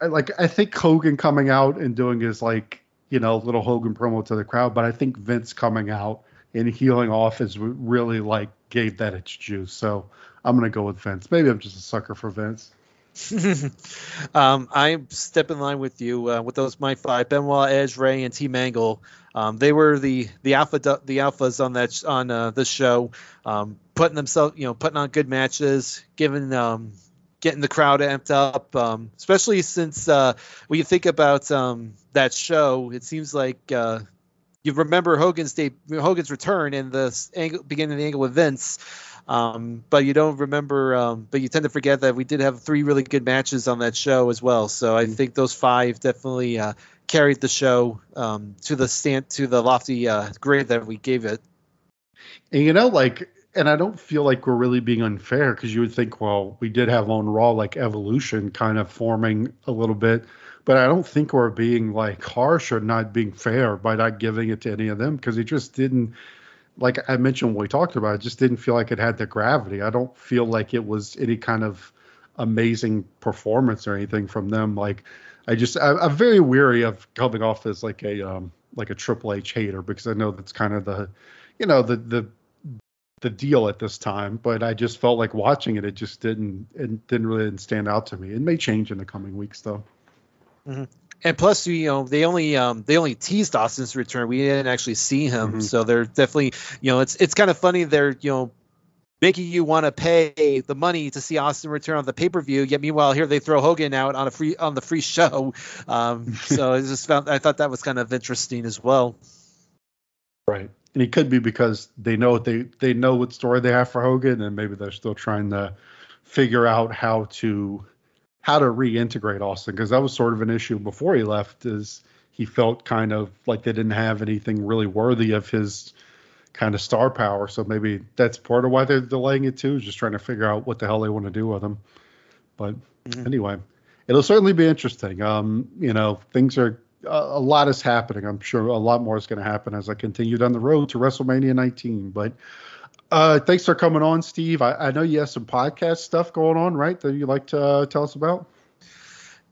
I, like, I think Hogan coming out and doing his, like, you know, little Hogan promo to the crowd, but I think Vince coming out and healing off is really, like, gave that its juice. So I'm going to go with Vince. Maybe I'm just a sucker for Vince. um, I step in line with you uh, with those my five: Benoit, Edge, Rey, and Team Angle. Um, they were the the alpha the alphas on that on uh, this show, um, putting themselves you know putting on good matches, giving um, getting the crowd amped up. Um, especially since uh, when you think about um, that show, it seems like uh, you remember Hogan's day, Hogan's return and the angle, beginning of the angle with Vince. Um, but you don't remember, um, but you tend to forget that we did have three really good matches on that show as well. So I mm-hmm. think those five definitely uh, carried the show um, to the stand to the lofty uh, grade that we gave it. And you know, like, and I don't feel like we're really being unfair because you would think, well, we did have on Raw like evolution kind of forming a little bit, but I don't think we're being like harsh or not being fair by not giving it to any of them because it just didn't. Like I mentioned when we talked about it, just didn't feel like it had the gravity. I don't feel like it was any kind of amazing performance or anything from them. Like I just I, I'm very weary of coming off as like a um like a Triple H hater because I know that's kind of the you know the the the deal at this time. But I just felt like watching it, it just didn't it didn't really stand out to me. It may change in the coming weeks though. And plus, you know, they only um, they only teased Austin's return. We didn't actually see him, Mhm. so they're definitely, you know, it's it's kind of funny. They're you know making you want to pay the money to see Austin return on the pay per view. Yet meanwhile, here they throw Hogan out on a free on the free show. Um, so I just found I thought that was kind of interesting as well. Right. And it could be because they know what they they know what story they have for Hogan, and maybe they're still trying to figure out how to how to reintegrate Austin because that was sort of an issue before he left. Is he felt kind of like they didn't have anything really worthy of his kind of star power. So maybe that's part of why they're delaying it too, is just trying to figure out what the hell they want to do with him. But Mhm. anyway, it'll certainly be interesting. Um, you know, things are a, a lot is happening. I'm sure a lot more is going to happen as I continue down the road to WrestleMania 19. But uh, thanks for coming on, Steve. I, I know you have some podcast stuff going on, right? That you'd like to uh, tell us about.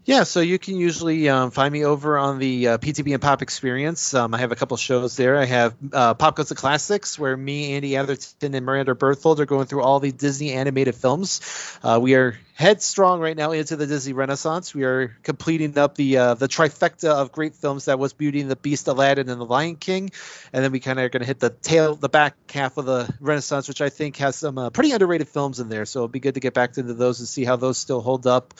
Yeah, so you can usually um, find me over on the uh, PTBN Pop Experience. Um, I have a couple shows there. I have uh, Pop Goes the Classics, where me, Andy Atherton, and Miranda Berthold are going through all the Disney animated films. Uh, we are headstrong right now into the Disney Renaissance. We are completing up the uh, the trifecta of great films that was Beauty and the Beast, Aladdin, and The Lion King, and then we kind of are going to hit the tail, the back half of the Renaissance, which I think has some uh, pretty underrated films in there. So it'll be good to get back into those and see how those still hold up.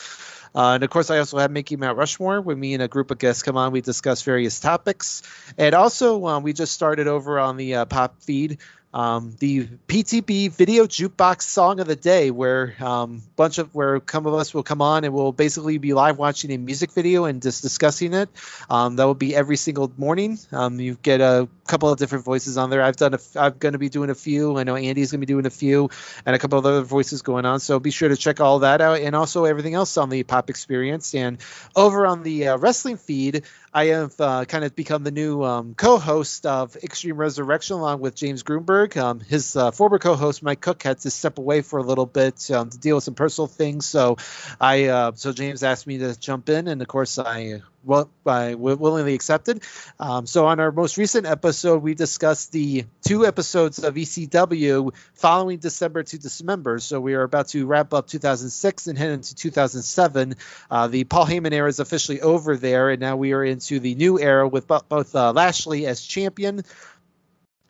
Uh, and of course, I also have Mickey Mount Rushmore, where me and a group of guests come on. We discuss various topics, and also um, we just started over on the uh, Pop feed um, the PTB Video Jukebox Song of the Day, where um, bunch of where some of us will come on and we'll basically be live watching a music video and just discussing it. Um, that will be every single morning. Um, you get a couple of different voices on there. I've done a, I'm going to be doing a few. I know Andy's going to be doing a few, and a couple of other voices going on. So be sure to check all that out, and also everything else on the Pop Experience. And over on the uh, wrestling feed, I have uh, kind of become the new um, co-host of Extreme Resurrection along with James Grunberg. Um, his uh, former co-host Mike Cook had to step away for a little bit um, to deal with some personal things, so I uh, so James asked me to jump in, and of course I well I willingly accepted. Um, so on our most recent episode, we discussed the two episodes of ECW following December to Dismember. So we are about to wrap up 2006 and head into 2007. Uh, the Paul Heyman era is officially over there, and now we are into the new era with both uh, Lashley as champion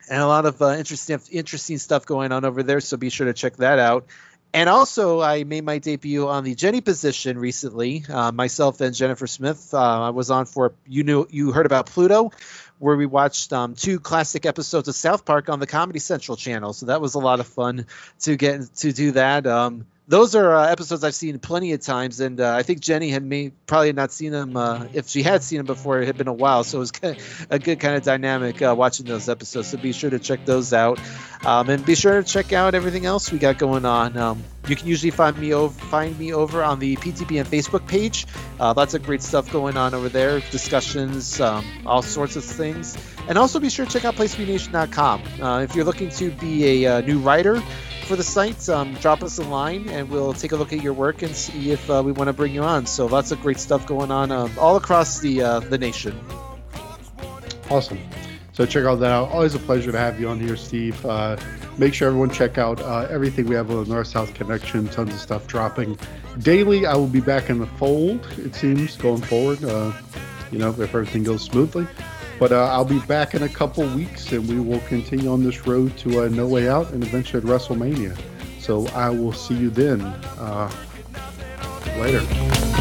and a lot of uh, interesting interesting stuff going on over there. So be sure to check that out. And also, I made my debut on the Jenny position recently. Uh, myself and Jennifer Smith. Uh, I was on for you knew you heard about Pluto, where we watched um, two classic episodes of South Park on the Comedy Central channel. So that was a lot of fun to get to do that. Um, those are uh, episodes I've seen plenty of times, and uh, I think Jenny had me probably not seen them. Uh, if she had seen them before, it had been a while, so it was kind of a good kind of dynamic uh, watching those episodes. So be sure to check those out, um, and be sure to check out everything else we got going on. Um, you can usually find me over find me over on the PTBN Facebook page. Uh, lots of great stuff going on over there, discussions, um, all sorts of things, and also be sure to check out PlaceToBeNation.com. Uh, if you're looking to be a new writer for the site, um, drop us a line and we'll take a look at your work and see if uh, we want to bring you on. So lots of great stuff going on um, all across the uh, the nation. Awesome. So check all that out. Always a pleasure to have you on here, Steve. Uh, make sure everyone check out uh, everything we have on the North South Connection. Tons of stuff dropping daily. I will be back in the fold. It seems going forward. Uh, you know, if everything goes smoothly. But uh, I'll be back in a couple weeks, and we will continue on this road to uh, No Way Out and eventually at WrestleMania. So I will see you then. Uh, later.